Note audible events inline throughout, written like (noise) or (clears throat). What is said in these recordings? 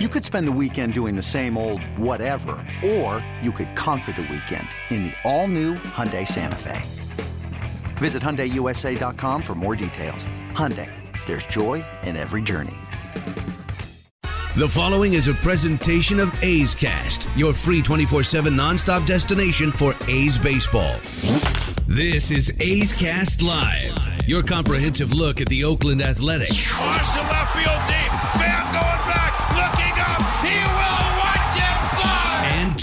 You could spend the weekend doing the same old whatever, or you could conquer the weekend in the all-new Hyundai Santa Fe. Visit HyundaiUSA.com for more details. Hyundai, there's joy in every journey. The following is a presentation of A's Cast, your free 24-7 nonstop destination for A's baseball. This is A's Cast Live, your comprehensive look at the Oakland Athletics. Watch the left field deep.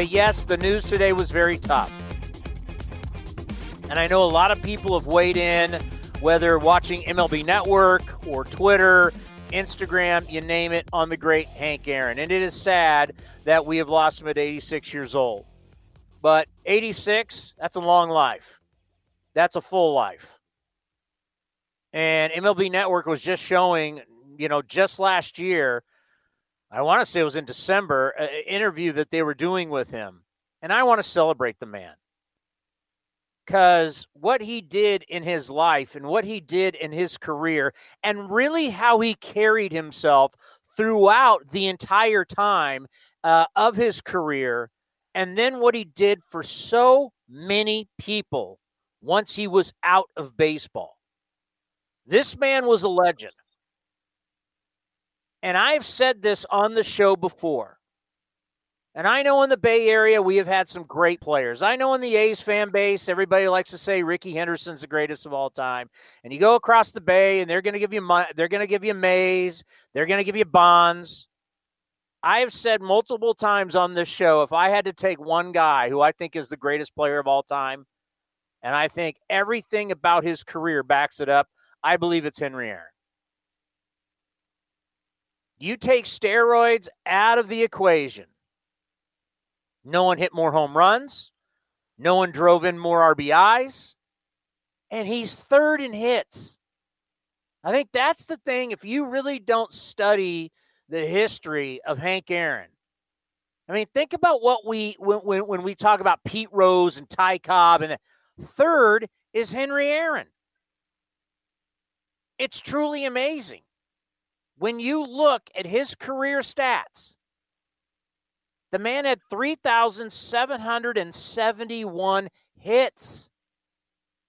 But yes, the news today was very tough. And I know a lot of people have weighed in, whether watching MLB Network or Twitter, Instagram, you name it, on the great Hank Aaron. And it is sad that we have lost him at 86 years old. But 86, that's a long life. That's a full life. And MLB Network was just showing, you know, just last year, I want to say it was in December, an interview that they were doing with him. And I want to celebrate the man. Because what he did in his life and what he did in his career, and really how he carried himself throughout the entire time uh, of his career, and then what he did for so many people once he was out of baseball. This man was a legend. And I've said this on the show before. And I know in the Bay Area we have had some great players. I know in the A's fan base, everybody likes to say Rickey Henderson's the greatest of all time. And you go across the Bay, and they're going to give you they're going to give you Mays, they're going to give you Bonds. I have said multiple times on this show, if I had to take one guy who I think is the greatest player of all time, and I think everything about his career backs it up, I believe it's Henry Aaron. You take steroids out of the equation. No one hit more home runs. No one drove in more RBIs. And he's third in hits. I think that's the thing. If you really don't study the history of Hank Aaron, I mean, think about what we when when, when we talk about Pete Rose and Ty Cobb, and the third is Henry Aaron. It's truly amazing when you look at his career stats. The man had 3,771 hits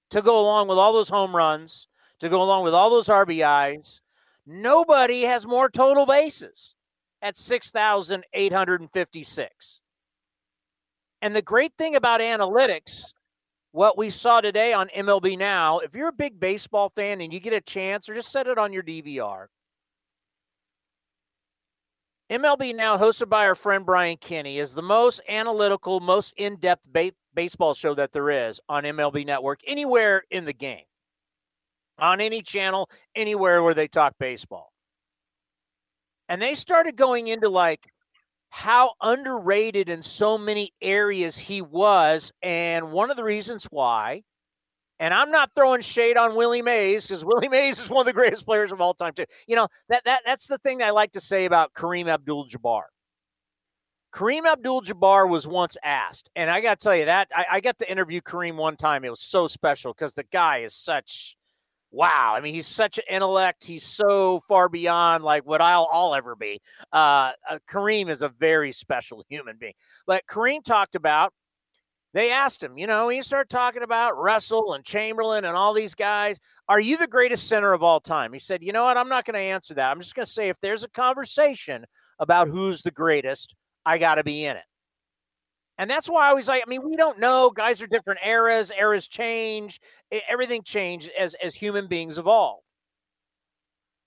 to go along with all those home runs, to go along with all those RBIs. Nobody has more total bases at 6,856. And the great thing about analytics, what we saw today on MLB Now, if you're a big baseball fan and you get a chance, or just set it on your DVR, MLB Now, hosted by our friend Brian Kenny, is the most analytical, most in depth ba- baseball show that there is on MLB Network, anywhere in the game, on any channel, anywhere where they talk baseball. And they started going into like how underrated in so many areas he was. And one of the reasons why and I'm not throwing shade on Willie Mays because Willie Mays is one of the greatest players of all time, too. You know, that, that that's the thing I like to say about Kareem Abdul Jabbar. Kareem Abdul Jabbar was once asked, and I got to tell you that I, I got to interview Kareem one time. It was so special because the guy is such wow. I mean, he's such an intellect. He's so far beyond like what I'll, I'll ever be. Uh, uh, Kareem is a very special human being. But Kareem talked about they asked him, you know, he started talking about Russell and Chamberlain and all these guys. Are you the greatest center of all time? He said, you know what? I'm not going to answer that. I'm just going to say if there's a conversation about who's the greatest, I got to be in it. And that's why I was like, I mean, we don't know. Guys are different eras, eras change, everything changed as as human beings evolve.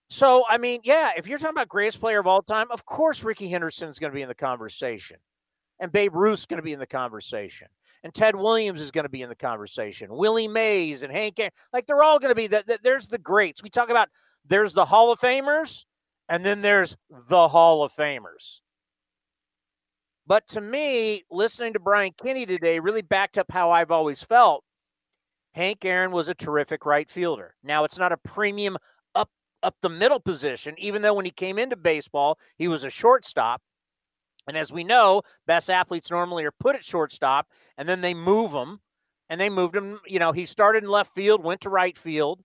So, I mean, yeah, if you're talking about greatest player of all time, of course Rickey Henderson is going to be in the conversation. And Babe Ruth's going to be in the conversation and Ted Williams is going to be in the conversation. Willie Mays and Hank, like they're all going to be that. There's the greats. We talk about there's the Hall of Famers, and then there's the Hall of Famers. But to me, listening to Brian Kenny today really backed up how I've always felt. Hank Aaron was a terrific right fielder. Now, it's not a premium up up the middle position, even though when he came into baseball, he was a shortstop. And as we know, best athletes normally are put at shortstop and then they move them. And they moved him, you know, he started in left field, went to right field.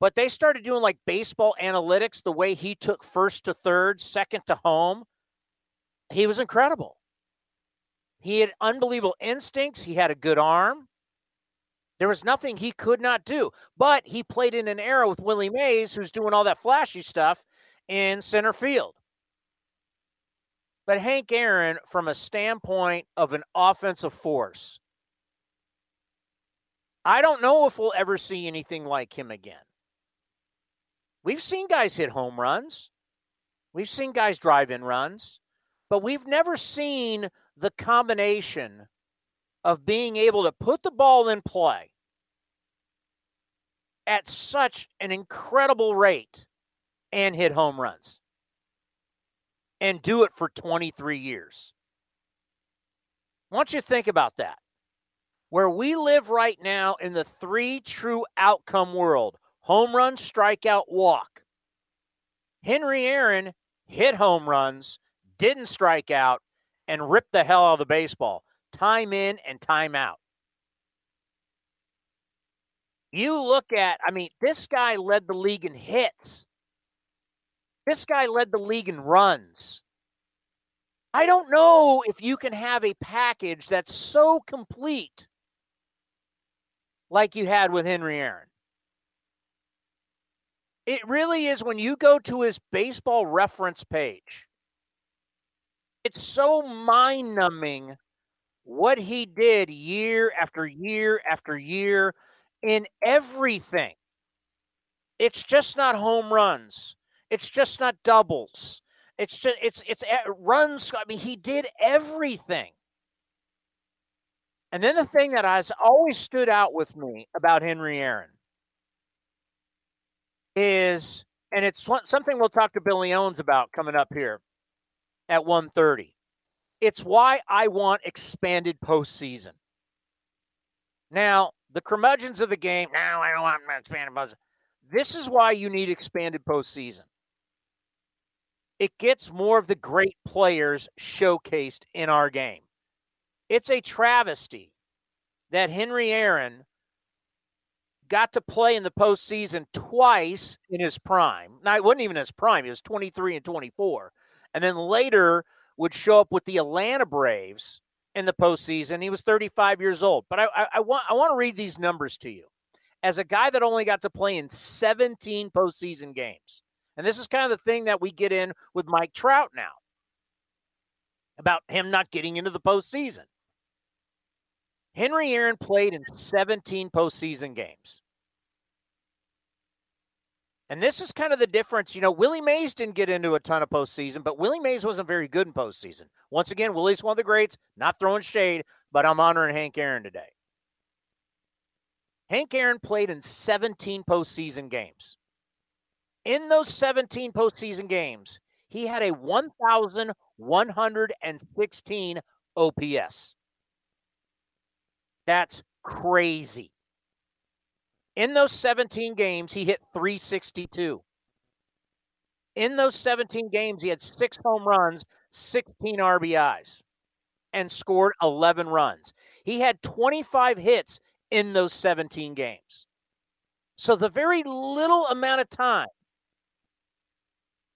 But they started doing like baseball analytics, the way he took first to third, second to home. He was incredible. He had unbelievable instincts. He had a good arm. There was nothing he could not do. But he played in an era with Willie Mays, who's doing all that flashy stuff in center field. But Hank Aaron, from a standpoint of an offensive force, I don't know if we'll ever see anything like him again. We've seen guys hit home runs, we've seen guys drive in runs, but we've never seen the combination of being able to put the ball in play at such an incredible rate and hit home runs and do it for 23 years. Want you think about that. Where we live right now in the three true outcome world home run, strikeout, walk. Henry Aaron hit home runs, didn't strike out, and ripped the hell out of the baseball, time in and time out. You look at, I mean, this guy led the league in hits. This guy led the league in runs. I don't know if you can have a package that's so complete like you had with Henry Aaron. It really is when you go to his baseball reference page. It's so mind numbing what he did year after year after year in everything. It's just not home runs. It's just not doubles. It's just it's it's runs. I mean, he did everything. And then the thing that has always stood out with me about Henry Aaron is, and it's something we'll talk to Billy Owens about coming up here at 1.30. It's why I want expanded postseason. Now, the curmudgeons of the game, no, I don't want expanded postseason. This is why you need expanded postseason. It gets more of the great players showcased in our game. It's a travesty that Henry Aaron got to play in the postseason twice in his prime. Now, it wasn't even his prime, he was 23 and 24. And then later would show up with the Atlanta Braves in the postseason. He was 35 years old. But I, I, I want I want to read these numbers to you. As a guy that only got to play in 17 postseason games, and this is kind of the thing that we get in with Mike Trout now about him not getting into the postseason. Henry Aaron played in 17 postseason games. And this is kind of the difference. You know, Willie Mays didn't get into a ton of postseason, but Willie Mays wasn't very good in postseason. Once again, Willie's one of the greats, not throwing shade, but I'm honoring Hank Aaron today. Hank Aaron played in 17 postseason games. In those 17 postseason games, he had a 1,116 OPS. That's crazy. In those 17 games, he hit 362. In those 17 games, he had six home runs, 16 RBIs, and scored 11 runs. He had 25 hits in those 17 games. So, the very little amount of time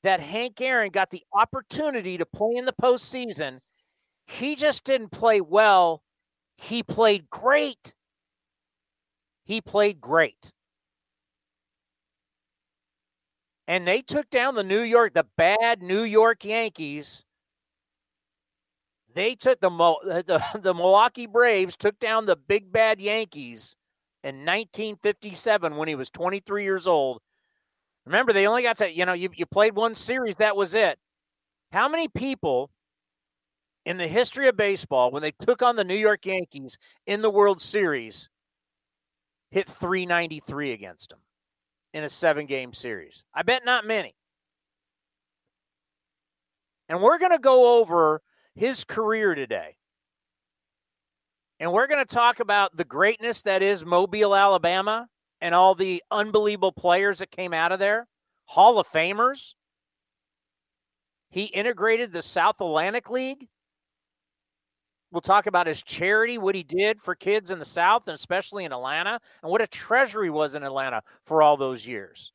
that Hank Aaron got the opportunity to play in the postseason, he just didn't play well. He played great. He played great. And they took down the New York, the bad New York Yankees. They took the, (laughs) the, the Milwaukee Braves, took down the big bad Yankees in 1957 when he was 23 years old. Remember, they only got to, you know, you, you played one series, that was it. How many people in the history of baseball, when they took on the New York Yankees in the World Series, hit 393 against them. in a seven game series? I bet not many. And we're going to go over his career today. And we're going to talk about the greatness that is Mobile, Alabama, and all the unbelievable players that came out of there, Hall of Famers. He integrated the South Atlantic League. We'll talk about his charity, what he did for kids in the South and especially in Atlanta, and what a treasure he was in Atlanta for all those years.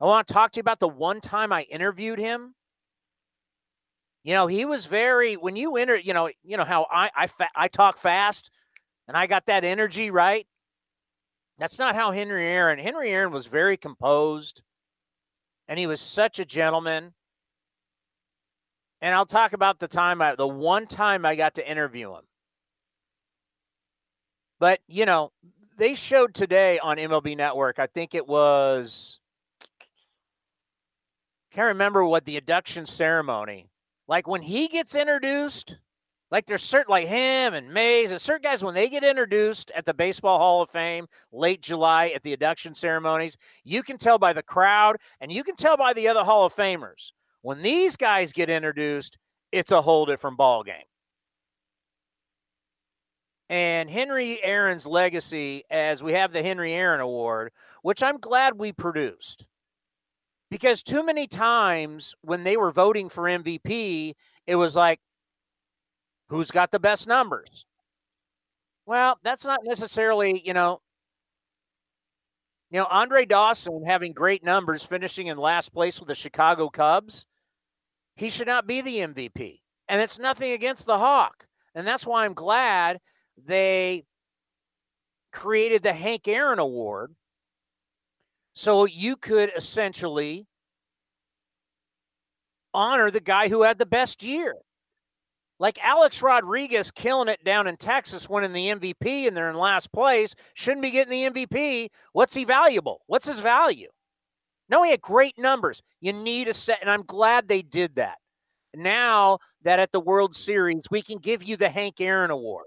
I want to talk to you about the one time I interviewed him you know, he was very when you enter. You know, you know how I I fa- I talk fast, and I got that energy right. That's not how Henry Aaron. Henry Aaron was very composed, and he was such a gentleman. And I'll talk about the time I, the one time I got to interview him. But you know, they showed today on MLB Network. I think it was. Can't remember what the induction ceremony like when he gets introduced, like there's certain like him and Mays and certain guys when they get introduced at the Baseball Hall of Fame late July at the induction ceremonies, you can tell by the crowd and you can tell by the other Hall of Famers. When these guys get introduced, it's a whole different ball game. And Henry Aaron's legacy, as we have the Henry Aaron Award, which I'm glad we produced because too many times when they were voting for MVP, it was like, who's got the best numbers? Well, that's not necessarily, you know, you know, Andre Dawson having great numbers, finishing in last place with the Chicago Cubs, he should not be the MVP. And it's nothing against the Hawk. And that's why I'm glad they created the Hank Aaron Award so you could essentially honor the guy who had the best year. Like Alex Rodriguez killing it down in Texas, winning the MVP, and they're in last place, shouldn't be getting the MVP. What's he valuable? What's his value? No, he had great numbers. You need a set, and I'm glad they did that. Now that at the World Series, we can give you the Hank Aaron Award.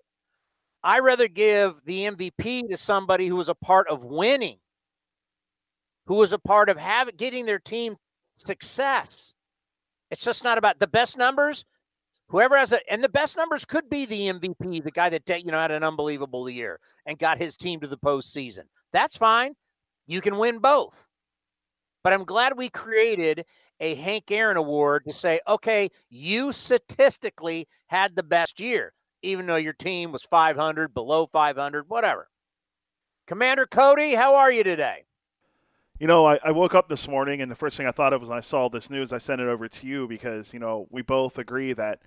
I rather give the MVP to somebody who was a part of winning who was a part of having getting their team success. It's just not about the best numbers. Whoever has a and the best numbers could be the MVP, the guy that you know had an unbelievable year and got his team to the postseason. That's fine. You can win both. But I'm glad we created a Hank Aaron Award to say, okay, you statistically had the best year, even though your team was 500, below 500, whatever. Commander Cody, how are you today? You know, I, I, woke up this morning and the first thing I thought of was when I saw this news, I sent it over to you because, you know, we both agree that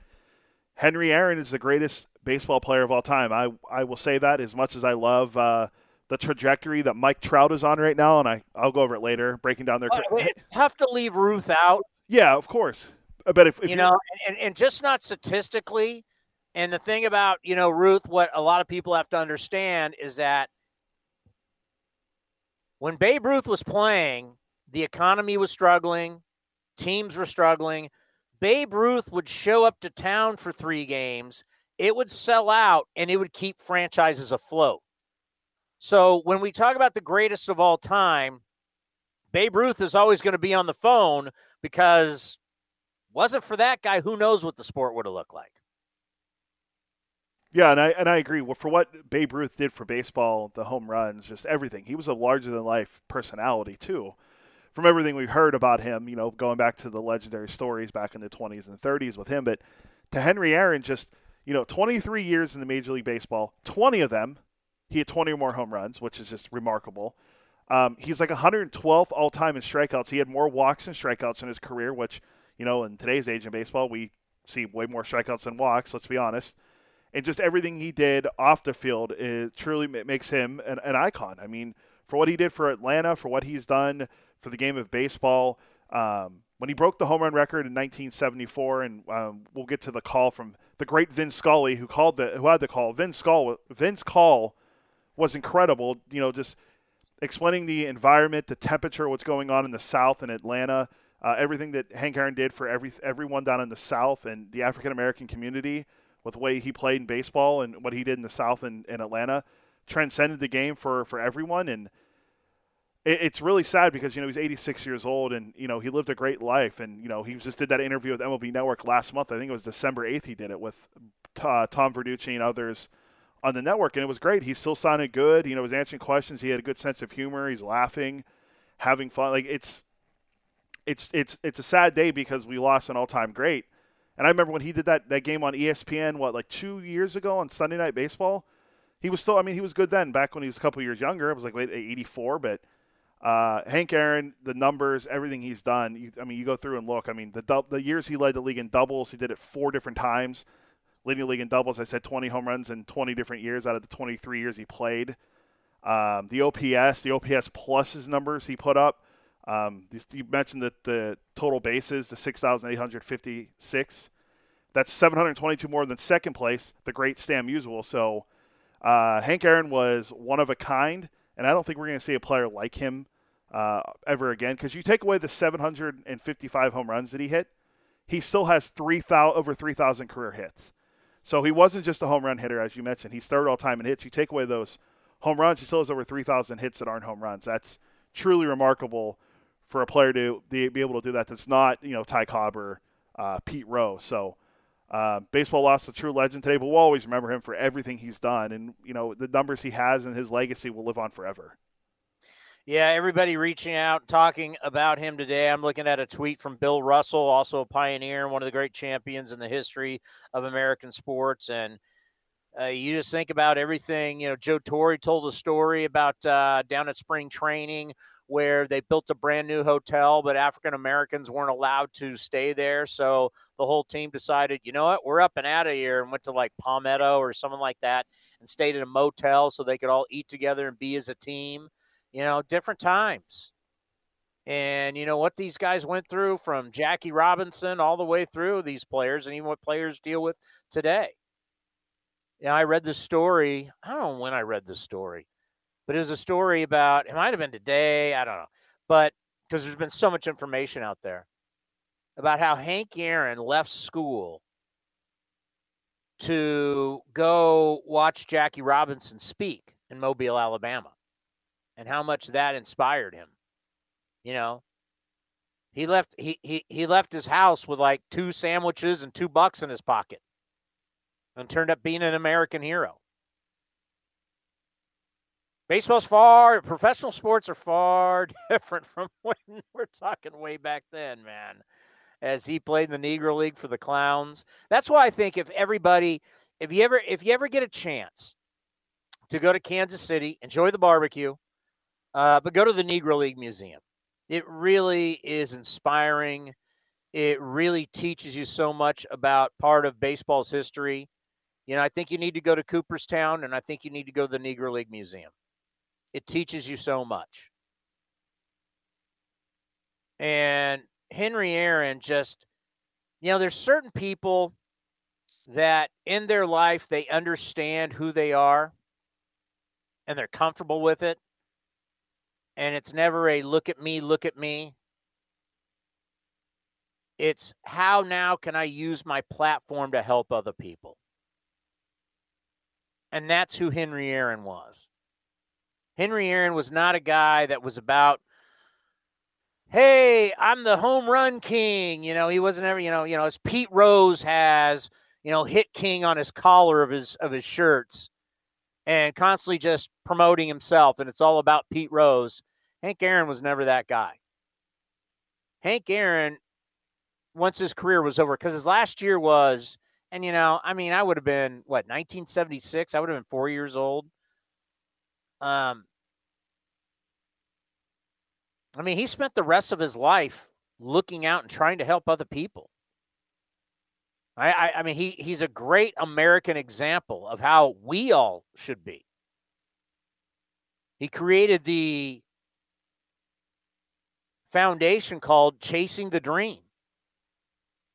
Henry Aaron is the greatest baseball player of all time. I, I will say that as much as I love uh, the trajectory that Mike Trout is on right now, and I, I'll go over it later, breaking down their. it's tough to leave Ruth out. Yeah, of course. But if, if you know, and, and just not statistically, and the thing about, you know, Ruth, what a lot of people have to understand is that when Babe Ruth was playing, the economy was struggling, teams were struggling. Babe Ruth would show up to town for three games, it would sell out, and it would keep franchises afloat. So when we talk about the greatest of all time, Babe Ruth is always going to be on the phone because wasn't for that guy, who knows what the sport would have looked like. Yeah, and I and I agree. Well, for what Babe Ruth did for baseball, the home runs, just everything. He was a larger than life personality too. From everything we've heard about him, you know, going back to the legendary stories back in the 20s and 30s with him, but to Henry Aaron, just you know, 23 years in the Major League Baseball, 20 of them, he had 20 or more home runs, which is just remarkable. Um, he's like 112th all time in strikeouts. He had more walks and strikeouts in his career, which you know, in today's age in baseball, we see way more strikeouts than walks. Let's be honest and just everything he did off the field truly makes him an, an, icon. I mean, for what he did for Atlanta, for what he's done for the game of baseball. Um, when he broke the home run record in 1974, and um, we'll get to the call from the great Vin Scully, who called the who had the call. Vin Scully, Vin's call was incredible. You know, just explaining the environment, the temperature, what's going on in the South in Atlanta, uh, everything that Hank Aaron did for every everyone down in the South and the African American community with the way he played in baseball and what he did in the South and in Atlanta, transcended the game for, for everyone. And it's really sad because you know he's 86 years old and you know he lived a great life and you know he just did that interview with MLB Network last month. I think it was December 8th. He did it with uh, Tom Verducci and others on the network, and it was great. He still sounded good. You know, he was answering questions. He had a good sense of humor. He's laughing, having fun. Like it's it's it's it's a sad day because we lost an all-time great. And I remember when he did that that game on ESPN, what like two years ago on Sunday Night Baseball. He was still, I mean, he was good then. Back when he was a couple years younger, it was like wait, 84. But uh, Hank Aaron, the numbers, everything he's done. You, I mean, you go through and look. I mean, the the years he led the league in doubles, he did it four different times. Leading the league in doubles, I said 20 home runs in 20 different years out of the 23 years he played. Um, the OPS, the OPS plus his numbers he put up. Um, you mentioned that the total bases, the 6,856. That's 722 more than second place, the great Stan Musial. So uh, Hank Aaron was one of a kind, and I don't think we're going to see a player like him uh, ever again. Because you take away the 755 home runs that he hit, he still has 3, 000, over 3,000 career hits. So he wasn't just a home run hitter, as you mentioned. He's third all time in hits. You take away those home runs, he still has over 3,000 hits that aren't home runs. That's truly remarkable for a player to be able to do that. That's not you know Ty Cobb or uh, Pete Rose. So uh, baseball lost a true legend today, but we'll always remember him for everything he's done, and you know the numbers he has and his legacy will live on forever. Yeah, everybody reaching out, talking about him today. I'm looking at a tweet from Bill Russell, also a pioneer and one of the great champions in the history of American sports. And uh, you just think about everything. You know, Joe Torre told a story about uh, down at spring training where they built a brand new hotel, but African Americans weren't allowed to stay there. So the whole team decided, you know what, we're up and out of here and went to like Palmetto or something like that and stayed in a motel so they could all eat together and be as a team. You know, different times. And you know what these guys went through from Jackie Robinson all the way through these players and even what players deal with today. Yeah, I read the story. I don't know when I read the story but it was a story about it might have been today i don't know but because there's been so much information out there about how hank aaron left school to go watch jackie robinson speak in mobile alabama and how much that inspired him you know? He left he, he he left his house with like two sandwiches and two bucks in his pocket and turned up being an american hero baseball's far professional sports are far (laughs) different from when we're talking way back then man as he played in the negro league for the clowns. That's why i think if everybody if you ever if you ever get a chance to go to kansas city enjoy the barbecue uh, but go to the negro league museum. It really is inspiring. It really teaches you so much about part of baseball's history. You know i think you need to go to cooperstown and i think you need to go to the negro league museum it teaches you so much. And Henry Aaron just, you know, there's certain people that in their life they understand who they are and they're comfortable with it. And it's never a look at me, look at me. It's how now can I use my platform to help other people? And that's who Henry Aaron was. Henry Aaron was not a guy that was about, hey, I'm the home run king. You know, he wasn't ever, you know, you know, as Pete Rose has, you know, hit king on his collar of his of his shirts and constantly just promoting himself and it's all about Pete Rose. Hank Aaron was never that guy. Hank Aaron, once his career was over, because his last year was, and you know, I mean, I would have been what 1976. I would have been four years old. Um, I mean, he spent the rest of his life looking out and trying to help other people. I, I, I mean, he he's a great American example of how we all should be. He created the foundation called Chasing the Dream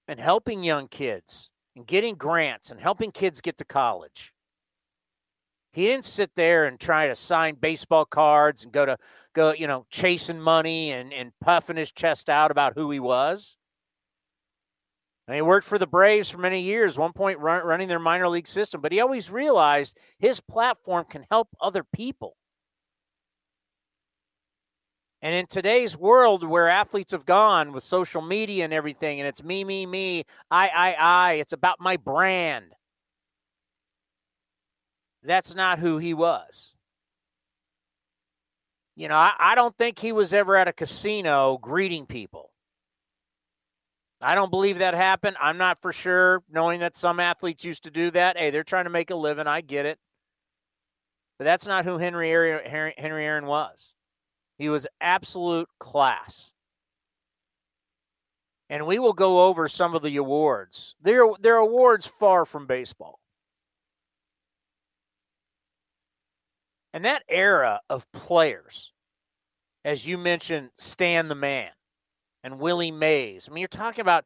and helping young kids and getting grants and helping kids get to college. He didn't sit there and try to sign baseball cards and go to go, you know, chasing money and, and puffing his chest out about who he was. And he worked for the Braves for many years, one point run, running their minor league system, but he always realized his platform can help other people. And in today's world where athletes have gone with social media and everything, and it's me, me, me, I, I, I, it's about my brand. That's not who he was. You know, I, I don't think he was ever at a casino greeting people. I don't believe that happened. I'm not for sure, knowing that some athletes used to do that. Hey, they're trying to make a living. I get it. But that's not who Henry Aaron, Henry Aaron was. He was absolute class. And we will go over some of the awards. They're, they're awards far from baseball. And that era of players, as you mentioned, Stan the Man and Willie Mays. I mean, you're talking about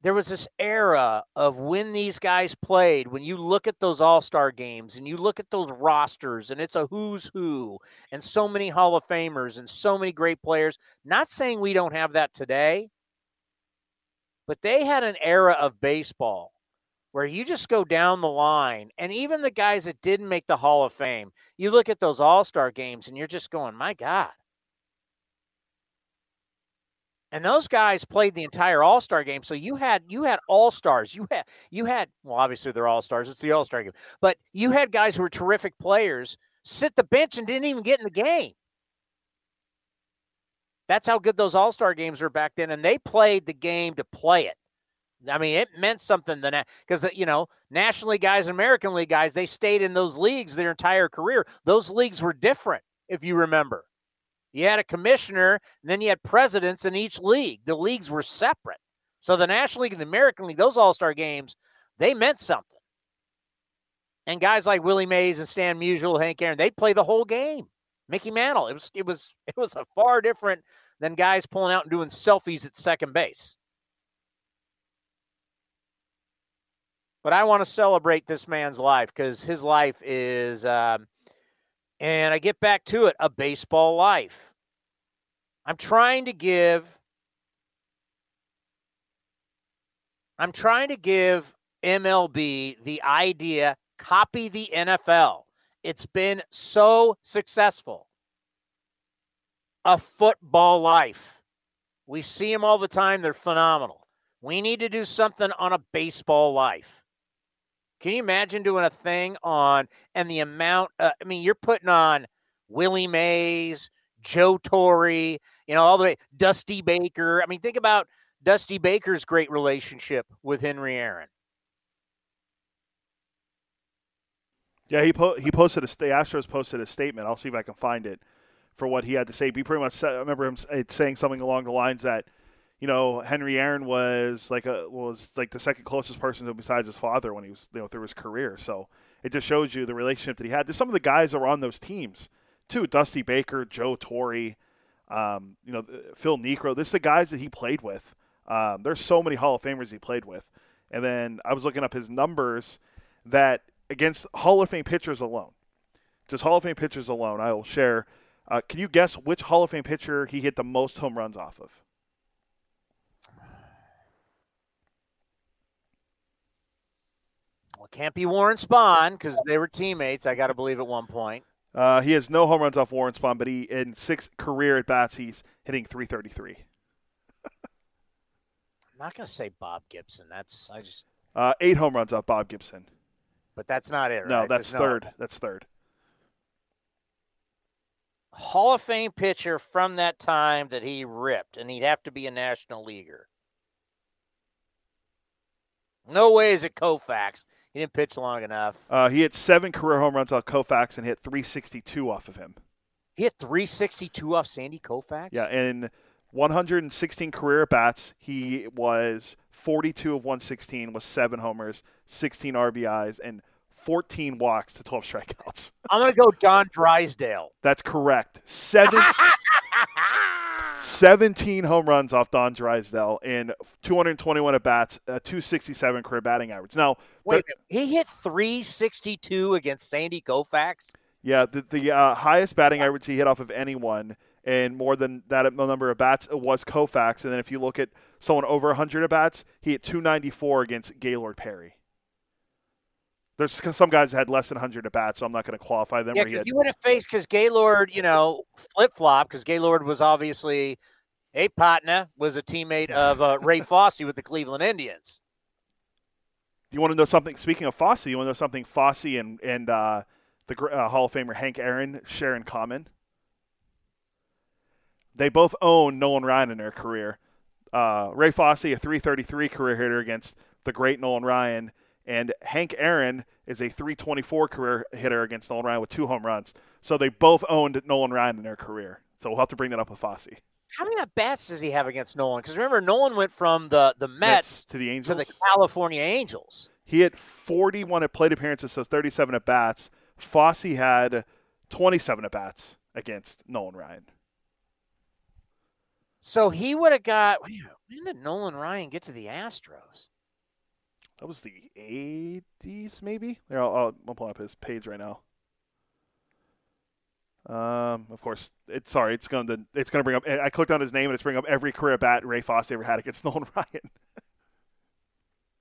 there was this era of when these guys played when you look at those all-star games and you look at those rosters and it's a who's who and so many hall of famers and so many great players not saying we don't have that today but they had an era of baseball where you just go down the line and even the guys that didn't make the hall of fame you look at those all-star games and you're just going my god and those guys played the entire All Star game. So you had you had All Stars. You had you had well, obviously they're All Stars. It's the All Star game, but you had guys who were terrific players sit the bench and didn't even get in the game. That's how good those All Star games were back then, and they played the game to play it. I mean, it meant something then because uh, you know, National League guys and American League guys, they stayed in those leagues their entire career. Those leagues were different, if you remember. You had a commissioner, and then you had presidents in each league. The leagues were separate. So the National League and the American League, those All Star games, they meant something. And guys like Willie Mays and Stan Musial, Hank Aaron, they play the whole game. Mickey Mantle, it was it was (laughs) it was a far different than guys pulling out and doing selfies at second base. But I want to celebrate this man's life because his life is um, and I get back to it a baseball life. I'm trying to give I'm trying to give MLB the idea copy the NFL. It's been so successful. A football life. We see them all the time. They're phenomenal. We need to do something on a baseball life. Can you imagine doing a thing on and the amount? Uh, I mean, you're putting on Willie Mays, Joe Torre, you know, all the way Dusty Baker. I mean, think about Dusty Baker's great relationship with Henry Aaron. Yeah, he po- he posted a the Astros posted a statement. I'll see if I can find it for what he had to say. He pretty much said, I remember him saying something along the lines that you know, Henry Aaron was like a was like the second closest person besides his father when he was you know through his career. So it just shows you the relationship that he had. There's some of the guys that were on those teams too: Dusty Baker, Joe Torre, um, you know, Phil Niekro. This is the guys that he played with. Um, there's so many Hall of Famers he played with. And then I was looking up his numbers that against Hall of Fame pitchers alone, just Hall of Fame pitchers alone, I will share. Uh, can you guess which Hall of Fame pitcher he hit the most home runs off of? Well, can't be Warren Spahn because they were teammates. I got to believe at one point. Uh, he has no home runs off Warren Spahn, but he in six career at bats he's hitting 333. I'm not gonna say Bob Gibson. That's I just uh, eight home runs off Bob Gibson. But that's not it. Right? No, that's third. No. That's third. Hall of Fame pitcher from that time that he ripped, and he'd have to be a national leaguer. No way is it Koufax. He didn't pitch long enough. Uh, he hit seven career home runs off Koufax and hit 362 off of him. He hit 362 off Sandy Koufax? Yeah, in 116 career bats, he was 42 of 116 with seven homers, 16 RBIs, and 14 walks to 12 strikeouts. (laughs) I'm going to go Don Drysdale. That's correct. Seven. (laughs) 17 home runs off Don Drysdale in 221 at bats, uh, 267 career batting average. Now, wait, the, he hit 362 against Sandy Koufax. Yeah, the, the uh, highest batting average he hit off of anyone, and more than that number of bats was Koufax. And then if you look at someone over 100 at bats, he hit 294 against Gaylord Perry. There's some guys that had less than 100 at bat, so I'm not going to qualify them. Yeah, because he would have faced because Gaylord, you know, flip flop because Gaylord was obviously a partner, was a teammate of uh, Ray Fosse with the Cleveland Indians. Do you want to know something? Speaking of Fosse, you want to know something Fosse and and uh, the uh, Hall of Famer Hank Aaron share in common? They both own Nolan Ryan in their career. Uh, Ray Fosse, a 333 career hitter against the great Nolan Ryan, and Hank Aaron is a 324 career hitter against Nolan Ryan with two home runs. So they both owned Nolan Ryan in their career. So we'll have to bring that up with Fosse. How many at bats does he have against Nolan? Because remember, Nolan went from the the Mets, Mets to the Angels to the California Angels. He had 41 at plate appearances, so 37 at bats. Fosse had 27 at bats against Nolan Ryan. So he would have got. When did Nolan Ryan get to the Astros? That was the 80s, maybe. There, I'll, I'll, I'll pull up his page right now. Um, of course, it's sorry. It's going to it's going to bring up. I clicked on his name and it's bringing up every career bat Ray Fosse ever had against (laughs) Nolan Ryan.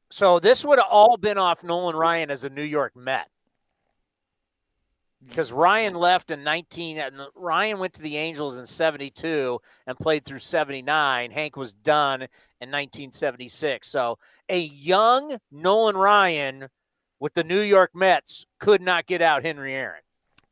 so this would have all been off Nolan Ryan as a New York Met because Ryan left in 19 Ryan went to the Angels in 72 and played through 79 Hank was done in 1976 so a young Nolan Ryan with the New York Mets could not get out Henry Aaron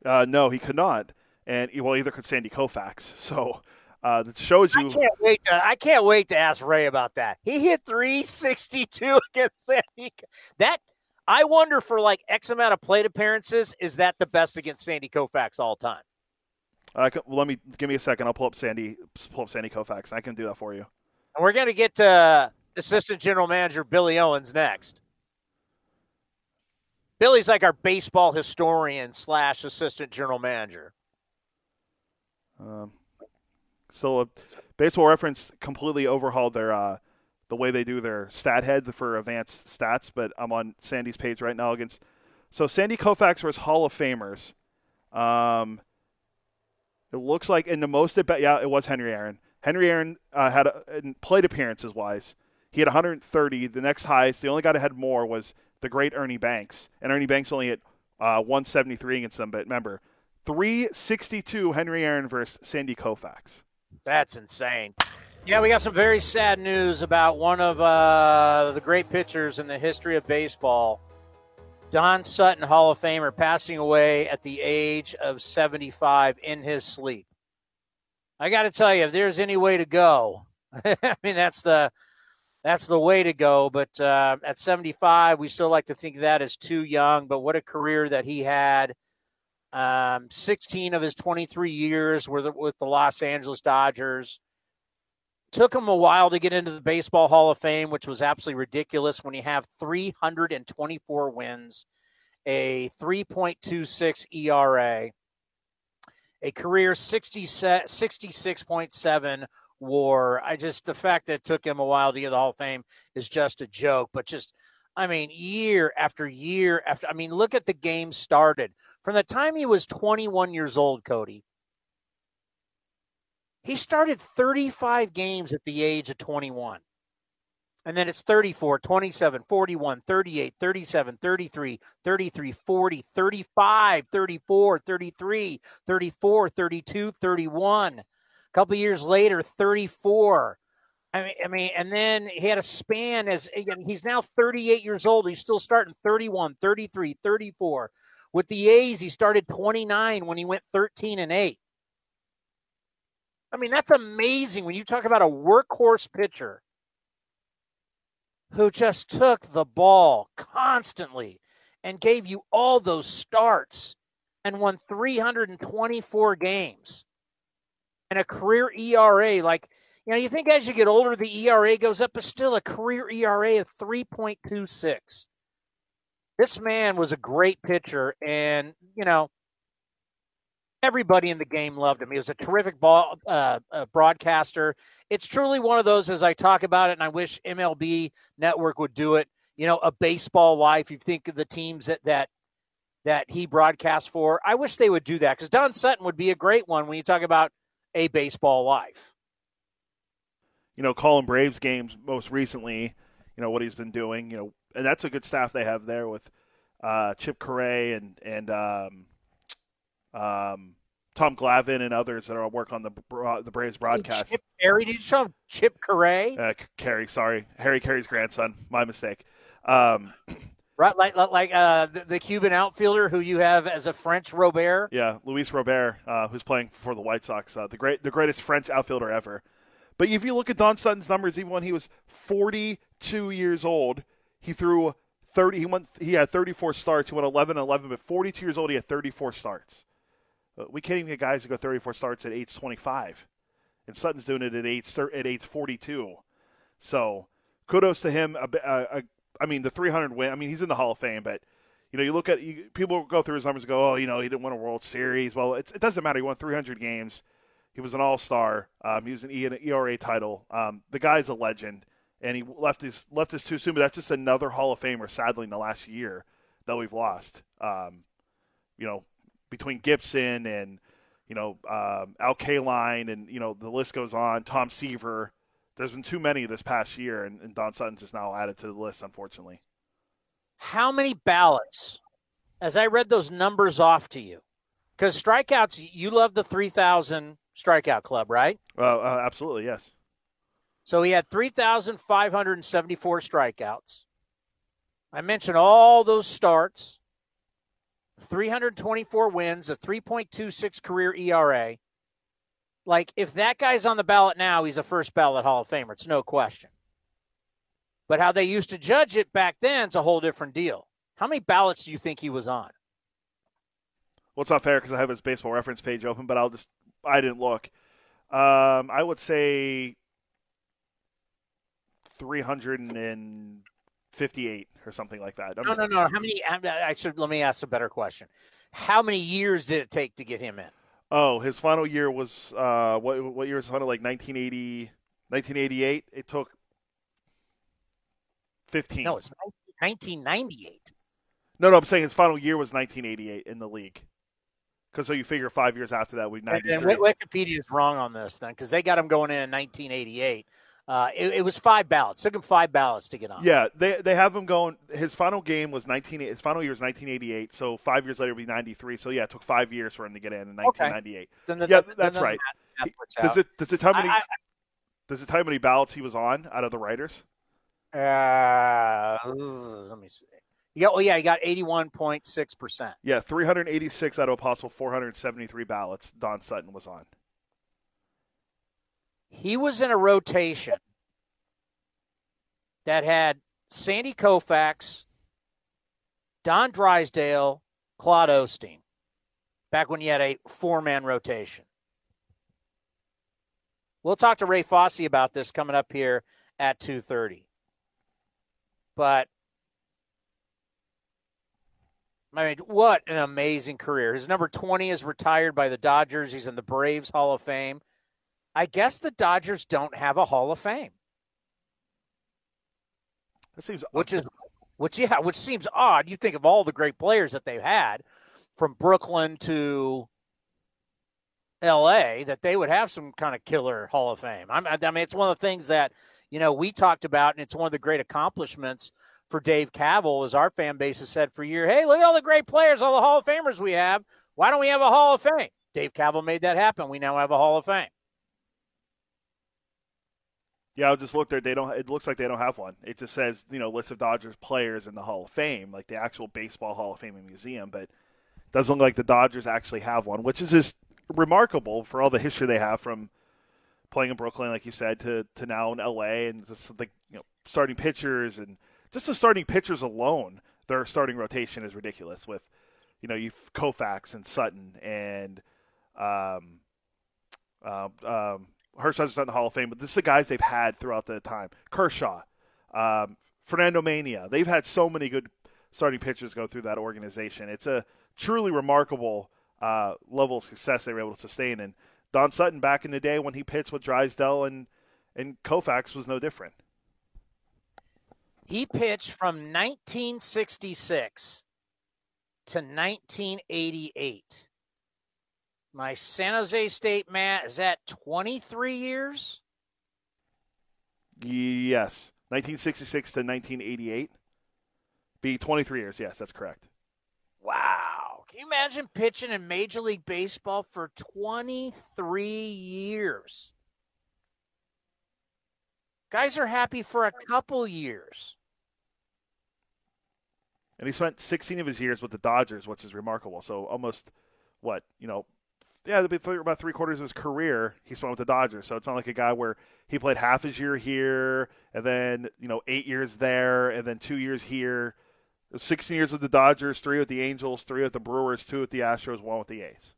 uh, no he could not and well either could Sandy Koufax (laughs) so uh, that shows you. I can't wait to. I can't wait to ask Ray about that. He hit 362 (laughs) against Sandy. That I wonder for like X amount of plate appearances, is that the best against Sandy Koufax all time? Uh, well, let me give me a second. I'll pull up Sandy, pull up Sandy Koufax. I can do that for you. And we're going to get to Assistant General Manager Billy Owens next. Billy's like our baseball historian slash Assistant General Manager. Um, so, uh, Baseball Reference completely overhauled their uh, the way they do their stat head for advanced stats, but I'm on Sandy's page right now against. So Sandy Koufax versus Hall of Famers. Um, it looks like in the most at yeah, it was Henry Aaron. Henry Aaron uh, had a, plate appearances wise, he had 130. The next highest, the only guy that had more was the great Ernie Banks, and Ernie Banks only hit uh, 173 against them. But remember, 362 Henry Aaron versus Sandy Koufax. That's insane. Yeah, we got some very sad news about one of uh, the great pitchers in the history of baseball, Don Sutton, Hall of Famer, passing away at the age of 75 in his sleep. I got to tell you, if there's any way to go, (laughs) I mean that's the that's the way to go. But uh, at 75, we still like to think that is too young. But what a career that he had! Um, 16 of his 23 years were with the Los Angeles Dodgers took him a while to get into the Baseball Hall of Fame, which was absolutely ridiculous when you have 324 wins, a 3.26 ERA, a career 60, 66.7 war. I just, the fact that it took him a while to get the Hall of Fame is just a joke, but just, I mean, year after year after, I mean, look at the game started. From the time he was 21 years old, Cody, he started 35 games at the age of 21. And then it's 34, 27, 41, 38, 37, 33, 33, 40, 35, 34, 33, 34, 32, 31. A couple years later, 34. I mean, I mean, and then he had a span as he's now 38 years old. He's still starting 31, 33, 34. With the A's, he started 29 when he went 13 and 8. I mean, that's amazing when you talk about a workhorse pitcher who just took the ball constantly and gave you all those starts and won 324 games and a career ERA. Like, you know, you think as you get older, the ERA goes up, but still a career ERA of 3.26. This man was a great pitcher. And, you know, everybody in the game loved him. He was a terrific ball uh, uh, broadcaster. It's truly one of those as I talk about it, and I wish MLB Network would do it. You know, a baseball life. You think of the teams that that that he broadcast for. I wish they would do that because Don Sutton would be a great one when you talk about a baseball life. You know, calling Braves games most recently. You know what he's been doing. You know, and that's a good staff they have there with uh, Chip Caray and and um, um, Tom Glavine and others that are work on the the Braves broadcast. Chip Caray, did you show Chip Caray? Uh, Caray, sorry, Harry Caray's grandson. My mistake. Um, (clears throat) right, like like uh, the, the, Cuban outfielder who you have as a French Robert. Yeah, Luis Robert, uh, who's playing for the White Sox, uh, the great, the greatest French outfielder ever. But if you look at Don Sutton's numbers, even when he was 42 years old, he threw 30. He went. He had 34 starts. He went 11 11. But 42 years old, he had 34 starts. Uh, we can't even get guys to go 34 starts at age 25, and Sutton's doing it at age at age 42. So kudos to him. I mean, the 300 win. I mean, he's in the Hall of Fame, but you know, you look at you, people go through his numbers and go, oh, you know, he didn't win a World Series. Well, it doesn't matter. He won 300 games. He was an All Star. Um, he was an, e, an ERA title. Um, the guy's a legend, and he left his left us too soon. But that's just another Hall of Famer, sadly, in the last year that we've lost. Um, you know, between Gibson and you know um, Al Kaline, and you know the list goes on. Tom Seaver. There's been too many this past year, and, and Don Sutton's just now added to the list, unfortunately. How many ballots? As I read those numbers off to you, because strikeouts, you love the 3,000 strikeout club, right? Uh, uh, absolutely, yes. So he had 3,574 strikeouts. I mentioned all those starts, 324 wins, a 3.26 career ERA. Like, if that guy's on the ballot now, he's a first ballot Hall of Famer. It's no question. But how they used to judge it back then is a whole different deal. How many ballots do you think he was on? Well, it's not fair because I have his baseball reference page open, but I'll just I didn't look. Um, I would say 358 or something like that. I'm no, just, no, no. How many? I should let me ask a better question. How many years did it take to get him in? Oh, his final year was uh, what? What year was final? Like 1980, 1988. It took 15. No, it's 1998. No, no. I'm saying his final year was 1988 in the league. Because so you figure five years after that, we 93. And Wikipedia is wrong on this then, because they got him going in in 1988. Uh, it, it, was five ballots. It took him five ballots to get on. Yeah, they they have him going. His final game was 19. His final year was 1988. So five years later, would be 93. So yeah, it took five years for him to get in in 1998. Okay. Then the, yeah, that's right. That, that does it does it tell how many I, I, does it tell how many ballots he was on out of the writers? Uh, let me see. Yeah, well, yeah, he got 81.6%. Yeah, 386 out of a possible 473 ballots Don Sutton was on. He was in a rotation that had Sandy Koufax, Don Drysdale, Claude Osteen, back when you had a four man rotation. We'll talk to Ray Fosse about this coming up here at 2.30. But I mean, what an amazing career. His number 20 is retired by the Dodgers. He's in the Braves Hall of Fame. I guess the Dodgers don't have a Hall of Fame. That seems which is which yeah, which seems odd. You think of all the great players that they've had from Brooklyn to LA that they would have some kind of killer Hall of Fame. I mean, it's one of the things that, you know, we talked about, and it's one of the great accomplishments for Dave Kaval, as our fan base has said for years. Hey, look at all the great players, all the Hall of Famers we have. Why don't we have a Hall of Fame? Dave Kaval made that happen. We now have a Hall of Fame. Yeah, I just looked there. They don't. It looks like they don't have one. It just says you know list of Dodgers players in the Hall of Fame, like the actual baseball Hall of Fame and museum. But doesn't look like the Dodgers actually have one, which is just remarkable for all the history they have from playing in Brooklyn, like you said, to to now in L.A. and just like you know starting pitchers and just the starting pitchers alone, their starting rotation is ridiculous. With you know you Koufax and Sutton and um, uh, um, Hershiser's not in the Hall of Fame, but this is the guys they've had throughout the time. Kershaw, um, Fernando Mania. They've had so many good starting pitchers go through that organization. It's a truly remarkable uh, level of success they were able to sustain. And Don Sutton, back in the day when he pitched with Drysdale and and Koufax, was no different. He pitched from 1966 to 1988. My San Jose State Matt is that 23 years? Yes. 1966 to 1988. Be 23 years. Yes, that's correct. Wow. Can you imagine pitching in Major League Baseball for 23 years? Guys are happy for a couple years. And he spent 16 of his years with the Dodgers, which is remarkable. So almost, what, you know, yeah, about three quarters of his career he spent with the Dodgers. So it's not like a guy where he played half his year here and then you know eight years there and then two years here. 16 years with the Dodgers, three with the Angels, three with the Brewers, two with the Astros, one with the A's.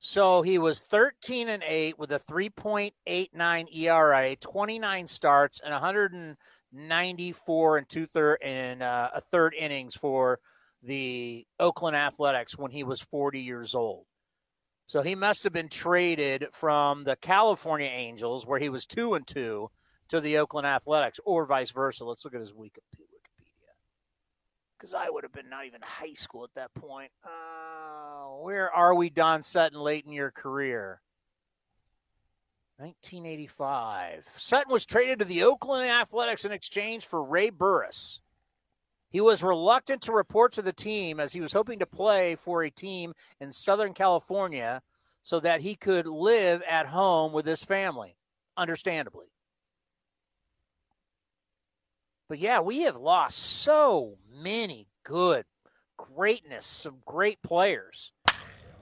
So he was 13 and 8 with a 3.89 ERA, 29 starts, and 194 and two third and uh, a third innings for the Oakland Athletics when he was 40 years old. So he must have been traded from the California Angels, where he was two and two, to the Oakland Athletics, or vice versa. Let's look at his Wikipedia. Because I would have been not even high school at that point. Uh, where are we, Don Sutton, late in your career? 1985. Sutton was traded to the Oakland Athletics in exchange for Ray Burris. He was reluctant to report to the team as he was hoping to play for a team in Southern California so that he could live at home with his family, understandably. But yeah, we have lost so many good greatness, some great players.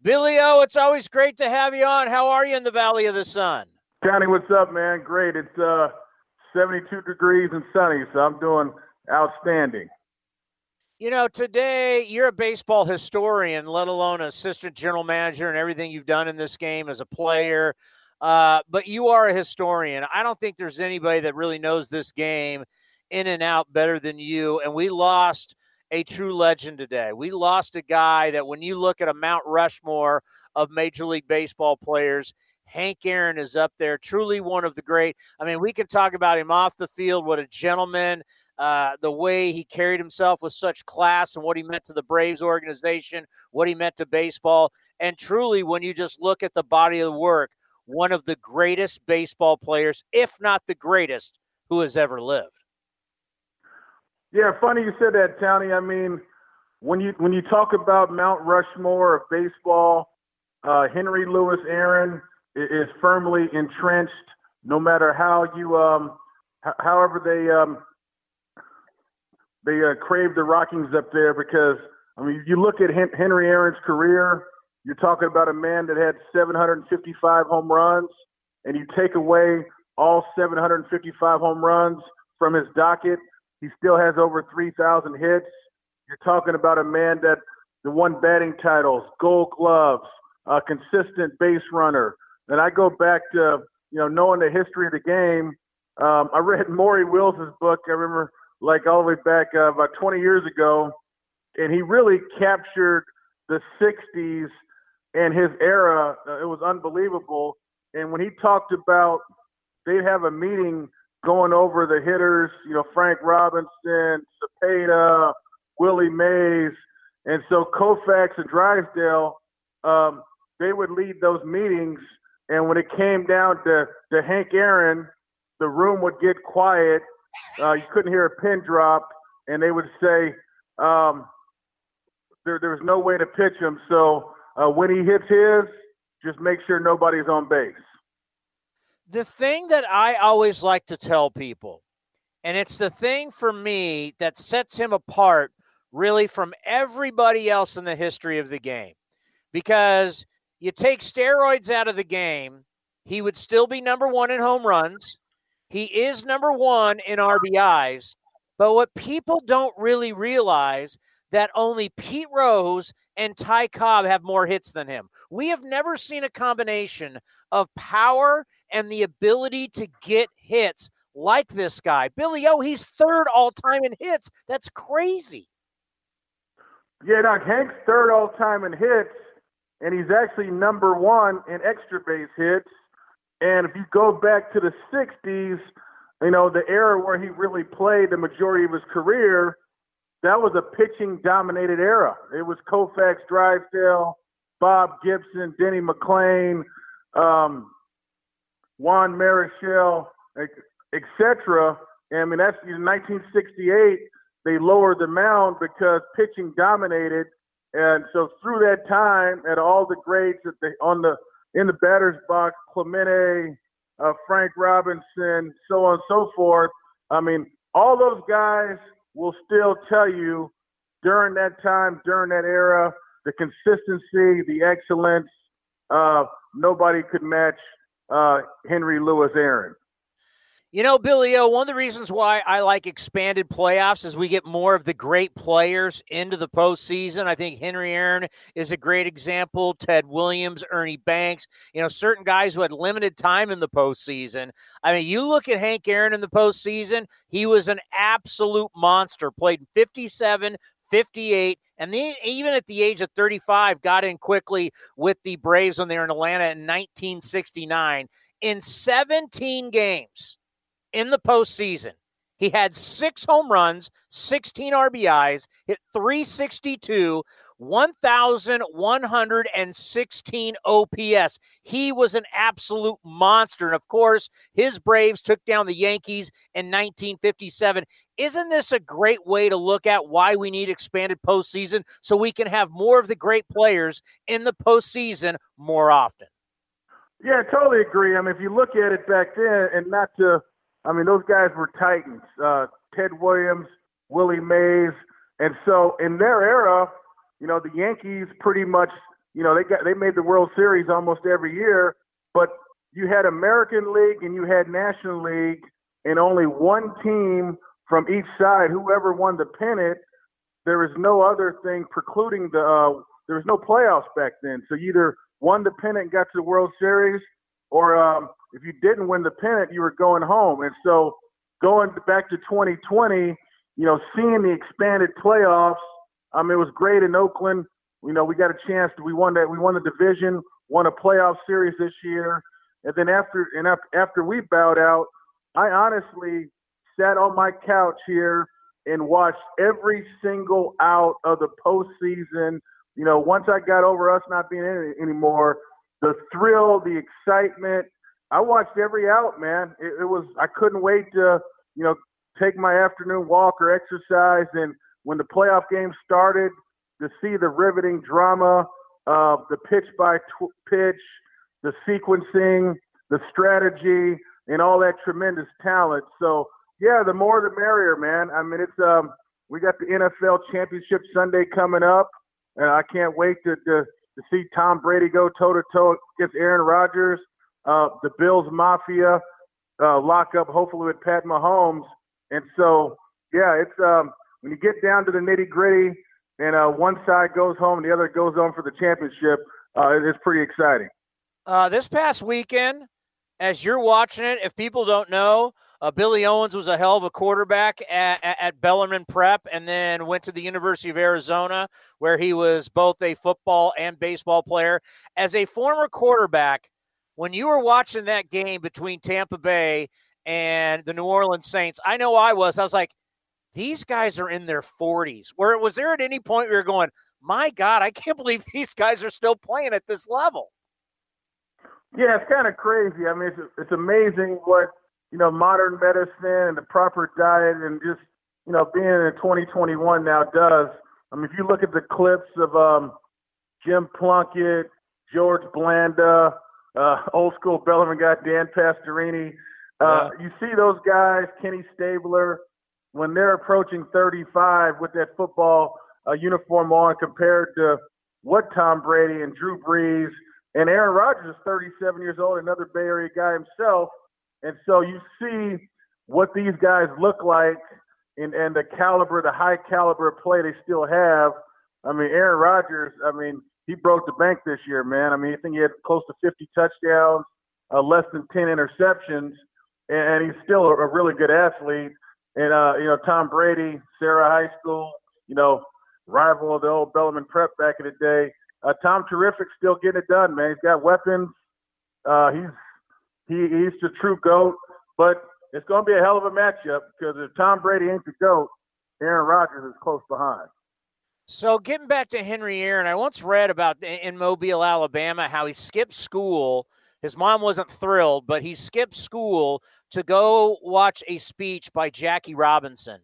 Billy O, it's always great to have you on. How are you in the Valley of the Sun? Johnny, what's up, man? Great. It's uh, 72 degrees and sunny, so I'm doing outstanding. You know, today you're a baseball historian, let alone assistant general manager and everything you've done in this game as a player. Uh, but you are a historian. I don't think there's anybody that really knows this game in and out better than you. And we lost a true legend today. We lost a guy that when you look at a Mount Rushmore of Major League Baseball players, Hank Aaron is up there, truly one of the great. I mean, we can talk about him off the field, what a gentleman, uh, the way he carried himself with such class and what he meant to the Braves organization, what he meant to baseball. And truly, when you just look at the body of the work, one of the greatest baseball players, if not the greatest, who has ever lived. Yeah, funny you said that, Tony. I mean, when you when you talk about Mount Rushmore of baseball, uh, Henry Louis Aaron is firmly entrenched. No matter how you, um, however they um, they uh, crave the Rockings up there because I mean, you look at Henry Aaron's career. You're talking about a man that had 755 home runs, and you take away all 755 home runs from his docket, he still has over 3,000 hits. You're talking about a man that the won batting titles, Gold Gloves, a consistent base runner. And I go back to you know knowing the history of the game. Um, I read (laughs) Maury Wills's book. I remember like all the way back uh, about 20 years ago, and he really captured the 60s and his era. Uh, it was unbelievable. And when he talked about they'd have a meeting going over the hitters, you know, Frank Robinson, Cepeda, Willie Mays, and so Koufax and Drysdale, um, they would lead those meetings. And when it came down to, to Hank Aaron, the room would get quiet uh, you couldn't hear a pin drop, and they would say um, there there was no way to pitch him. So uh, when he hits his, just make sure nobody's on base. The thing that I always like to tell people, and it's the thing for me that sets him apart really from everybody else in the history of the game, because you take steroids out of the game, he would still be number one in home runs. He is number one in RBIs, but what people don't really realize that only Pete Rose and Ty Cobb have more hits than him. We have never seen a combination of power and the ability to get hits like this guy. Billy O, he's third all time in hits. That's crazy. Yeah, Doc, Hank's third all time in hits, and he's actually number one in extra base hits. And if you go back to the 60s, you know, the era where he really played the majority of his career, that was a pitching dominated era. It was Koufax, Drysdale, Bob Gibson, Denny McLain, um, Juan Marichal, etc. I mean, that's in 1968. they lowered the mound because pitching dominated. And so through that time, at all the grades that they on the in the batter's box, Clemente, uh, Frank Robinson, so on and so forth. I mean, all those guys will still tell you during that time, during that era, the consistency, the excellence, uh, nobody could match uh, Henry Louis Aaron. You know, Billy O, one of the reasons why I like expanded playoffs is we get more of the great players into the postseason. I think Henry Aaron is a great example. Ted Williams, Ernie Banks, you know, certain guys who had limited time in the postseason. I mean, you look at Hank Aaron in the postseason, he was an absolute monster, played 57, 58, and then even at the age of 35, got in quickly with the Braves when they were in Atlanta in 1969. In 17 games, in the postseason. He had six home runs, 16 RBIs, hit 362, 1,116 OPS. He was an absolute monster. And of course, his Braves took down the Yankees in 1957. Isn't this a great way to look at why we need expanded postseason so we can have more of the great players in the postseason more often? Yeah, I totally agree. I mean, if you look at it back then, and not to I mean, those guys were titans. Uh, Ted Williams, Willie Mays, and so in their era, you know, the Yankees pretty much, you know, they got they made the World Series almost every year, but you had American League and you had National League, and only one team from each side, whoever won the pennant, there was no other thing precluding the. Uh, there was no playoffs back then, so either won the pennant and got to the World Series, or um, if you didn't win the pennant, you were going home. And so going back to 2020, you know, seeing the expanded playoffs, um, it was great in Oakland. You know, we got a chance. To, we won that. We won the division, won a playoff series this year, and then after and after we bowed out, I honestly sat on my couch here and watched every single out of the postseason. You know, once I got over us not being in it anymore, the thrill, the excitement. I watched every out, man. It, it was I couldn't wait to you know take my afternoon walk or exercise, and when the playoff game started, to see the riveting drama of the pitch by tw- pitch, the sequencing, the strategy, and all that tremendous talent. So yeah, the more the merrier, man. I mean, it's um, we got the NFL Championship Sunday coming up, and I can't wait to, to to see Tom Brady go toe to toe against Aaron Rodgers, uh, the Bills Mafia uh, lock up hopefully with Pat Mahomes. And so, yeah, it's um, when you get down to the nitty gritty and uh, one side goes home and the other goes on for the championship, uh, it's pretty exciting. Uh, this past weekend, as you're watching it, if people don't know, uh, Billy Owens was a hell of a quarterback at, at, at, Bellarmine Prep and then went to the University of Arizona, where he was both a football and baseball player. As a former quarterback, when you were watching that game between Tampa Bay and the New Orleans Saints, I know I was. I was like, these guys are in their 40s. Where was there at any point where you're going, my God, I can't (laughs) believe these guys are still playing at this level? Yeah, it's kind of crazy. I mean, it's, it's amazing what you know, modern medicine and the proper diet and just, you know, being in 2021 now does. I mean, if you look at the clips of um, Jim Plunkett, George Blanda, uh, old school Bellarmine guy Dan Pastorini, uh, yeah. you see those guys, Kenny Stabler, when they're approaching 35 with that football uh, uniform on compared to what Tom Brady and Drew Brees and Aaron Rodgers is 37 years old, another Bay Area guy himself. And so you see what these guys look like and, and the caliber, the high caliber play they still have. I mean, Aaron Rodgers, I mean, he broke the bank this year, man. I mean, I think he had close to 50 touchdowns, uh, less than 10 interceptions, and, and he's still a, a really good athlete. And, uh, you know, Tom Brady, Serra High School, you know, rival of the old Bellarmine Prep back in the day. Uh, Tom Terrific still getting it done, man. He's got weapons. Uh, he's he, he's the true GOAT, but it's going to be a hell of a matchup because if Tom Brady ain't the GOAT, Aaron Rodgers is close behind. So getting back to Henry Aaron, I once read about in Mobile, Alabama, how he skipped school. His mom wasn't thrilled, but he skipped school to go watch a speech by Jackie Robinson.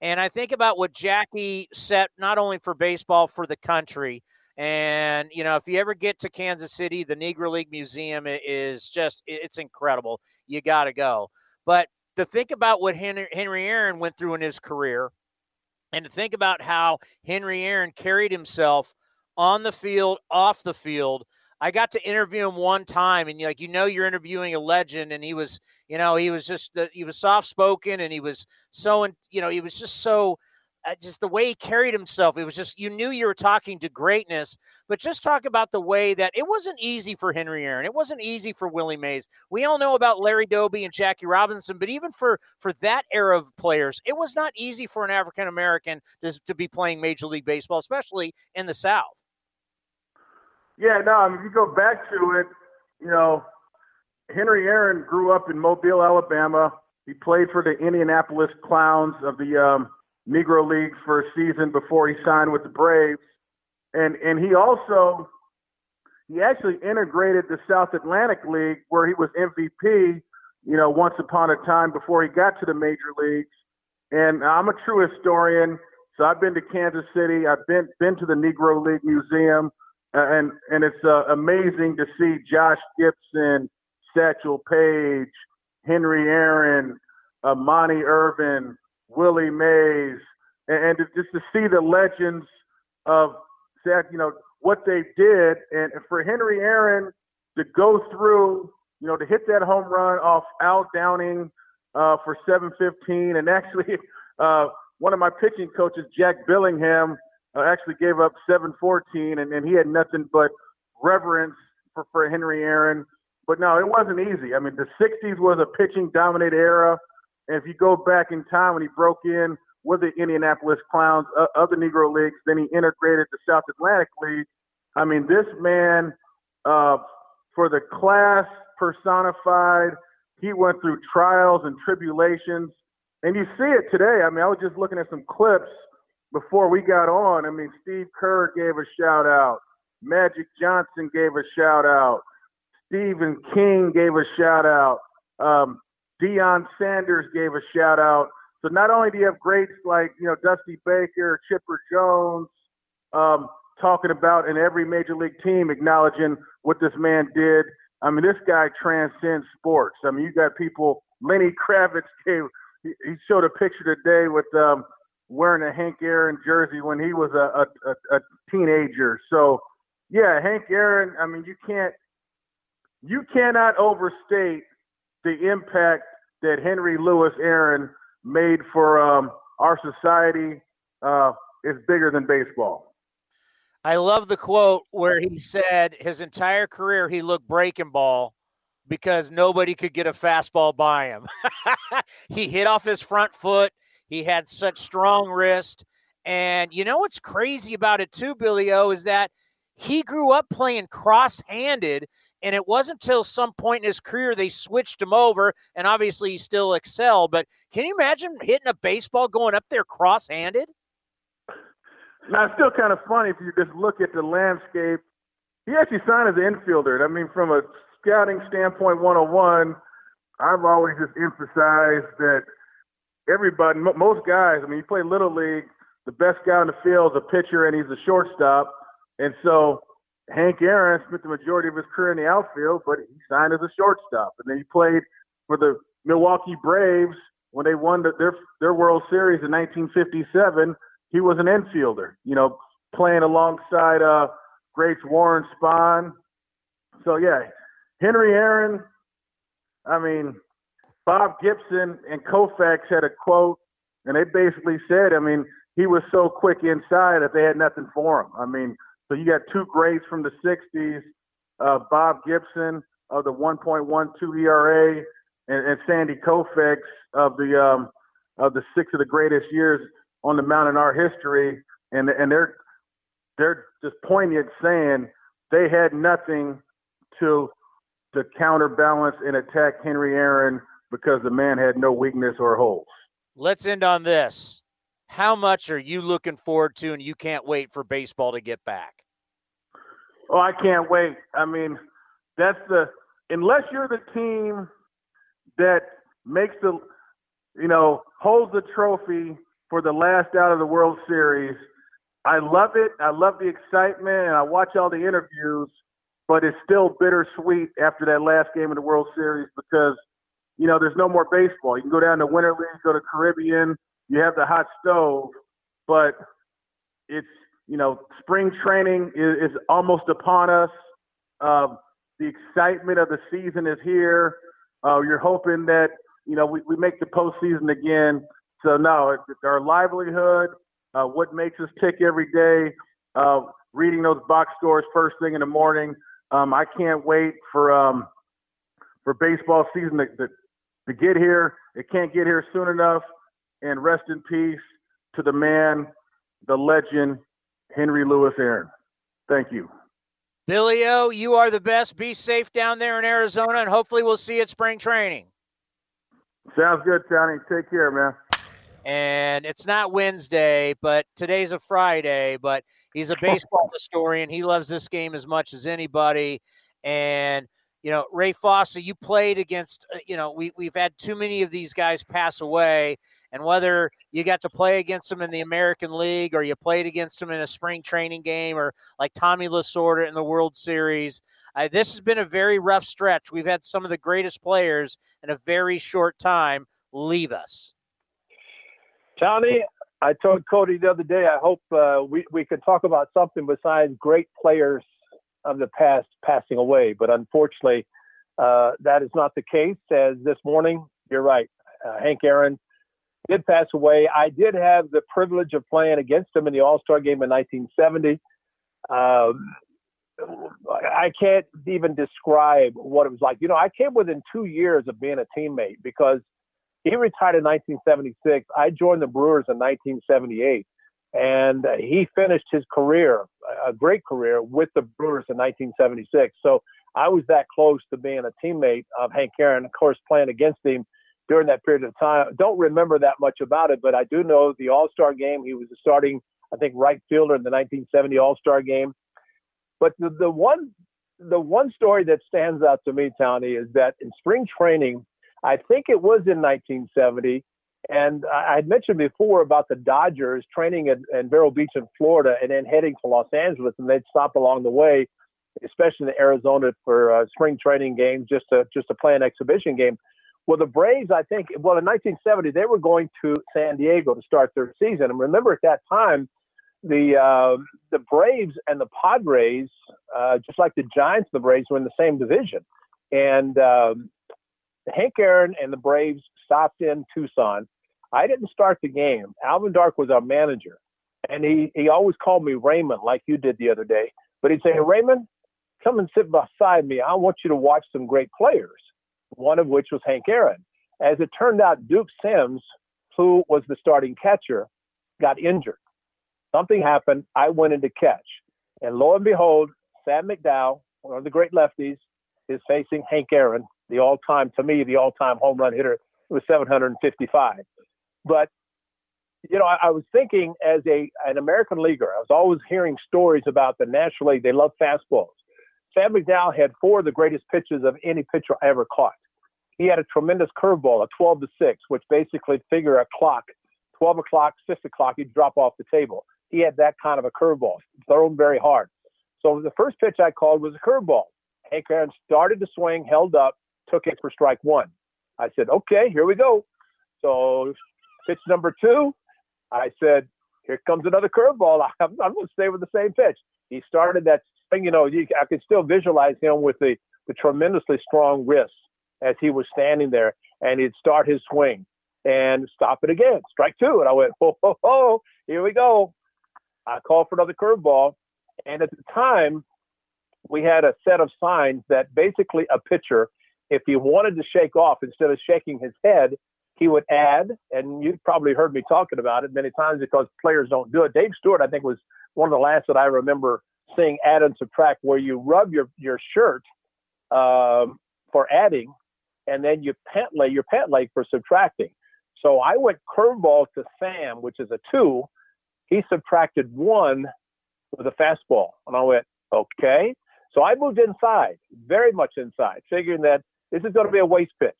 And I think about what Jackie set not only for baseball, for the country. And, you know, if you ever get to Kansas City, the Negro League Museum is just, it's incredible. You got to go. But to think about what Henry, Henry Aaron went through in his career and to think about how Henry Aaron carried himself on the field, off the field. I got to interview him one time, and like you know, you're interviewing a legend, and he was, you know, he was just uh, he was soft spoken, and he was so, you know, he was just so uh, just the way he carried himself. It was just you knew you were talking to greatness. But just talk about the way that it wasn't easy for Henry Aaron. It wasn't easy for Willie Mays. We all know about Larry Doby and Jackie Robinson, but even for for that era of players, it was not easy for an African American to, to be playing Major League Baseball, especially in the South. Yeah, no. I mean, if you go back to it, you know, Henry Aaron grew up in Mobile, Alabama. He played for the Indianapolis Clowns of the um, Negro Leagues for a season before he signed with the Braves. And and he also he actually integrated the South Atlantic League where he was MVP, you know, once upon a time before he got to the major leagues. And I'm a true historian, so I've been to Kansas City, I've been been to the Negro League Museum, and and it's uh, amazing to see Josh Gibson, Satchel Paige, Henry Aaron, uh, Monte Irvin, Willie Mays, and, and just to see the legends of that, you know, what they did, and for Henry Aaron to go through, you know, to hit that home run off Al Downing uh, for 715, and actually, (laughs) uh, one of my pitching coaches, Jack Billingham, uh, actually gave up 714, and, and he had nothing but reverence for, for Henry Aaron. But no, it wasn't easy. I mean, the 60s was a pitching dominated era. And if you go back in time when he broke in with the Indianapolis Clowns uh, of the Negro Leagues, then he integrated the South Atlantic League. I mean, this man, uh, for the class personified, he went through trials and tribulations. And you see it today. I mean, I was just looking at some clips before we got on. I mean, Steve Kerr gave a shout out. Magic Johnson gave a shout out. Stephen King gave a shout out. Um, Deion Sanders gave a shout out. So not only do you have greats like you know Dusty Baker, Chipper Jones, um, talking about in every major league team acknowledging what this man did. I mean, this guy transcends sports. I mean, you got people. Lenny Kravitz gave he, showed a picture today with um, wearing a Hank Aaron jersey when he was a, a, a teenager. So yeah, Hank Aaron. I mean, you can't you cannot overstate the impact that Henry Louis Aaron made for um, our society uh, is bigger than baseball. I love the quote where he said his entire career he looked breaking ball because nobody could get a fastball by him. (laughs) he hit off his front foot. He had such strong wrist. And you know what's crazy about it too, Billy O, is that he grew up playing cross-handed and it wasn't until some point in his career they switched him over, and obviously he still excelled. But can you imagine hitting a baseball going up there cross-handed? Now it's still kind of funny if you just look at the landscape. He actually signed as an infielder. I mean, from a scouting standpoint, 101, I've always just emphasized that everybody, most guys, I mean, you play little league, the best guy in the field is a pitcher and he's a shortstop, and so Hank Aaron spent the majority of his career in the outfield, but he signed as a shortstop, and then he played for the Milwaukee Braves when they won the, their their World Series in 1957. He was an infielder, you know, playing alongside uh, greats Warren Spahn. So yeah, Henry Aaron. I mean, Bob Gibson and Koufax had a quote, and they basically said, I mean, he was so quick inside that they had nothing for him. I mean, so you got two greats from the 60s, uh, Bob Gibson of the 1.12 ERA and, and Sandy Koufax of the um, of the six of the greatest years on the mound in our history, and and they're they're just poignant saying they had nothing to to counterbalance and attack Henry Aaron because the man had no weakness or holes. Let's end on this. How much are you looking forward to and you can't wait for baseball to get back? Oh, I can't wait. I mean, that's the unless you're the team that makes the you know holds the trophy for the last out of the World Series. I love it. I love the excitement, and I watch all the interviews. But it's still bittersweet after that last game of the World Series because you know there's no more baseball. You can go down to Winter League, go to Caribbean. You have the hot stove, but it's you know spring training is, is almost upon us. Uh, the excitement of the season is here. Uh, you're hoping that you know we, we make the postseason again. So no, our livelihood, uh, what makes us tick every day, uh, reading those box scores first thing in the morning. Um, I can't wait for um, for baseball season to, to, to get here. It can't get here soon enough. And rest in peace to the man, the legend, Henry Louis Aaron. Thank you. Billy O, you are the best. Be safe down there in Arizona, and hopefully we'll see you at spring training. Sounds good, Tony. Take care, man. And it's not Wednesday, but today's a Friday. But he's a baseball (laughs) historian. He loves this game as much as anybody. And you know, Ray Fosse, you played against, uh, you know, we, we've had too many of these guys pass away. And whether you got to play against them in the American League or you played against them in a spring training game or like Tommy Lasorda in the World Series, uh, this has been a very rough stretch. We've had some of the greatest players in a very short time leave us. Tony, I told Cody the other day, I hope uh, we, we could talk about something besides great players of the past passing away. But unfortunately, uh, that is not the case. As this morning, you're right, uh, Hank Aaron did pass away. I did have the privilege of playing against him in the All Star game in 1970. Um, I can't even describe what it was like. You know, I came within two years of being a teammate because he retired in 1976. I joined the Brewers in 1978 and he finished his career, a great career, with the Brewers in 1976. So I was that close to being a teammate of Hank Aaron, of course, playing against him during that period of time. Don't remember that much about it, but I do know the All Star game. He was a starting, I think, right fielder in the 1970 All Star game. But the, the one the one story that stands out to me, Tony, is that in spring training, I think it was in 1970, and I had mentioned before about the Dodgers training in, Vero Beach in Florida and then heading to Los Angeles, and they'd stop along the way, especially in Arizona for uh, spring training games, just to just to play an exhibition game. Well, the Braves, I think, well, in 1970, they were going to San Diego to start their season. And remember, at that time, the uh, the Braves and the Padres, uh, just like the Giants, the Braves were in the same division. And um, Hank Aaron and the Braves stopped in Tucson. I didn't start the game. Alvin Dark was our manager, and he he always called me Raymond, like you did the other day. But he'd say, hey, Raymond, come and sit beside me. I want you to watch some great players. One of which was Hank Aaron. As it turned out, Duke Sims, who was the starting catcher, got injured. Something happened. I went in to catch, and lo and behold, Sam McDowell, one of the great lefties, is facing Hank Aaron, the all-time, to me, the all-time home run hitter. Was 755. But you know, I, I, was thinking as a an American leaguer, I was always hearing stories about the National League. They love fastballs. Sam McDowell had four of the greatest pitches of any pitcher I ever caught. He had a tremendous curveball, a 12 to 6, which basically figure a clock, 12 o'clock, 6 o'clock, he'd drop off the table. He had that kind of a curveball, thrown very hard. So the first pitch I called was a curveball. Hank Aaron started to swing, held up, took it for strike one. I said, okay, here we go. So pitch number two, I said, here comes another curveball. (laughs) I'm, I'm going to stay with the same pitch. He started that thing, you know, you, I could still visualize him with the, the tremendously strong wrist as he was standing there, and he'd start his swing and stop it again, strike two. And I went, ho, ho, ho, here we go. I called for another curveball. And at the time, we had a set of signs that basically a pitcher if he wanted to shake off, instead of shaking his head, he would add, and you've probably heard me talking about it many times because players don't do it. Dave Stewart, I think, was one of the last that I remember seeing add and subtract, where you rub your your shirt um, for adding, and then you pant leg your pant leg for subtracting. So I went curveball to Sam, which is a two. He subtracted one with a fastball, and I went okay. So I moved inside, very much inside, figuring that this is going to be a waste pitch.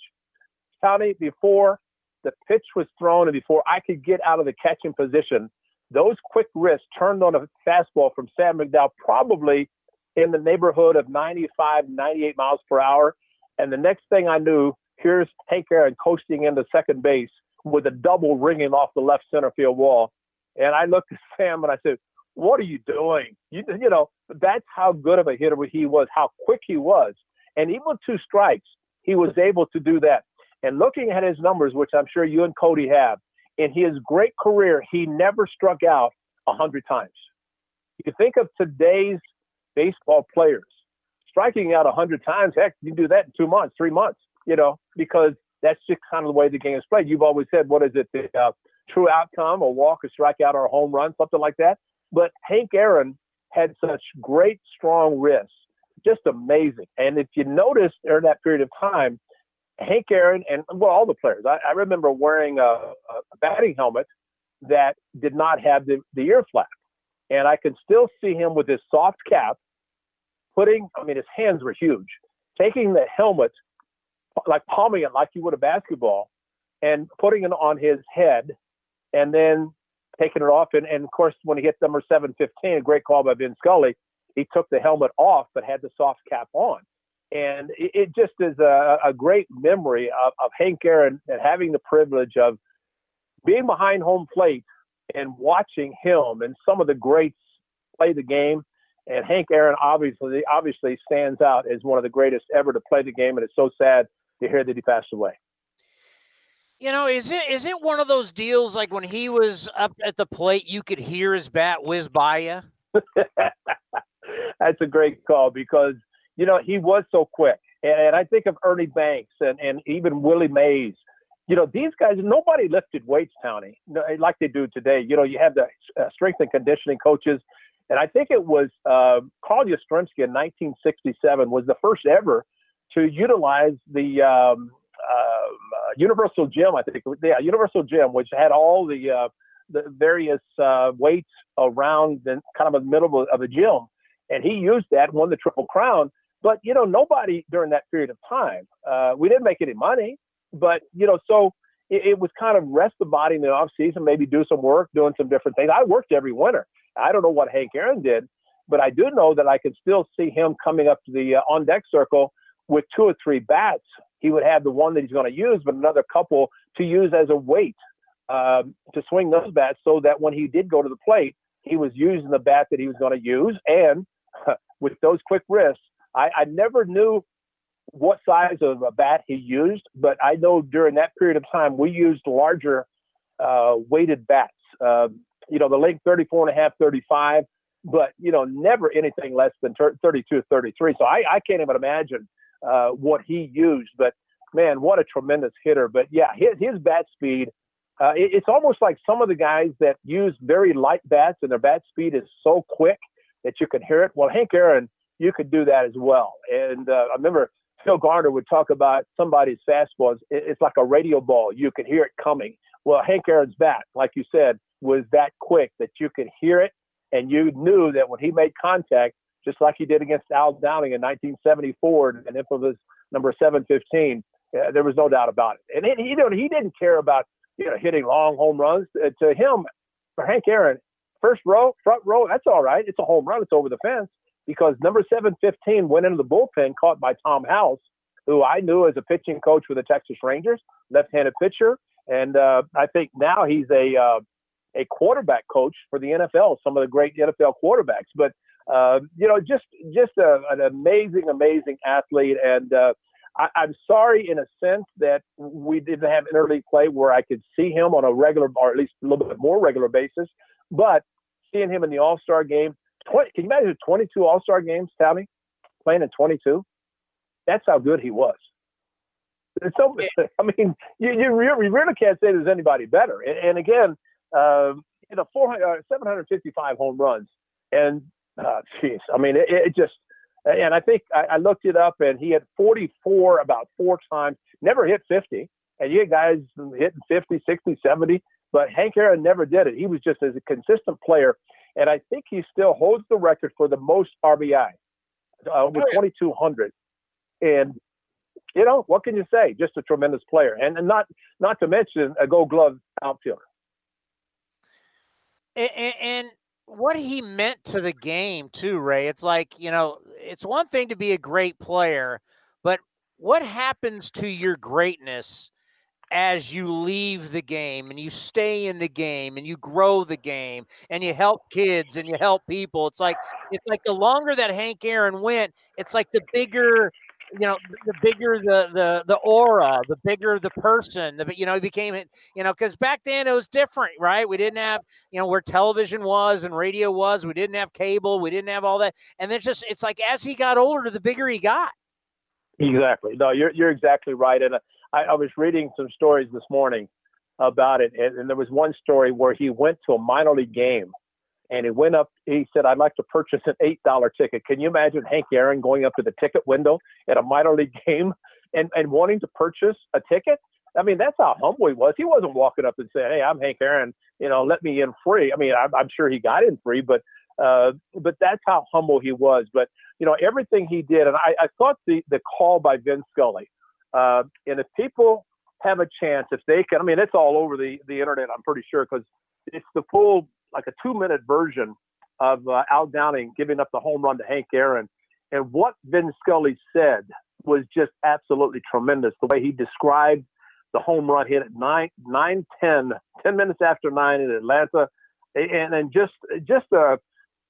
Tony, before the pitch was thrown and before I could get out of the catching position, those quick wrists turned on a fastball from Sam McDowell, probably in the neighborhood of 95, 98 miles per hour. And the next thing I knew, here's Hank Aaron coasting into second base with a double ringing off the left center field wall. And I looked at (laughs) Sam and I said, What are you doing? You, you know, that's how good of a hitter he was, how quick he was. And even with two strikes, he was able to do that. And looking at his numbers, which I'm sure you and Cody have, in his great career, he never struck out 100 times. You think of today's baseball players striking out 100 times, heck, you can do that in two months, three months, you know, because that's just kind of the way the game is played. You've always said, what is it, the uh, true outcome, a walk, a strikeout, or a home run, something like that. But Hank Aaron had such great, strong wrists, just amazing. And if you notice during that period of time, Hank Aaron and well, all the players. I, I remember wearing a, a, batting helmet that did not have the, the ear flap, and I can still see him with his soft cap, putting. I mean, his hands were huge, taking the helmet, like palming it like you would a basketball, and putting it on his head, and then taking it off. And, and of course, when he hit number 715, a great call by Vin Scully, he took the helmet off but had the soft cap on. And it, it just is a, a great memory of, of Hank Aaron and having the privilege of being behind home plate and watching him and some of the greats play the game. And Hank Aaron obviously obviously stands out as one of the greatest ever to play the game, and it's so sad to hear that he passed away. You know, is it is it one of those deals like when he was up at the plate, you could hear his bat whiz by you? (laughs) That's a great call because you know, he was so quick. And I think of Ernie Banks and, and even Willie Mays. You know, these guys, nobody lifted weights, Tony, like they do today. You know, you have the uh, strength and conditioning coaches. And I think it was uh, Carl Yastrzemski in 1967 was the first ever to utilize the um, uh, Universal Gym, I think. Yeah, Universal Gym, which had all the, uh, the various uh, weights around the kind of the middle of the gym. And he used that, won the Triple Crown. But you know, nobody during that period of time. Uh, we didn't make any money, but you know, so it, it, was kind of rest the body in the off season, maybe do some work, doing some different things. I worked every winter. I don't know what Hank Aaron did, but I do know that I could still see him coming up to the uh, on deck circle with two or three bats. He would have the one that he's going to use, but another couple to use as a weight um, to swing those bats, so that when he did go to the plate, he was using the bat that he was going to use, and (laughs) with those quick wrists, I, I never knew what size of a bat he used, but I know during that period of time we used larger uh, weighted bats. Uh, you know, the length 34 and a half, 35, but you know, never anything less than 32, 33. So I, I can't even imagine uh, what he used. But man, what a tremendous hitter! But yeah, his, his bat speed. Uh, it, it's almost like some of the guys that use very light bats and their bat speed is so quick that you can hear it. Well, Hank Aaron you could do that as well. And uh, I remember Phil Garner would talk about somebody's fastball. It's like a radio ball. You could hear it coming. Well, Hank Aaron's bat, like you said, was that quick that you could hear it, and you knew that when he made contact, just like he did against Al Downing in 1974, and infamous number 715, uh, there was no doubt about it. And he, he, he didn't care about you know hitting long home runs. Uh, to him, for Hank Aaron, first row, front row, that's all right. It's a home run. It's over the fence because number 715 went into the bullpen caught by Tom House, who I knew as a pitching coach for the Texas Rangers, left-handed pitcher, and uh, I think now he's a uh, a quarterback coach for the NFL. Some of the great NFL quarterbacks, but uh, you know, just just a, an amazing, amazing athlete, and uh, I, I'm sorry in a sense that we didn't have interleague play where I could see him on a regular, or at least a little bit more regular basis, but seeing him in the All Star game 20, can you imagine 22 All Star games, Tommy, playing in 22? That's how good he was. so, (laughs) I mean, you, you, really, can't say there's anybody better. And, and again, um, you know, 400, uh, 755 home runs. And, uh, geez, I mean, it, it just, and I think I, I, looked it up and he had 44 about four times, never hit 50. And you had guys hitting 50, 60, 70, but Hank Aaron never did it. He was just as a consistent player and I think he still holds the record for the most RBI, uh, over oh, yeah. 2,200. And you know, what can you say? Just a tremendous player, and, and not not to mention a Gold Glove outfielder. And, and what he meant to the game too, Ray. It's like you know, it's one thing to be a great player, but what happens to your greatness? As you leave the game and you stay in the game and you grow the game and you help kids and you help people. It's like it's like the longer that Hank Aaron went, it's like the bigger you know the bigger the the the aura the bigger the person the you know he became it you know because back then it was different right we didn't have you know where television was and radio was we didn't have cable we didn't have all that and it's just it's like as he got older the bigger he got exactly no you're you're exactly right and uh, I, I was reading some stories this morning about it, and, and there was one story where he went to a minor league game and he went up. He said, "I'd like to purchase an eight dollar ticket." Can you imagine Hank Aaron going up to the ticket window at a minor league (laughs) game and and wanting to purchase a ticket? I mean, that's how humble he was. He wasn't walking up and saying, "Hey, I'm Hank Aaron. You know, let me in free." I mean, I'm, I'm sure he got in free, but uh, but that's how humble he was. But you know, everything he did, and I, I thought the the call by Vin Scully uh, and if people have a chance, if they can, I mean, it's all over the, the internet, I'm pretty sure, because it's the full, like a two minute version of uh, Al Downing giving up the home run to Hank Aaron. And what Vin Scully said was just absolutely tremendous. The way he described the home run hit at 9, 9 10, 10 minutes after 9 in Atlanta. And, just, just a,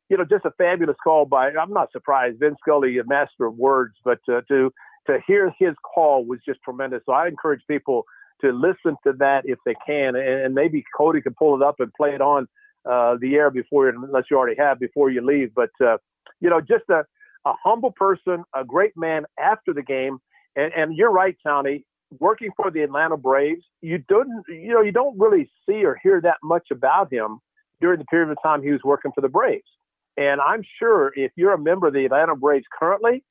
you know, just a fabulous call by, I'm not surprised, Vin Scully, a master of words, but uh, to, to hear his call was just tremendous. So I encourage people to listen to that if they can, and, maybe Cody can pull it up and play it on uh, the air before, unless you already have before you leave. But uh, you know, just a, a humble person, a great man after the game, and, and you're right, Tony. Working for the Atlanta Braves, you don't, you know, you don't really see or hear that much about him during the period of time he was working for the Braves. And I'm sure if you're a member of the Atlanta Braves currently,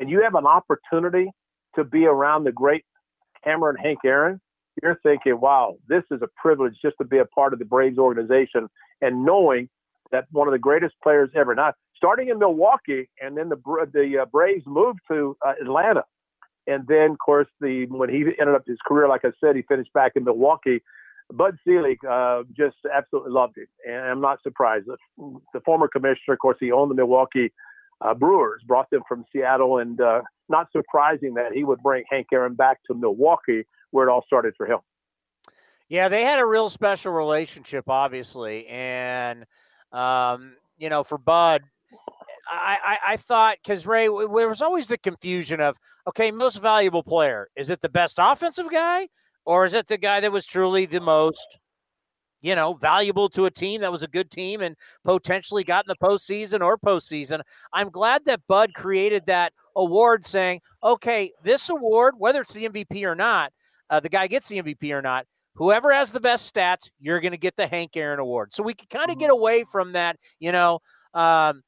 and you have an opportunity to be around the great Hammer and Hank Aaron, you're thinking, wow, this is a privilege just to be a part of the Braves organization and knowing that one of the greatest players ever. Now, starting in Milwaukee, and then the the uh, Braves moved to uh, Atlanta, and then of course the when he ended up his career, like I said, he finished back in Milwaukee. Bud Selig uh, just absolutely loved him, and I'm not surprised. The, the former commissioner, of course, he owned the Milwaukee uh, Brewers, brought them from Seattle, and uh, not surprising that he would bring Hank Aaron back to Milwaukee, where it all started for him. Yeah, they had a real special relationship, obviously, and um, you know, for Bud, I, I, I thought because Ray, there was always the confusion of okay, most valuable player is it the best offensive guy or is it the guy that was truly the most you know, valuable to a team that was a good team and potentially got in the postseason or postseason. I'm glad that Bud created that award saying, okay, this award, whether it's the MVP or not, uh, the guy gets the MVP or not, whoever has the best stats, you're going to get the Hank Aaron Award. So we can kind of get mm-hmm. away from that, you know. Um,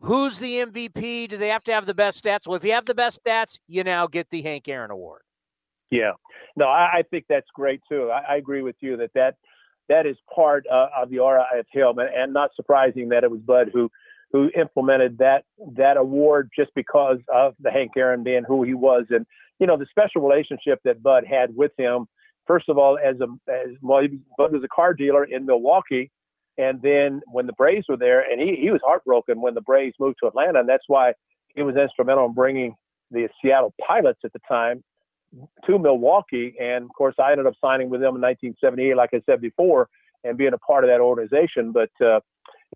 who's the MVP? Do they have to have the best stats? Well, if you have the best stats, you now get the Hank Aaron Award. Yeah, no, I, I think that's great too. I, I agree with you that that that is part uh, of the of him, and, and not surprising that it was Bud who who implemented that that award just because of the Hank Aaron being who he was, and you know the special relationship that Bud had with him. First of all, as a as well, Bud was a car dealer in Milwaukee, and then when the Braves were there, and he he was heartbroken when the Braves moved to Atlanta, and that's why he was instrumental in bringing the Seattle Pilots at the time to Milwaukee. And of course, I ended up signing with them in 1978, like I said before, and being a part of that organization. But uh,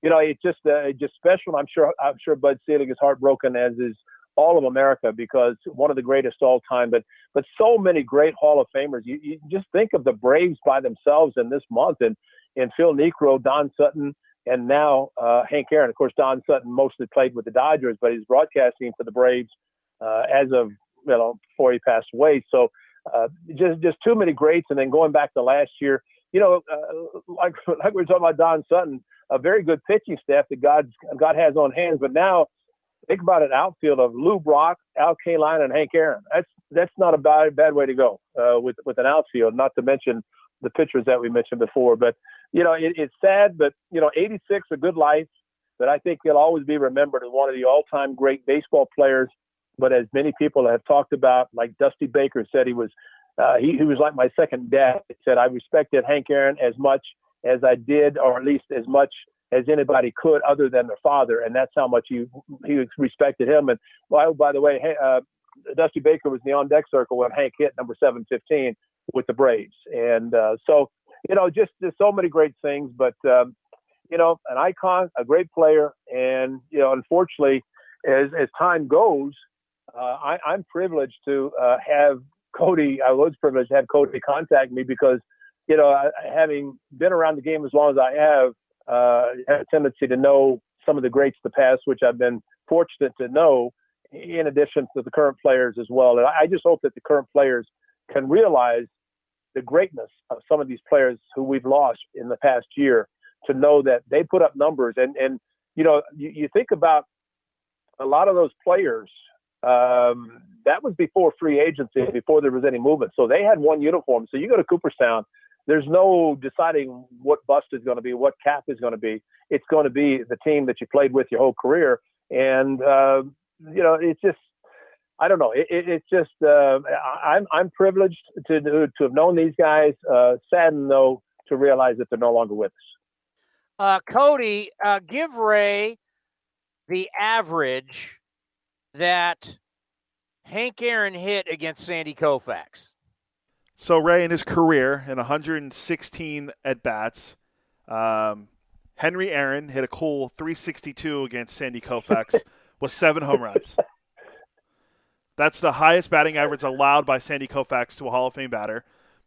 you know, it's just uh, just special. I'm sure I'm sure Bud Selig is heartbroken, as is all of America, because one of the greatest all time. But but so many great Hall of Famers. You, you just think of the Braves by themselves in this month, and and Phil Niekro, Don Sutton. And now uh, Hank Aaron. Of course, Don Sutton mostly played with the Dodgers, but he's broadcasting for the Braves uh, as of you know, before he passed away. So uh, just just too many greats. And then going back to last year, you know, uh, like (laughs) like we were talking about Don Sutton, a very good pitching staff that God God has on hands. But now think about an outfield of Lou Brock, Al Kaline, and Hank Aaron. That's that's not a bad bad way to go uh, with with an outfield. Not to mention the pitchers that we mentioned before. But you know, it, it's sad, but you know, 86 a good life. But I think he'll always be remembered as one of the all-time great baseball players but as many people have talked about, like Dusty Baker said, he was uh, he, he was like my second dad. He said I respected Hank Aaron as much as I did, or at least as much as anybody could, other than their father, and that's how much he he respected him. And well, by the way, uh, Dusty Baker was in the on deck circle when Hank hit number 715 with the Braves, and uh, so you know, just there's so many great things, but um, you know, an icon, a great player, and you know, unfortunately, as as time goes, I, I'm privileged to uh, have Cody. I was privileged to have Cody contact me because, you know, having been around the game as long as I have, uh, have a tendency to know some of the greats of the past, which I've been fortunate to know, in addition to the current players as well. And I just hope that the current players can realize the greatness of some of these players who we've lost in the past year to know that they put up numbers and and you know you, you think about a lot of those players um, that was before free agency, before there was any movement. So they had one uniform. So you go to Cooperstown, there's no deciding what bust is going to be, what cap is going to be. It's going to be the team that you played with your whole career. And, uh, you know, it's just, I don't know. It, it, it's just, uh, I'm, I'm privileged to, to have known these guys. Uh, saddened, though, to realize that they're no longer with us. Uh, Cody, uh, give Ray the average that Hank Aaron hit against Sandy Koufax? So Ray, in his career, in 116 at bats, um, Henry Aaron hit a cool 362 against Sandy Koufax (laughs) with seven home runs. That's the highest batting average allowed by Sandy Koufax to a Hall of Fame batter,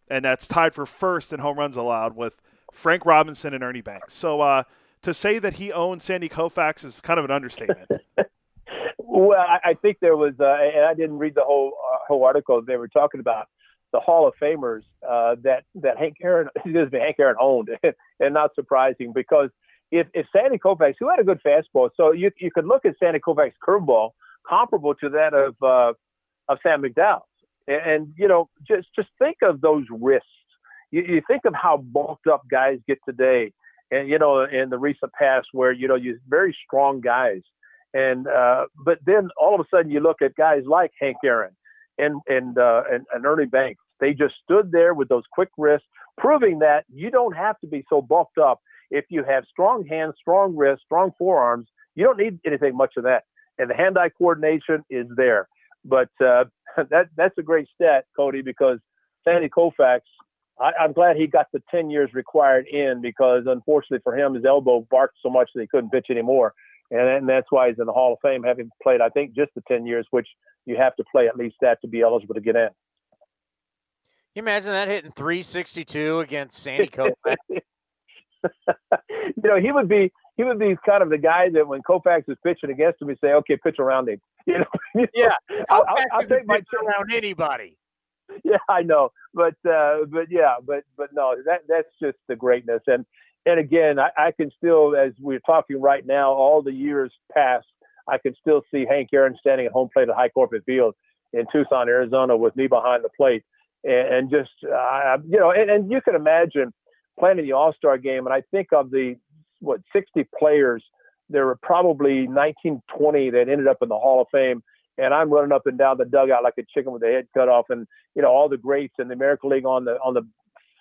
and that's tied for first in home runs allowed with Frank Robinson and Ernie Banks. So uh, to say that he owned Sandy Koufax is kind of an understatement. (laughs) Well, I, think there was, uh, and I didn't read the whole uh, whole article. They were talking about the Hall of Famers uh, that that Hank Aaron, (laughs) excuse me, Hank Aaron owned, (laughs) and not surprising because if if Sandy Koufax, who had a good fastball, so you you could look at Sandy Koufax's curveball comparable to that of uh, of Sam McDowell's, and, and you know just just think of those wrists. You, you think of how bulked up guys get today, and you know in the recent past where you know you very strong guys and uh, but then all of a sudden you look at guys like Hank Aaron and and, uh, and and Ernie Banks. They just stood there with those quick wrists, proving that you don't have to be so bulked up if you have strong hands, strong wrists, strong forearms. You don't need anything much of that, and the hand-eye coordination is there. But uh, (laughs) that that's a great stat, Cody, because Sandy Koufax. I, I'm glad he got the 10 years required in because unfortunately for him, his elbow barked so much that he couldn't pitch anymore and, and that's why he's in the Hall of Fame, having played, I think, just the 10 years, which you have to play at least that to be eligible to get in. Can you imagine that hitting 362 against Sandy Koufax? (laughs) you know, he would be he would be kind of the guy that when Koufax is pitching against him, he'd say, "Okay, pitch around him." (laughs) You know, yeah, (laughs) I'll, I'll, I'll take my around anybody. Yeah, I know, but uh, but yeah, but but no, that that's just the greatness, and and again, I, I, can still, as we're talking right now, all the years past, I can still see Hank Aaron standing at home plate at Hi Corbett Field in Tucson, Arizona, with me behind the plate, and, and just uh, you know, and, and, you can imagine playing in the All Star game, and I think of the what 60 players, there were probably 19, 20 that ended up in the Hall of Fame. And I'm running up and down the dugout like a chicken with the head cut off, and you know all the greats in the American League on the on the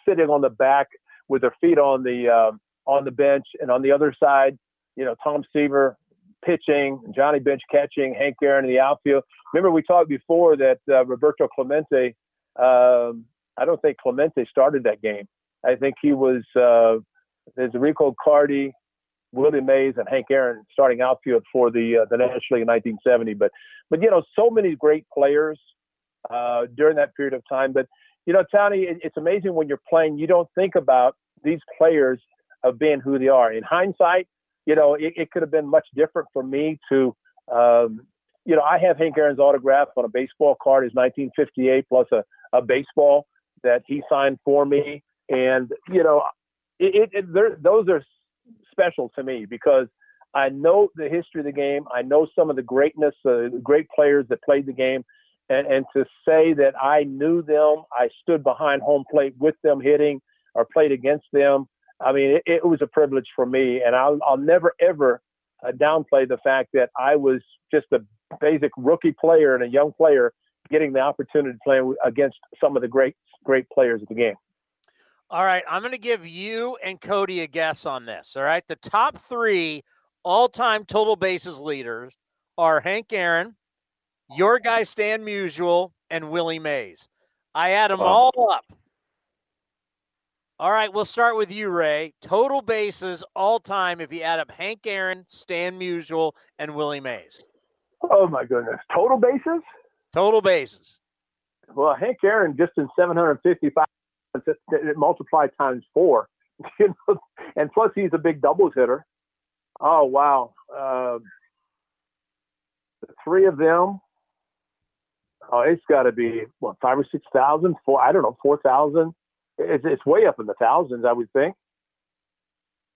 sitting on the back with their feet on the uh, on the bench, and on the other side, you know, Tom Seaver pitching, Johnny Bench catching, Hank Aaron in the outfield. Remember, we talked before that uh, Roberto Clemente. Um, I don't think Clemente started that game. I think he was uh, there's Rico Carty, Willie Mays, and Hank Aaron starting outfield for the uh, the National League in 1970. But but you know, so many great players uh, during that period of time. But you know, Tony, it, it's amazing when you're playing, you don't think about these players of being who they are. In hindsight, you know, it, it could have been much different for me to, um, you know, I have Hank Aaron's autograph on a baseball card, his 1958 plus a, a baseball that he signed for me. And, you know, it, it, it those are special to me because I know the history of the game. I know some of the greatness, uh, great players that played the game. And, and to say that I knew them, I stood behind home plate with them hitting or played against them. I mean, it, it was a privilege for me, and I'll, I'll never ever uh, downplay the fact that I was just a basic rookie player and a young player getting the opportunity to play against some of the great great players of the game. All right, I'm going to give you and Cody a guess on this. All right, the top three all-time total bases leaders are Hank Aaron, your guy Stan Musial, and Willie Mays. I add them all up. All right, we'll start with you, Ray. Total bases all time if you add up Hank Aaron, Stan Musial, and Willie Mays. Oh my goodness, total bases. Total bases. Well, Hank Aaron just in 755 multiplied times four, (laughs) you know, and plus he's a big doubles hitter. Oh wow, uh, the three of them. Oh, it's got to be what five or six thousand, four. I don't know, four thousand. It's, it's way up in the thousands, I would think.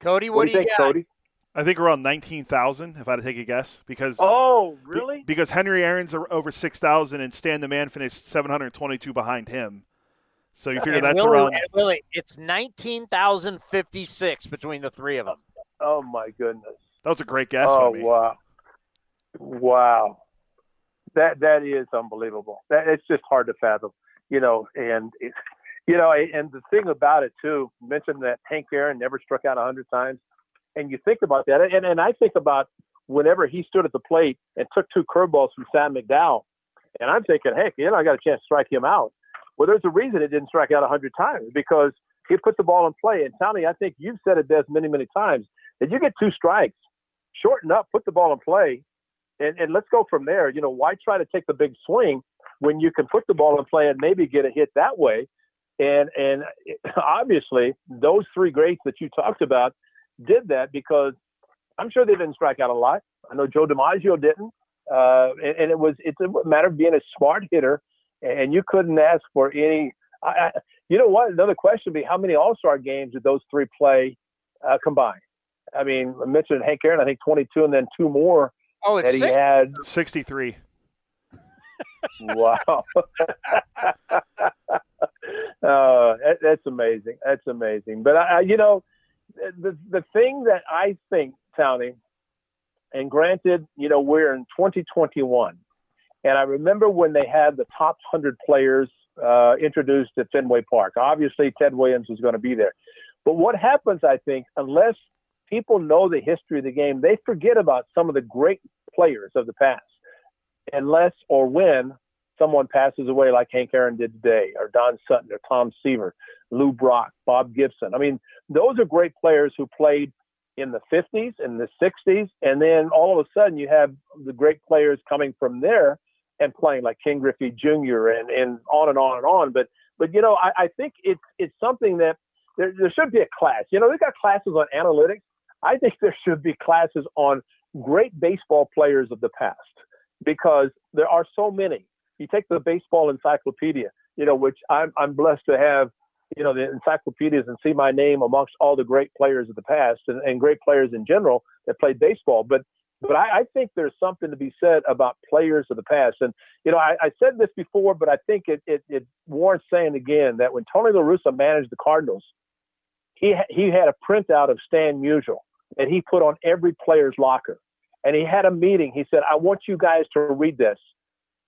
Cody, what, what do you, think, got? Cody? I think around nineteen thousand, if I had to take a guess, because oh, really? Be, because Henry Aaron's over six thousand, and Stan the Man finished seven hundred twenty-two behind him. So you figure and that's Willie, around. Willie, it's nineteen thousand fifty-six between the three of them. Oh my goodness, that was a great guess. Oh wow, wow, that that is unbelievable. That it's just hard to fathom, you know. And it, you know, and the thing about it too, you mentioned that Hank Aaron never struck out a hundred times and you think about that, and and I think about whenever he stood at the plate and took two curveballs from Sam McDowell, and I'm thinking, heck, you know, I got a chance to strike him out. Well, there's a reason it didn't strike out a hundred times because he put the ball in play. And Tony, I think you've said it, Des, many many times that you get two strikes, shorten up, put the ball in play, and and let's go from there. You know, why try to take the big swing when you can put the ball in play and maybe get a hit that way? And and (laughs) obviously, those three greats that you talked about did that because I'm sure they didn't strike out a lot. I know Joe DiMaggio didn't, uh, and, and, it was it's a matter of being a smart hitter, and you couldn't ask for any. I, I, you know what? Another question would be how many All Star games did those three play uh, combined? I mean, I mentioned Hank Aaron, I think 22, and then two more oh, that he six? had 63. Wow. uh, (laughs) that, that's amazing. That's amazing. But I, you know, the the thing that I think, Tony, and granted, you know, we're in 2021, and I remember when they had the top 100 players uh, introduced at Fenway Park. Obviously, Ted Williams was going to be there. But what happens, I think, unless people know the history of the game, they forget about some of the great players of the past, unless or when someone passes away like Hank Aaron did today, or Don Sutton, or Tom Seaver, Lou Brock, Bob Gibson. I mean, those are great players who played in the 50s and the 60s, and then all of a sudden you have the great players coming from there and playing like Ken Griffey Jr. and and on and on and on. But but you know, I, I think it's it's something that there, there should be a class. You know, they've got classes on analytics. I think (laughs) there should be classes on great baseball players of the past because there are so many. You take the baseball encyclopedia, you know, which I'm I'm blessed to have you know, the encyclopedias and see my name amongst all the great players of the past and, and great players in general that played baseball. But but I, I, think there's something to be said about players of the past. And you know, I, I said this before, but I think it, it, it warrants saying again that when Tony La Russa managed the Cardinals, he he had a printout of Stan Musial that he put on every player's locker, and he had a meeting. He said, "I want you guys to read this."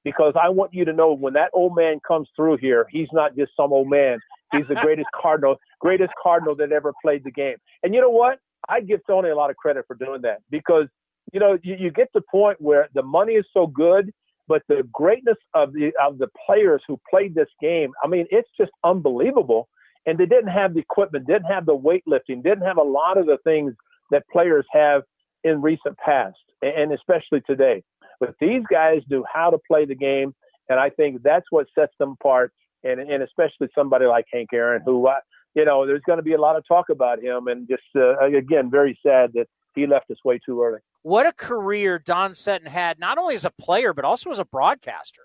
Because I want you to know when that old man comes through here, he's not just some old man. He's the greatest (laughs) Cardinal, greatest Cardinal that ever played the game. And you know what? I give Tony a lot of credit for doing that because you know you, you get to the point where the money is so good, but the greatness of the of the players who played this game. I mean, it's just unbelievable. And they didn't have the equipment, didn't have the weightlifting, didn't have a lot of the things that players have in recent past, and especially today. But these guys knew how to play the game, and I think that's what sets them apart and and especially somebody like Hank Aaron, who uh, you know there's going to be a lot of talk about him, and just uh, again very sad that he left us way too early. What a career Don Sutton had, not only as a player but also as a broadcaster.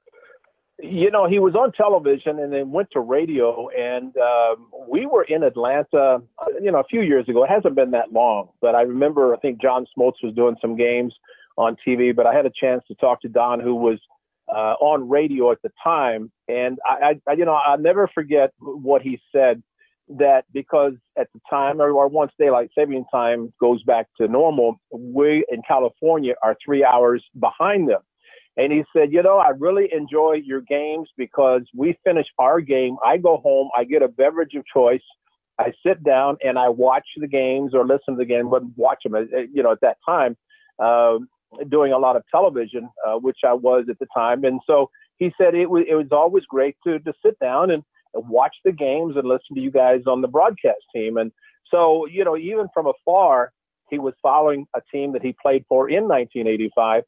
You know, he was on television and then went to radio, and um, we were in Atlanta, you know, a few years ago. It hasn't been that long, but I remember I think John Smoltz was doing some games on TV, but I had a chance to talk to Don, who was uh, on radio at the time, and I, I, you know, I'll never forget what he said. That because at the time, or once daylight saving time goes back to normal, we in California are three hours behind them. And he said, you know, I really enjoy your games because we finish our game. I go home, I get a beverage of choice. I sit down and I watch the games or listen to the game, but watch them, uh, you know, at that time, uh, doing a lot of television, uh, which I was at the time. And so he said it was, it was always great to, to sit down and watch the games and listen to you guys on the broadcast team. And so, you know, even from afar, he was following a team that he played for in 1985.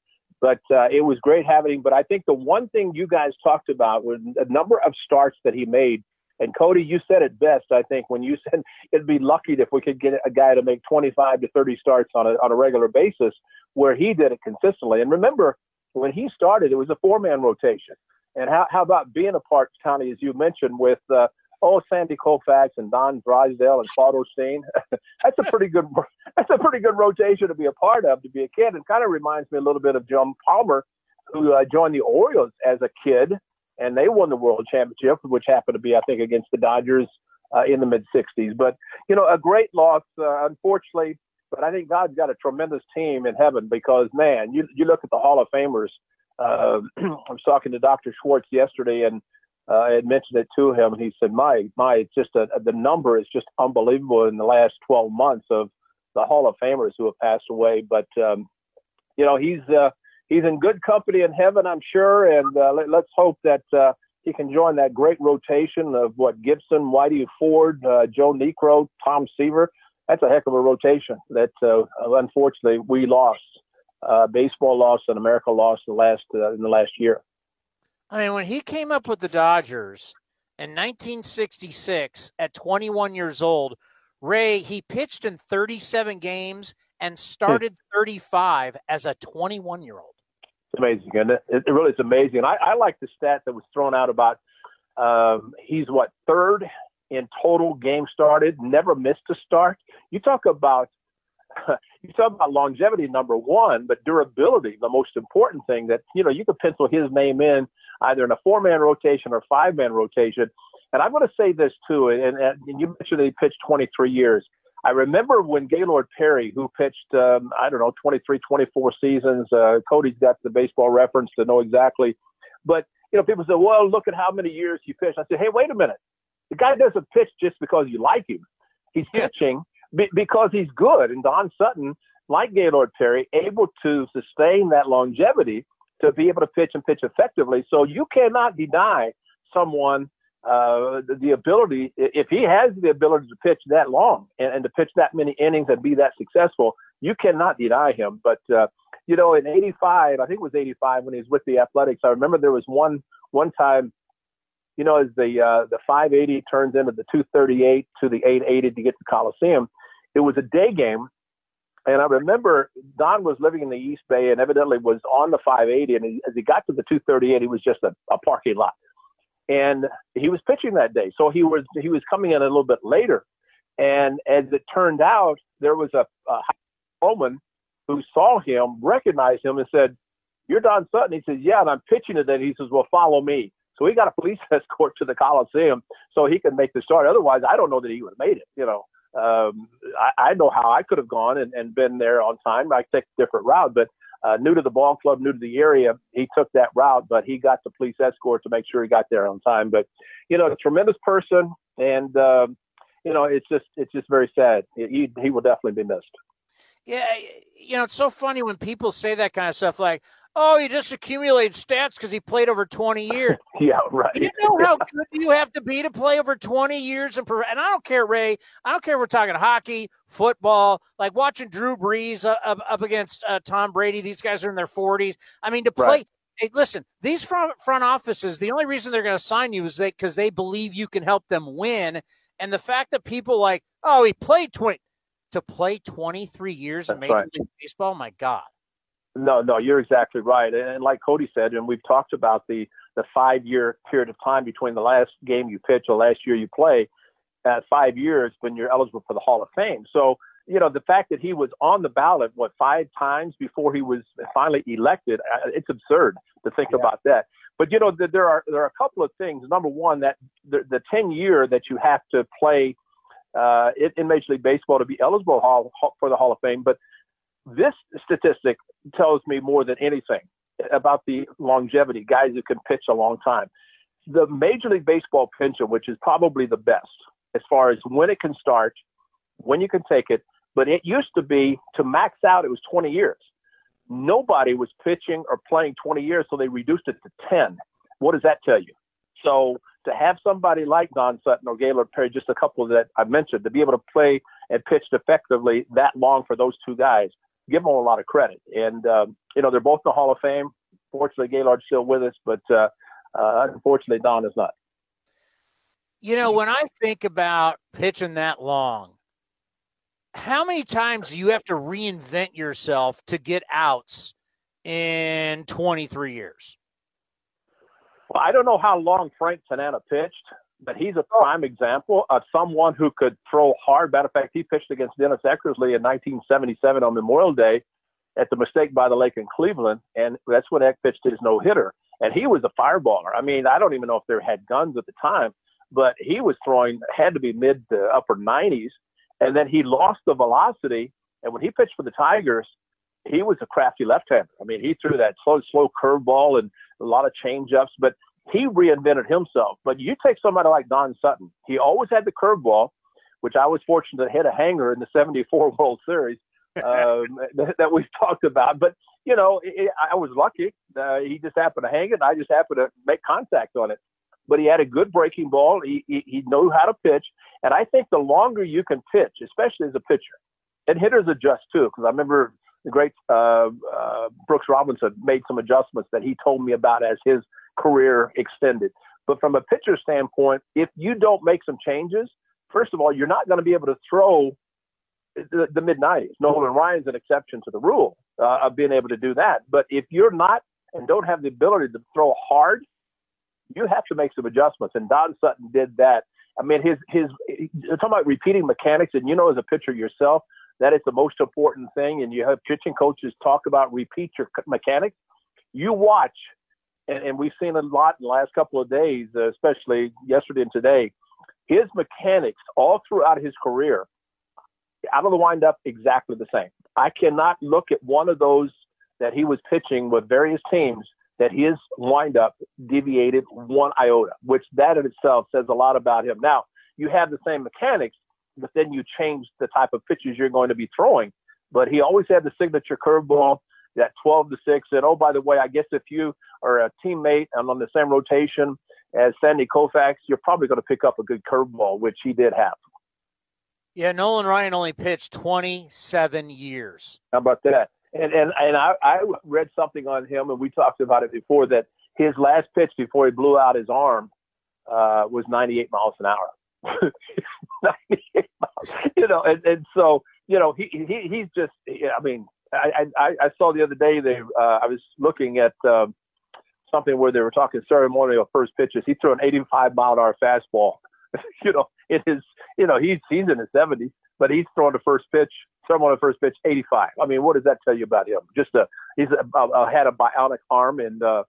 But uh, it was great having him. But I think the one thing you guys talked about was a number of starts that he made. And Cody, you said it best, I think, when you (laughs) said it'd be lucky if we could get a guy to make 25 to 30 starts on a, on a regular basis, where he did it consistently. And remember, when he started, it was a four man rotation. And how, how about being a part, Tony, as you mentioned, with uh, oh Sandy Koufax and Don Drysdale and Claude Osteen. (laughs) that's a pretty good that's a pretty good rotation to be a part of to be a kid. And kind of reminds me a little bit of John Palmer, who uh, joined the Orioles as a kid, and they won the World Championship, which happened to be I think against the Dodgers uh, in the mid '60s. But you know, a great loss, uh, unfortunately. But I think God's got a tremendous team in heaven because man, you you look at the Hall of Famers. Uh, (clears throat) I was talking to Dr. Schwartz yesterday, and uh, I had mentioned it to him, and he said, "My, my, it's just a, the number is just unbelievable in the last 12 months of the Hall of Famers who have passed away." But um, you know, he's uh, he's in good company in heaven, I'm sure, and uh, let, us hope that uh, he can join that great rotation of what Gibson, Whitey Ford, uh, Joe Niekro, Tom Seaver. That's a heck of a rotation that uh, unfortunately we lost. Uh, baseball lost and America lost the last in the last year. I mean, when he came up with the Dodgers in 1966 at 21 years old, Ray, he pitched in 37 games and started 35 as a 21 year old. It's amazing, and it? it really is amazing. I, I like the stat that was thrown out about um, he's what third in total game started, never missed a start. You talk about (laughs) you talk about longevity, number one, but durability, the most important thing that, you know, you could pencil his name in either in a four man rotation or five man rotation. And I'm going to say this too, and, and you mentioned that he pitched 23 years. I remember when Gaylord Perry, who pitched, um, I don't know, 23, 24 seasons, uh, Cody's got the baseball reference to know exactly. But, you know, people say, well, look at how many years he pitched. I said, hey, wait a minute. The guy doesn't pitch just because you like him. He's yeah. pitching be, because he's good. And Don Sutton, like Gaylord Perry, able to sustain that longevity to be able to pitch and pitch effectively. So you cannot deny someone uh, the, the, ability, if he has the ability to pitch that long and, and, to pitch that many innings and be that successful, you cannot deny him. But, uh, you know, in 85, I think it was 85 when he was with the Athletics, I remember there was one, one time, you know, as the, uh, the 580 turns into the 238 to the 880 to get to the Coliseum, it was a day game and I remember Don was living in the East Bay and evidently was on the 580. And he, as he got to the 238, he was just a, a parking lot. And he was pitching that day. So he was he was coming in a little bit later. And as it turned out, there was a, a woman who saw him, recognized him, and said, You're Don Sutton. He says, Yeah, and I'm pitching today. He says, Well, follow me. So he got a police (laughs) escort to the Coliseum so he could make the start. Otherwise, I don't know that he would have made it, you know um, I, I know how I could have gone and, and been there on time. I take a different route, but uh, new to the ball club, new to the area, he took that route, but he got the police escort to make sure he got there on time. But you know, a tremendous person, and uh, you know, it's just it's just very sad. He he will definitely be missed. Yeah, you know, it's so funny when people say that kind of stuff, like, Oh, he just accumulated stats because he played over 20 years. (laughs) yeah, right. You know how good you have to be to play over 20 years? And, and I don't care, Ray. I don't care if we're talking hockey, football, like watching Drew Brees uh, up, up against uh, Tom Brady. These guys are in their 40s. I mean, to play. Right. Hey, listen, these front, front offices, the only reason they're going to sign you is because they, they believe you can help them win. And the fact that people like, oh, he played 20, to play 23 years That's in Major right. League Baseball, my God. No, no, you're exactly right. And like Cody said, and we've talked about the the five year period of time between the last game you pitch or last year you play, at five years when you're eligible for the Hall of Fame. So you know the fact that he was on the ballot what five times before he was finally elected, uh, it's absurd to think yeah. about that. But you know there are there are a couple of things. Number one, that the, the ten year that you have to play uh, in Major League Baseball to be eligible for the Hall of Fame, but this statistic tells me more than anything about the longevity, guys who can pitch a long time. The Major League Baseball pension, which is probably the best as far as when it can start, when you can take it, but it used to be to max out, it was 20 years. Nobody was pitching or playing 20 years, so they reduced it to 10. What does that tell you? So to have somebody like Don Sutton or Gaylord Perry, just a couple that I mentioned, to be able to play and pitch effectively that long for those two guys, give them a lot of credit. And um, you know, they're both in the Hall of Fame. Fortunately, Gaylord's still with us, but uh, uh, unfortunately, Don is not. You know, when I think about pitching that long, how many times do you have to reinvent yourself to get outs in 23 years? Well, I don't know how long Frank Tanana pitched, but he's a prime example of someone who could throw hard. Matter of fact, he pitched against Dennis Eckersley in 1977 on Memorial Day at the mistake by the lake in Cleveland, and that's when Eck pitched his no hitter. And he was a fireballer. I mean, I don't even know if they had guns at the time, but he was throwing had to be mid to upper 90s, and then he lost the velocity. And when he pitched for the Tigers, he was a crafty left-hander. I mean, he threw that slow, slow curveball and a lot of change-ups, but he reinvented himself. But you take somebody like Don Sutton, he always had the curveball, which I was fortunate to hit a hanger in the 74 (laughs) World Series um, (laughs) that, that, we've talked about. But, you know, it, I was lucky. Uh, he just happened to hang it. I just happened to make contact on it. But he had a good breaking ball. He, he, he knew how to pitch. And I think the longer you can pitch, especially as a pitcher, and hitters adjust too, because I remember the great uh, uh, Brooks Robinson made some adjustments that he told me about as his career extended. But from a pitcher standpoint, if you don't make some changes, first of all, you're not going to be able to throw the, the mid 90s. Nolan Ryan's an exception to the rule uh, of being able to do that. But if you're not and don't have the ability to throw hard, you have to make some adjustments. And Don Sutton did that. I mean, his his talking about repeating mechanics, and you know, as a pitcher yourself, that is the most important thing. And you have pitching coaches talk about repeat your mechanics. You watch, and, and we've seen a lot in the last couple of days, uh, especially yesterday and today. His mechanics all throughout his career, out of the windup, exactly the same. I cannot look at one of those that he was pitching with various teams that his windup deviated one iota, which that in itself says a lot about him. Now, you have the same mechanics, but then you change the type of pitches you're going to be throwing. But he always had the signature curveball, that 12 to 6. And oh, by the way, I guess if you are a teammate and on the same rotation as Sandy Koufax, you're probably going to pick up a good curveball, which he did have. Yeah, Nolan Ryan only pitched 27 years. How about that? And and and I, I read something on him, and we talked about it before that his last pitch before he blew out his arm uh, was 98 miles an hour. (laughs) 98 miles, you know, and, and so you know he he he's just I mean I I, I saw the other day they uh, I was looking at um, something where they were talking ceremonial first pitches. He threw an 85 mile an hour fastball. (laughs) you know, it is you know he's he's in his 70s, but he's throwing the first pitch at first pitch 85. I mean, what does that tell you about him? Just a he's a, a, had a bionic arm, and uh,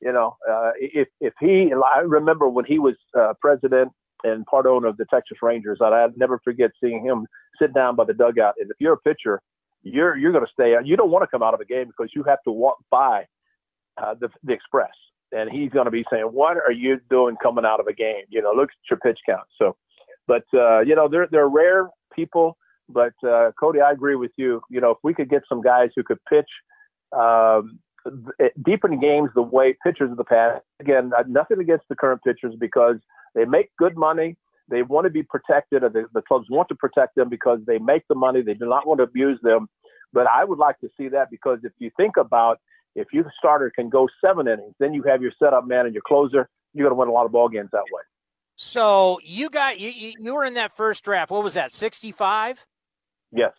you know, uh, if if he, I remember when he was uh, president and part owner of the Texas Rangers, I'd never forget seeing him sit down by the dugout. And if you're a pitcher, you're you're going to stay. You don't want to come out of a game because you have to walk by uh, the the express, and he's going to be saying, "What are you doing coming out of a game? You know, look at your pitch count." So, but uh, you know, they're they're rare people but uh, Cody, I agree with you. You know, if we could get some guys who could pitch um, deep in games the way pitchers of the past. Again, nothing against the current pitchers because they make good money. They want to be protected, or the, the clubs want to protect them because they make the money. They do not want to abuse them. But I would like to see that because if you think about if your starter can go seven innings, then you have your setup man and your closer. You're going to win a lot of ball games that way. So you got you you were in that first draft. What was that? Sixty five. Yes.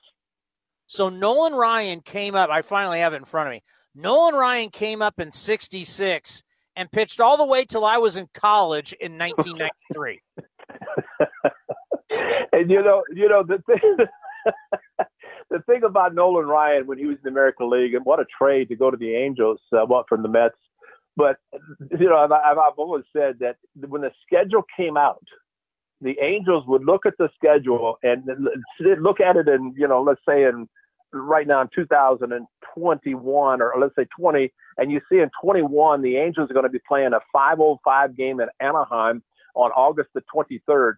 So Nolan Ryan came up. I finally have it in front of me. Nolan Ryan came up in 66 and pitched all the way till I was in college in (laughs) 1993. (laughs) and you know, you know the thing, (laughs) the thing about Nolan Ryan when he was in the American League and what a trade to go to the Angels, uh, what from the Mets. But you know, I've, I've always said that when the schedule came out, the Angels would look at the schedule and look at it in, you know, let's say in right now in 2021, or let's say 20, and you see in 21 the Angels are going to be playing a 5:05 game in Anaheim on August the 23rd.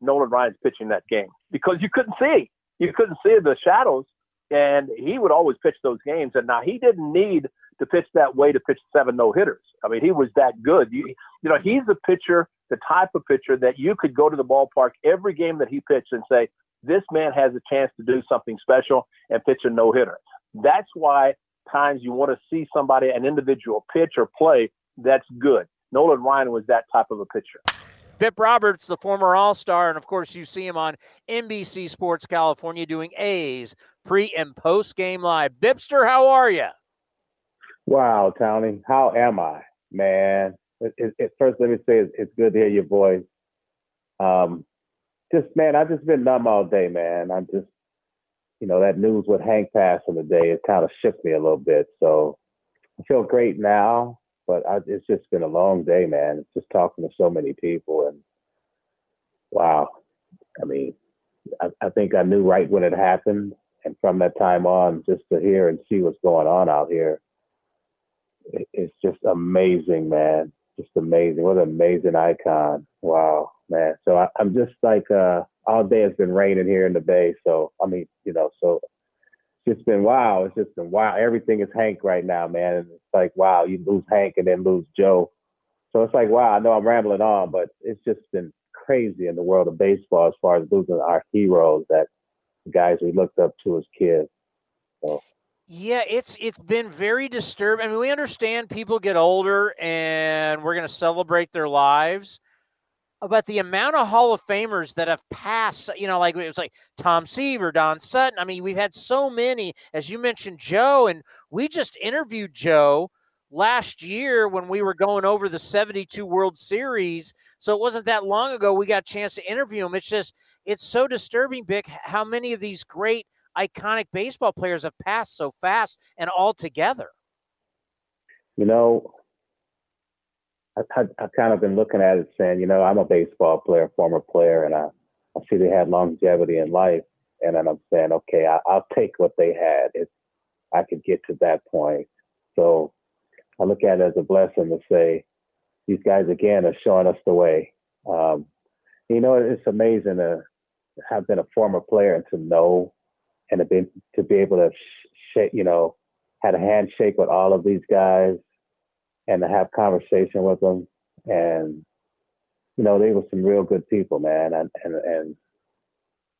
Nolan Ryan's pitching that game because you couldn't see, you couldn't see the shadows, and he would always pitch those games. And now he didn't need to pitch that way to pitch seven no hitters. I mean, he was that good. You, you know, he's a pitcher, the type of pitcher that you could go to the ballpark every game that he pitched and say, this man has a chance to do something special and pitch a no hitter. That's why times you want to see somebody, an individual pitch or play that's good. Nolan Ryan was that type of a pitcher. Bip Roberts, the former All Star, and of course, you see him on NBC Sports California doing A's pre and post game live. Bipster, how are you? Wow, Tony, how am I, man? It, it, it, first, let me say it's, it's, good to hear your voice. Um, just man, I've just been numb all day, man. I'm just, you know, that news with Hank passing today, it kind of shook me a little bit. So I feel great now, but I, it's just been a long day, man. It's just talking to so many people, and wow, I mean, I, I think I knew right when it happened, and from that time on, just to hear and see what's going on out here it's just amazing, man. Just amazing. What an amazing icon. Wow, man. So I, am just like uh, all day it's been raining here in the Bay. So I mean, you know, so it's just been wow. It's just been wow. Everything is Hank right now, man. And it's like wow, you lose Hank and then lose Joe. So it's like wow. I know I'm rambling on, but it's just been crazy in the world of baseball as far as losing our heroes that guys we looked up to as kids. So yeah, it's it's been very disturbing. I mean, we understand people get older and we're going to celebrate their lives, but the amount of Hall of Famers that have passed, you know, like it was like Tom Seaver, Don Sutton. I mean, we've had so many, as you mentioned, Joe, and we just interviewed Joe last year when we were going over the 72 World Series. So it wasn't that long ago we got a chance to interview him. It's just, it's so disturbing, Bick, how many of these great – iconic baseball players have passed so fast and all together. You know, I, I, I've kind of been looking at it saying, you know, I'm a baseball player, former player, and I, I see they had longevity in life. And then I'm saying, okay, I, I'll take what they had if I could get to that point. So I look at it as a blessing to say, these guys again are showing us the way. Um, you know, it's amazing to have been a former player and to know and to be to be able to shake, you know, had a handshake with all of these guys and to have conversation with them and you know they were some real good people man and and and,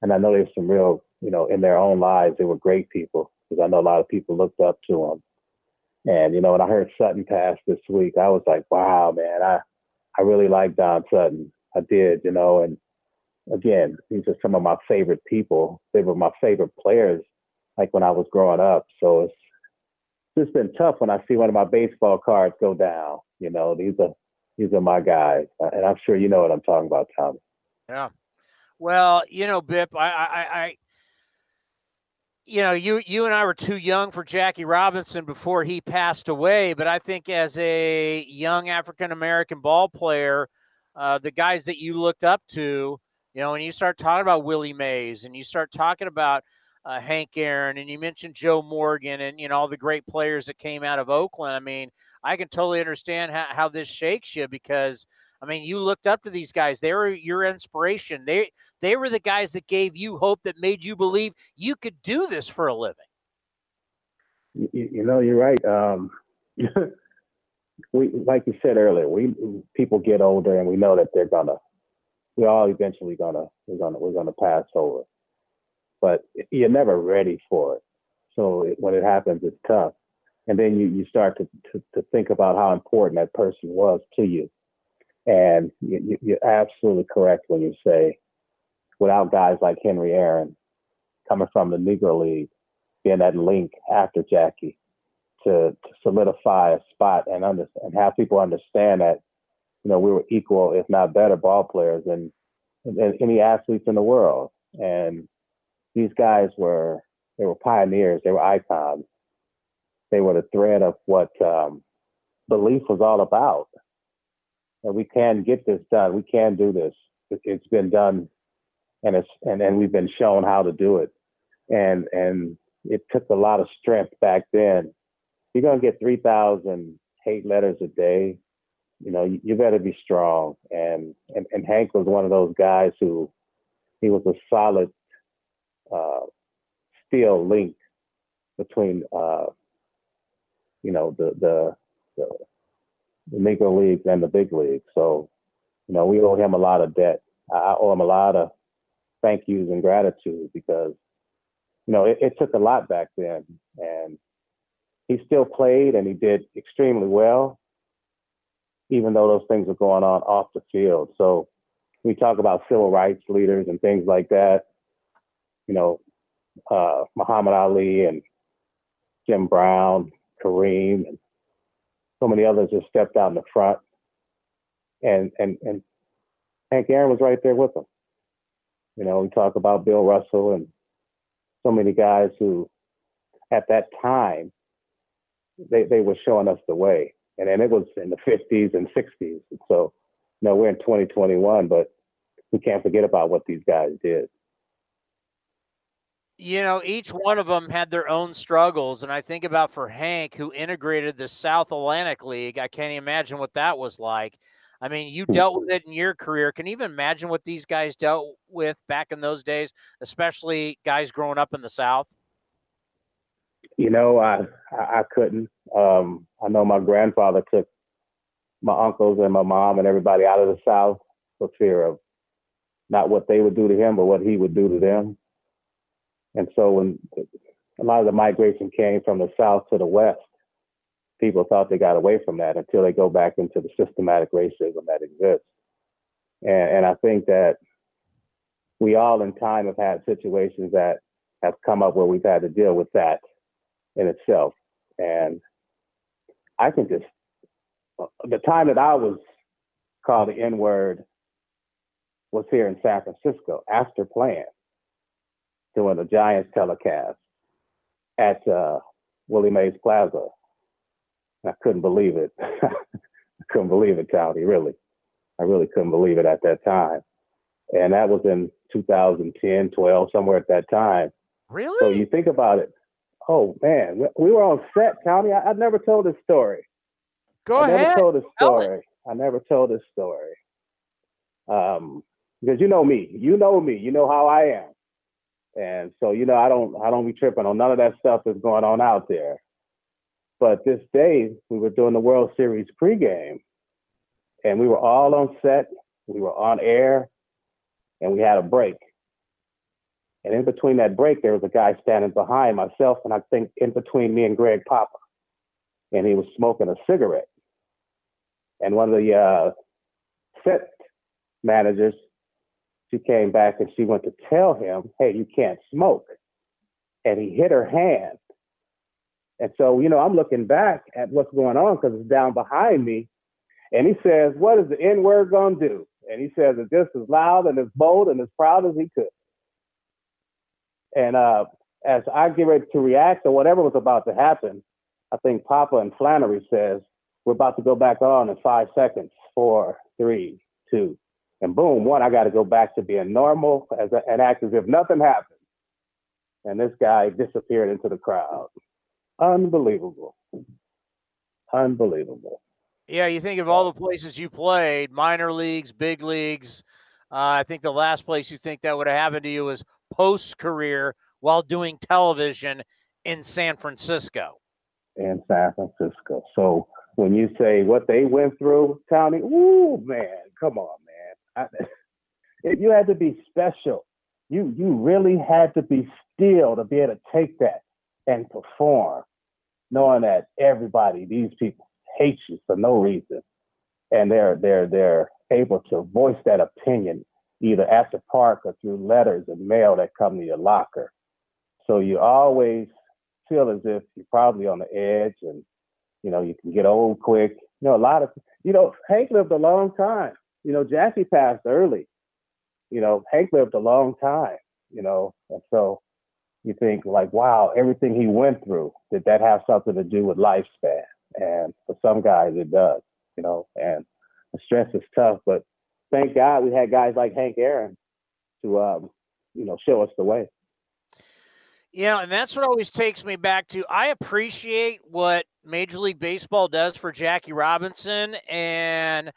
and I know they were some real you know in their own lives they were great people because I know a lot of people looked up to them and you know when I heard Sutton pass this week I was like wow man I I really like Don Sutton I did you know and again, these are some of my favorite people. They were my favorite players, like when I was growing up. So it's just been tough when I see one of my baseball cards go down. You know, these are these are my guys, and I'm sure you know what I'm talking about, Tommy. Yeah. Well, you know, Bip, I, I, I you know, you you and I were too young for Jackie Robinson before he passed away, but I think as a young African American ball player, uh, the guys that you looked up to, you know, when you start talking about Willie Mays and you start talking about uh, Hank Aaron and you mentioned Joe Morgan and, you know, all the great players that came out of Oakland, I mean, I can totally understand how, how this shakes you because, I mean, you looked up to these guys. They were your inspiration. They they were the guys that gave you hope that made you believe you could do this for a living. You, you know, you're right. Um, (laughs) we, like you said earlier, we people get older and we know that they're gonna we're all eventually gonna we're gonna we're gonna pass over, but you're never ready for it. So it, when it happens, it's tough, and then you you start to, to to think about how important that person was to you, and you, you're absolutely correct when you say, without guys like Henry Aaron coming from the Negro League, being that link after Jackie to, to solidify a spot and under, and have people understand that you know, we were equal, if not better, ball players than, than any athletes in the world. And these guys were they were pioneers, they were icons. They were the thread of what um, belief was all about. We can get this done. We can do this. It, has been done, and it's and, and we've been shown how to do it. And and it took a lot of strength back then. You're gonna get three thousand hate letters a day. You know, you, you better be strong. And, and and Hank was one of those guys who he was a solid uh, steel link between uh, you know the, the the the Negro leagues and the big leagues. So, you know, we owe him a lot of debt. I owe him a lot of thank yous and gratitude because, you know, it, it took a lot back then. And he still played and he did extremely well, even though those things were going on off the field. So we talk about civil rights leaders and things like that. You know, uh, Muhammad Ali and Jim Brown, Kareem, and so many others just stepped out in the front. And and and Hank Aaron was right there with them. You know, we talk about Bill Russell and so many guys who at that time they, they were showing us the way. And then it was in the 50s and 60s. And so, you know, we're in 2021, but we can't forget about what these guys did you know, each one of them had their own struggles. And I think about for Hank, who integrated the South Atlantic League, I can't imagine what that was like. I mean, you hmm. dealt with it in your career. Can you even imagine what these guys dealt with back in those days, especially guys growing up in the South? You know, I I couldn't. Um, I know my grandfather took my uncles and my mom and everybody out of the South for fear of not what they would do to him, but what he would do to them. And so when a lot of the migration came from the south to the west, people thought they got away from that until they go back into the systematic racism that exists. And, and I think that we all in time have had situations that have come up where we've had to deal with that in itself. And I can just, the time that I was called the N word was here in San Francisco after playing doing a Giants telecast at uh, Willie Mays Plaza. I couldn't believe it. (laughs) I couldn't believe it, Towdy, really. I really couldn't believe it at that time. And that was in 2010, 12, somewhere at that time. Really? So you think about it. Oh, man. We were on set, Towdy. I, I never told this story. Go I ahead. never told this story. I never told this story. Um, because you know me. You know me. You know how I am. And so, you know, I don't I don't be tripping on none of that stuff that's going on out there. But this day we were doing the World Series pregame and we were all on set, we were on air, and we had a break. And in between that break, there was a guy standing behind myself, and I think in between me and Greg Papa. And he was smoking a cigarette. And one of the uh, set managers she came back and she went to tell him, hey, you can't smoke. And he hit her hand. And so, you know, I'm looking back at what's going on because it's down behind me. And he says, what is the N word going to do? And he says it just as loud and as bold and as proud as he could. And uh, as I get ready to react to whatever was about to happen, I think Papa and Flannery says, we're about to go back on in five seconds. Four, three, two, and boom, one, I got to go back to being normal as a, and act as if nothing happened. And this guy disappeared into the crowd. Unbelievable. Unbelievable. Yeah, you think of all the places you played, minor leagues, big leagues. Uh, I think the last place you think that would have happened to you was post career while doing television in San Francisco. In San Francisco. So when you say what they went through, Tony, ooh, man, come on, I, you had to be special. You you really had to be still to be able to take that and perform, knowing that everybody, these people, hate you for no reason, and they're they're they're able to voice that opinion either at the park or through letters and mail that come to your locker. So you always feel as if you're probably on the edge and you know you can get old quick. You know, a lot of you know, Hank lived a long time. You know, Jackie passed early. You know, Hank lived a long time, you know, and so you think like, wow, everything he went through, did that have something to do with lifespan? And for some guys it does, you know, and the stress is tough, but thank God we had guys like Hank Aaron to um, you know, show us the way. Yeah, and that's what always takes me back to I appreciate what Major League Baseball does for Jackie Robinson, and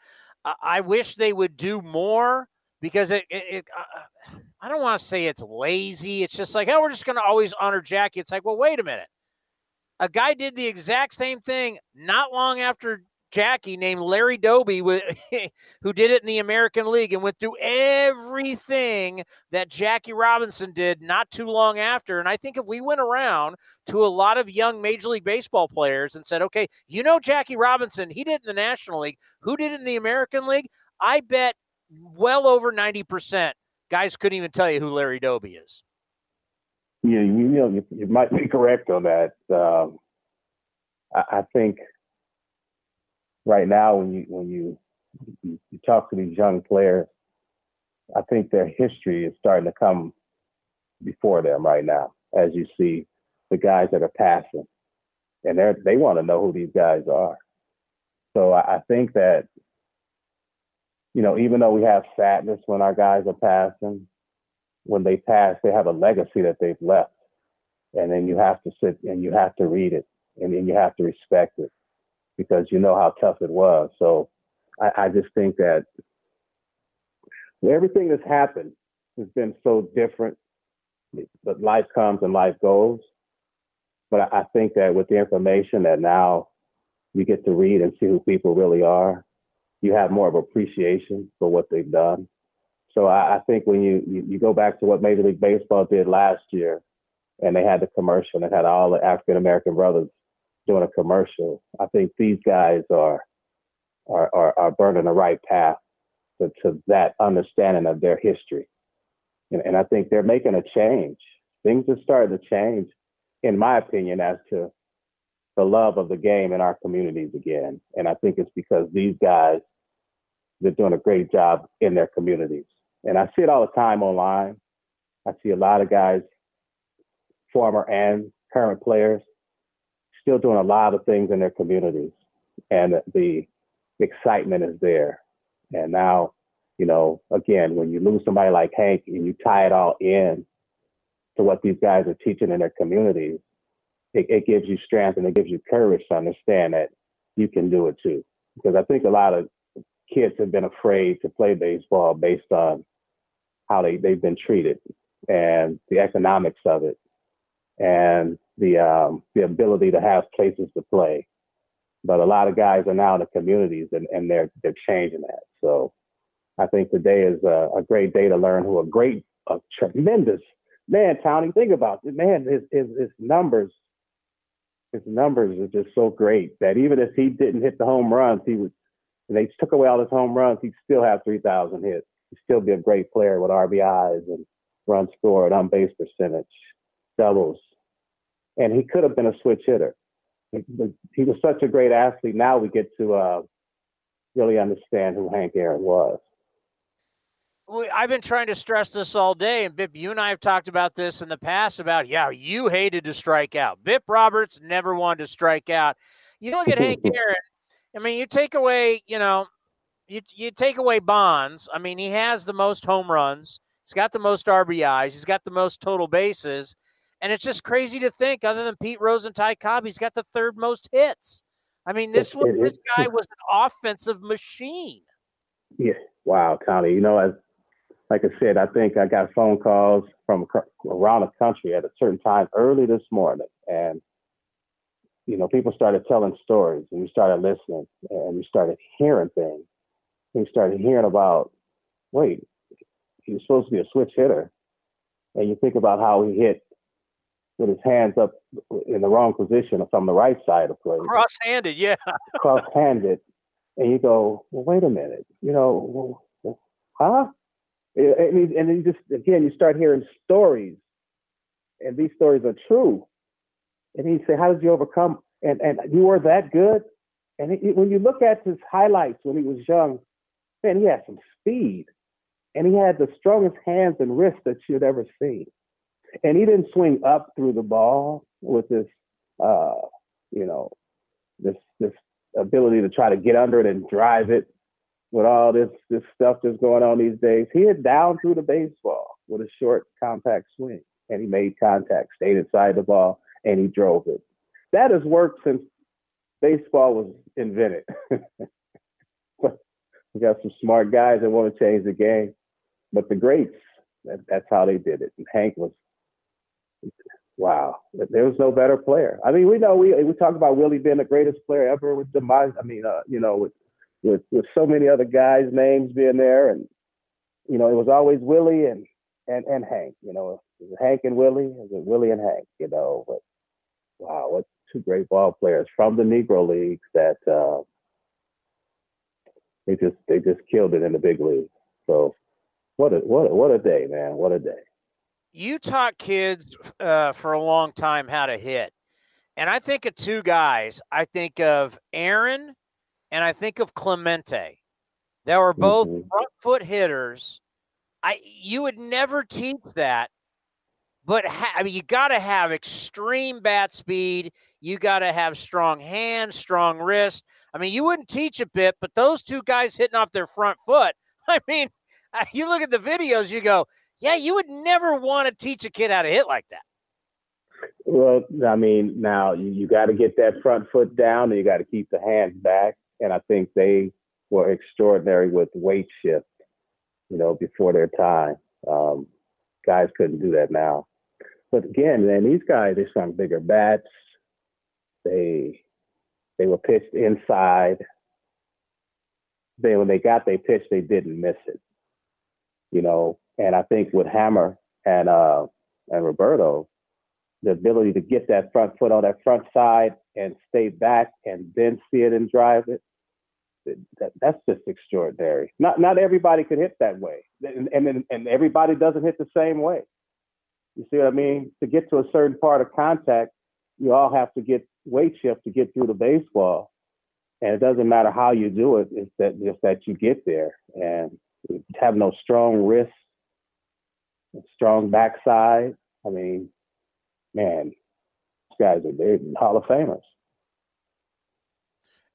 I wish they would do more because it, it, it uh, I don't want to say it's lazy. It's just like, oh, we're just going to always honor Jackie. It's like, well, wait a minute. A guy did the exact same thing not long after Jackie named Larry Doby, (laughs) who did it in the American League and went through everything that Jackie Robinson did not too long after. And I think if we went around to a lot of young Major League Baseball players and said, okay, you know Jackie Robinson, he did in the National League, who did it in the American League? I bet well over 90% guys couldn't even tell you who Larry Doby is. Yeah, you know, you, you might be correct on that. Um, I, I think – right now when you when you you, talk to these young players, I think their history is starting to come before them right now. As you see the guys that are passing, and they they want to know who these guys are. So I, I think that you know even though we have sadness when our guys are passing, when they pass, they have a legacy that they've left, and then you have to sit and you have to read it, and then you have to respect it because you know how tough it was. So I, I just think that everything that's happened has been so different. But life comes and life goes. But I, I think that with the information that now you get to read and see who people really are, you have more of appreciation for what they've done. So I, I think when you, you, you go back to what Major League Baseball did last year, and they had the commercial and had all the African American brothers doing a commercial. I think these guys are are are, are burning the right path to, to that understanding of their history, and, and I think they're making a change. Things are starting to change, in my opinion, as to the love of the game in our communities again. And I think it's because these guys they're doing a great job in their communities. And I see it all the time online. I see a lot of guys, former and current players, still doing a lot of things in their communities, and the excitement is there. And now, you know, again, when you lose somebody like Hank and you tie it all in to what these guys are teaching in their communities, it, it gives you strength and it gives you courage to understand that you can do it too. Because I think a lot of kids have been afraid to play baseball based on how they, they've been treated and the economics of it and the um, the ability to have places to play. But a lot of guys are now in the communities, and, and they're they're changing that. So I think today is a, a great day to learn who a great, a tremendous man. Townie, think about it, man. His, his his numbers, his numbers are just so great that even if he didn't hit the home runs, he would. They took away all his home runs, he'd still have three thousand hits. He'd still be a great player with RBIs and runs scored, on base percentage, doubles, and he could have been a switch hitter. He was such a great athlete. Now we get to uh, really understand who Hank Aaron was. I've been trying to stress this all day, and Bip, you and I have talked about this in the past about yeah, you hated to strike out. Bip Roberts never wanted to strike out. You look at Hank (laughs) Aaron. I mean, you take away, you know, you you take away Bonds. I mean, he has the most home runs. He's got the most RBIs. He's got the most total bases. And it's just crazy to think, other than Pete Rose and Ty Cobb, he's got the third most hits. I mean, this was this guy was an offensive machine. Yeah. Wow, Connie. You know, as like I said, I think I got phone calls from around the country at a certain time early this morning, and you know, people started telling stories, and we started listening, and we started hearing things. We started hearing about, wait, he was supposed to be a switch hitter, and you think about how he hit with his hands up in the wrong position from the right side of play. Cross-handed, yeah. (laughs) Cross-handed, and you go, well, wait a minute, you know, huh? And, and then you just again you start hearing stories, and these stories are true. And he said, "How did you overcome?" And and you were that good. And he, when you look at his highlights when he was young, man, he had some speed, and he had the strongest hands and wrists that you'd ever seen and he didn't swing up through the ball with this, uh, you know, this this ability to try to get under it and drive it with all this this stuff that's going on these days. He hit down through the baseball with a short, compact swing. and he made contact, stayed inside the ball, and he drove it. That has worked since baseball was invented. (laughs) we got some smart guys that want to change the game, but the greats, that, that's how they did it. And Hank was, wow, there was no better player. I mean, we know we we talk about Willie being the greatest player ever with demise. I mean, uh, you know, with with with so many other guys' names being there, and you know, it was always Willie and and and Hank. You know, is it Hank and Willie? Is it Willie and Hank? You know, but wow, what two great ball players from the Negro leagues that uh, they just they just killed it in the big league. So what a what a, what a day, man! What a day. You taught kids uh, for a long time how to hit, and I think of two guys. I think of Aaron, and I think of Clemente. They were both mm-hmm. front foot hitters. I you would never teach that but ha- I mean, you got to have extreme bat speed. You got to have strong hands, strong wrist. I mean, you wouldn't teach a bit, but those two guys hitting off their front foot. (laughs) I mean, (laughs) you look at the videos, you go, yeah, you would never want to teach a kid how to hit like that. Well, I mean, now you, you got to get that front foot down and you got to keep the hands back. And I think they were extraordinary with weight shift, you know, before their time. Um, guys couldn't do that now. But again, man, these guys they swung bigger bats. They they were pitched inside. They when they got their pitch, they didn't miss it. You know, and I think with Hammer and uh and Roberto, the ability to get that front foot on that front side and stay back and then see it and drive it, that, that's just extraordinary. Not not everybody can hit that way, and and, and everybody doesn't hit the same way. You see what I mean? To get to a certain part of contact, you all have to get weight shift to get through the baseball. And it doesn't matter how you do it, it's that just that you get there and have no strong wrist, strong backside. I mean, man, these guys are they're Hall of Famers.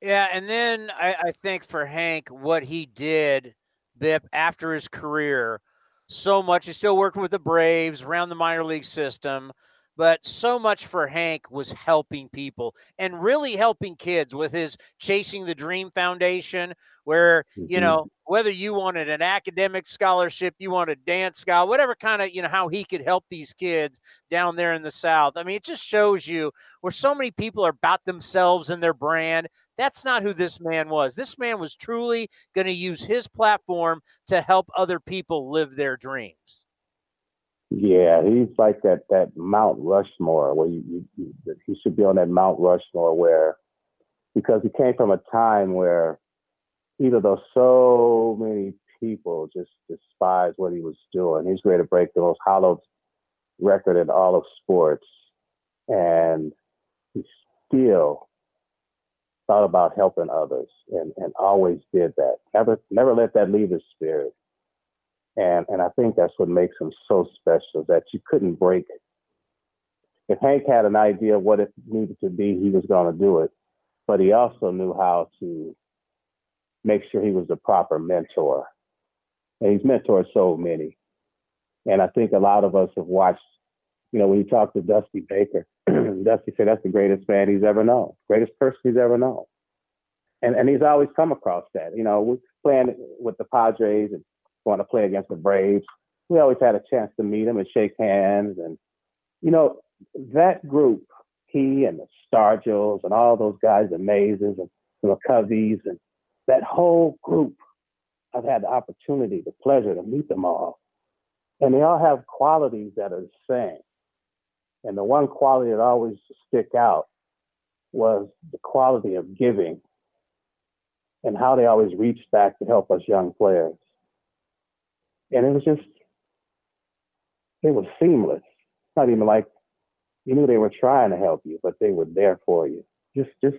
Yeah, and then I, I think for Hank, what he did, Bip, after his career so much. He's still working with the Braves around the minor league system, but so much for Hank was helping people and really helping kids with his Chasing the Dream Foundation, where, mm-hmm. you know, whether you wanted an academic scholarship, you wanted dance scholar, whatever kind of, you know, how he could help these kids down there in the South. I mean, it just shows you where so many people are about themselves and their brand. That's not who this man was. This man was truly going to use his platform to help other people live their dreams. Yeah, he's like that that Mount Rushmore where you, you, you he should be on that Mount Rushmore where because he came from a time where even though so many people just despise what he was doing, he's ready to break the most hollow record in all of sports. And he still thought about helping others and, and always did that. Never never let that leave his spirit. And and I think that's what makes him so special that you couldn't break. If Hank had an idea of what it needed to be, he was going to do it. But he also knew how to make sure he was the proper mentor. And he's mentored so many. And I think a lot of us have watched, you know, when you talk to Dusty Baker, (clears throat) Dusty said that's the greatest man he's ever known, greatest person he's ever known. And and he's always come across that. You know, we're playing with the Padres and going to play against the Braves. We always had a chance to meet him and shake hands. And, you know, that group, he and the Stargells and all those guys, the Mayses and the McCoveys and that whole group, I've had the opportunity, the pleasure to meet them all. And they all have qualities that are the same. And the one quality that always stick out was the quality of giving and how they always reached back to help us young players. And it was just, it was seamless. Not even like you knew they were trying to help you, but they were there for you. Just, just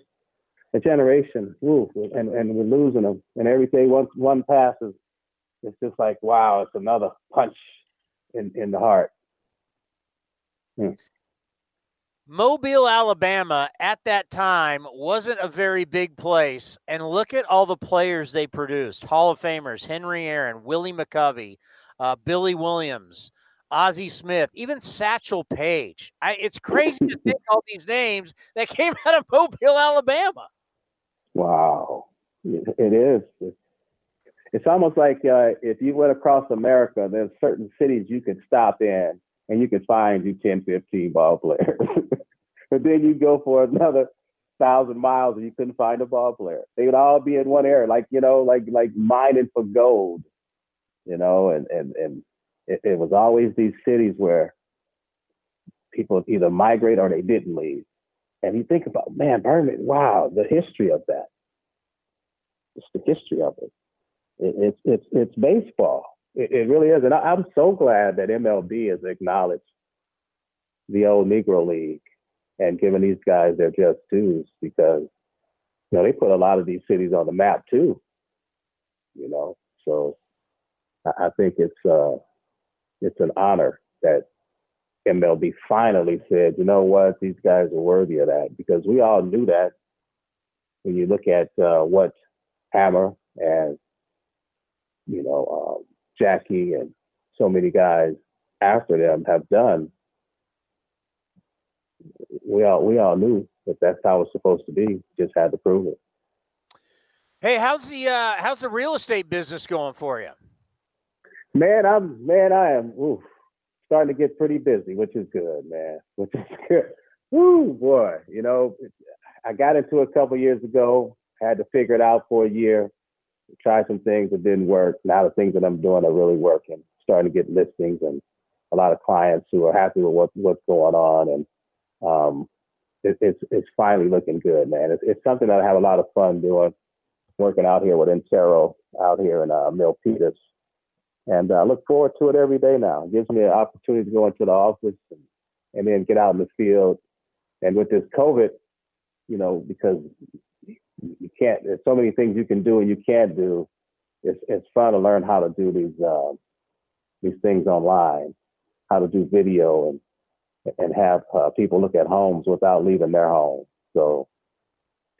a generation, ooh, and and we're losing them. And every day once one passes, it's just like wow, it's another punch in in the heart. Hmm. Mobile, Alabama at that time wasn't a very big place. And look at all the players they produced Hall of Famers, Henry Aaron, Willie McCovey, uh, Billy Williams, Ozzie Smith, even Satchel Paige. I, it's crazy to think all these names that came (laughs) out of Mobile, Alabama. Wow, it is. It's almost like uh, if you went across America, there's certain cities you could stop in and you can find you 10, 15 ball players. (laughs) but then you go for another thousand miles and you couldn't find a ball player. They would all be in one area, like you know, like like mining for gold, you know, and and and it, it was always these cities where people either migrate or they didn't leave. And you think about, man, Birmingham, wow, the history of that. It's the history of it. it it's it's it's baseball. It, it really is, and I, I'm so glad that MLB has acknowledged the old Negro League and given these guys their just dues because you know they put a lot of these cities on the map too. You know, so I, I think it's uh it's an honor that MLB finally said, you know what, these guys are worthy of that. Because we all knew that when you look at uh, what Hammer and you know um, Jackie and so many guys after them have done. We all we all knew that that's how it's supposed to be. Just had to prove it. Hey, how's the uh, how's the real estate business going for you? Man, I'm man, I am oof, starting to get pretty busy, which is good, man. (laughs) Which is good. Woo, boy, you know, I got into it a couple years ago. Had to figure it out for a year. Try some things that didn't work. Now the things that I'm doing are really working. Starting to get listings and a lot of clients who are happy with what, what's going on, and um, it, it's it's finally looking good, man. It's, it's something that I have a lot of fun doing. Working out here with Intero out here in uh, Milpitas and I uh, look forward to it every day now. It gives me an opportunity to go into the office and, and then get out in the field. And with this COVID, you know, because you can't, there's so many things you can do and you can't do. It's it's fun to learn how to do these uh, these things online, how to do video and and have uh, people look at homes without leaving their home. So,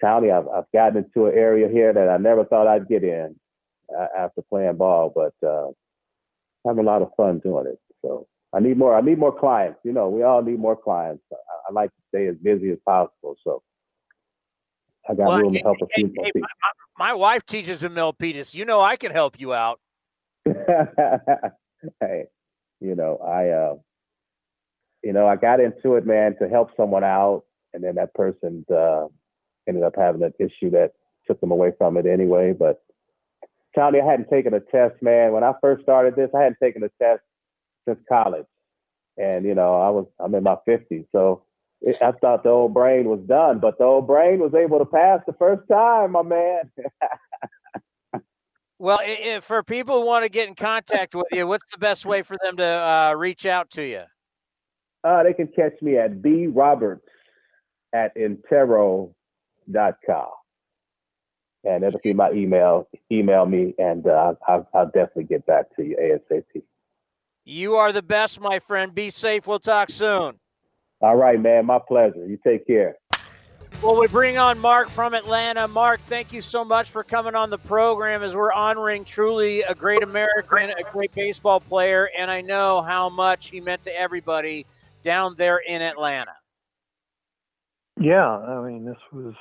Tony, I've I've gotten into an area here that I never thought I'd get in uh, after playing ball, but uh, having a lot of fun doing it. So I need more. I need more clients. You know, we all need more clients. I, I like to stay as busy as possible. So I got well, room to help a few hey, people. My, my, wife teaches in Milpitas. You know, I can help you out. (laughs) hey, you know, I, uh, you know, I got into it, man, to help someone out, and then that person uh, ended up having an issue that took them away from it anyway. But Tony, I hadn't taken a test, man. When I first started this, I hadn't taken a test since college, and you know, I was I'm in my 50s, so it, I thought the old brain was done, but the old brain was able to pass the first time, my man. (laughs) well, if, for people who want to get in contact with you, what's the best way for them to uh, reach out to you? Uh, they can catch me at b roberts at intero.com and it'll be my email. Email me, and uh, I'll, I'll definitely get back to you ASAP. You are the best, my friend. Be safe. We'll talk soon. All right, man. My pleasure. You take care. Well, we bring on Mark from Atlanta. Mark, thank you so much for coming on the program as we're honoring truly a great American, a great baseball player, and I know how much he meant to everybody down there in Atlanta. Yeah, I mean, this was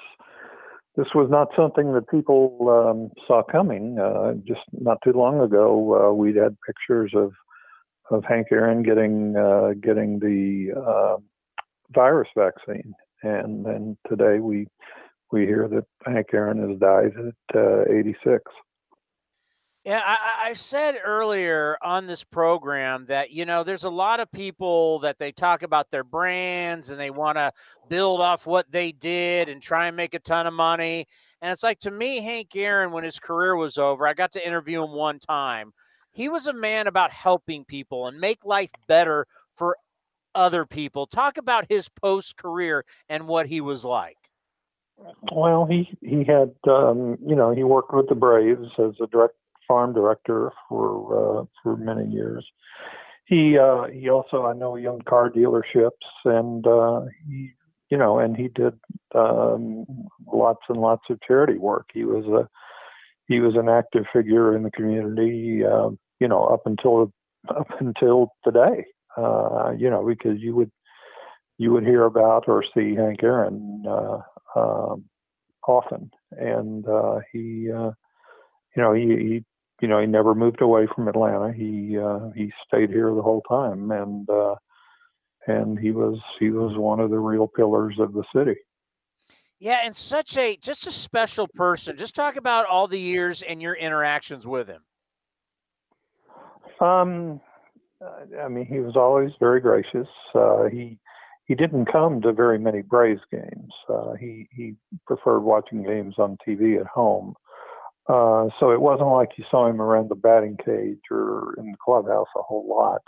this was not something that people um, saw coming. Uh, just not too long ago, uh, we'd had pictures of of Hank Aaron getting uh, getting the uh, virus vaccine, and then today we we hear that Hank Aaron has died at uh, 86. Yeah, I, I, said earlier on this program that, you know, there's a lot of people that they talk about their brands and they want to build off what they did and try and make a ton of money. And it's like to me, Hank Aaron, when his career was over, I got to interview him one time. He was a man about helping people and make life better for other people. Talk about his post career and what he was like. Well, he he had um, you know he worked with the Braves as a direct farm director for uh, for many years. He uh, he also I know he owned car dealerships and uh, he you know and he did um, lots and lots of charity work. He was a he was an active figure in the community. Uh, you know up until up until today. Uh, you know, because you would you would hear about or see Hank Aaron uh, um, often, and uh, he, uh, you know, he, he, you know, he never moved away from Atlanta. He uh, he stayed here the whole time, and uh, and he was he was one of the real pillars of the city. Yeah, and such a just a special person. Just talk about all the years and your interactions with him. Um, I mean, he was always very gracious. Uh, he he didn't come to very many Braves games. Uh, he he preferred watching games on TV at home. Uh, so it wasn't like you saw him around the batting cage or in the clubhouse a whole lot.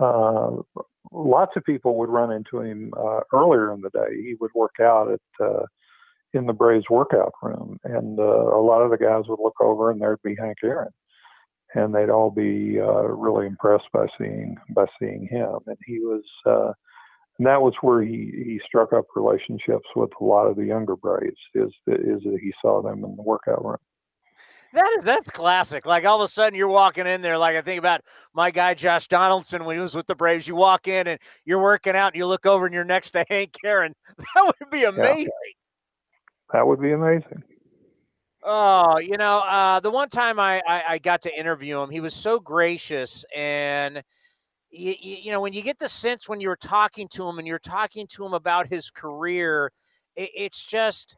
Uh, lots of people would run into him uh, earlier in the day. He would work out at uh, in the Braves workout room, and uh, a lot of the guys would look over, and there'd be Hank Aaron, and they'd all be uh, really impressed by seeing by seeing him. And he was, uh, and that was where he he struck up relationships with a lot of the younger Braves. Is is that he saw them in the workout room. That is that's classic. Like all of a sudden you're walking in there. Like I think about my guy Josh Donaldson when he was with the Braves. You walk in and you're working out and you look over and you're next to Hank Aaron. (laughs) That would be amazing. Yeah. That would be amazing. Oh, you know, uh, the one time I, I, I got to interview him, he was so gracious and. You, you know, when you get the sense when you're talking to him and you're talking to him about his career, it, it's just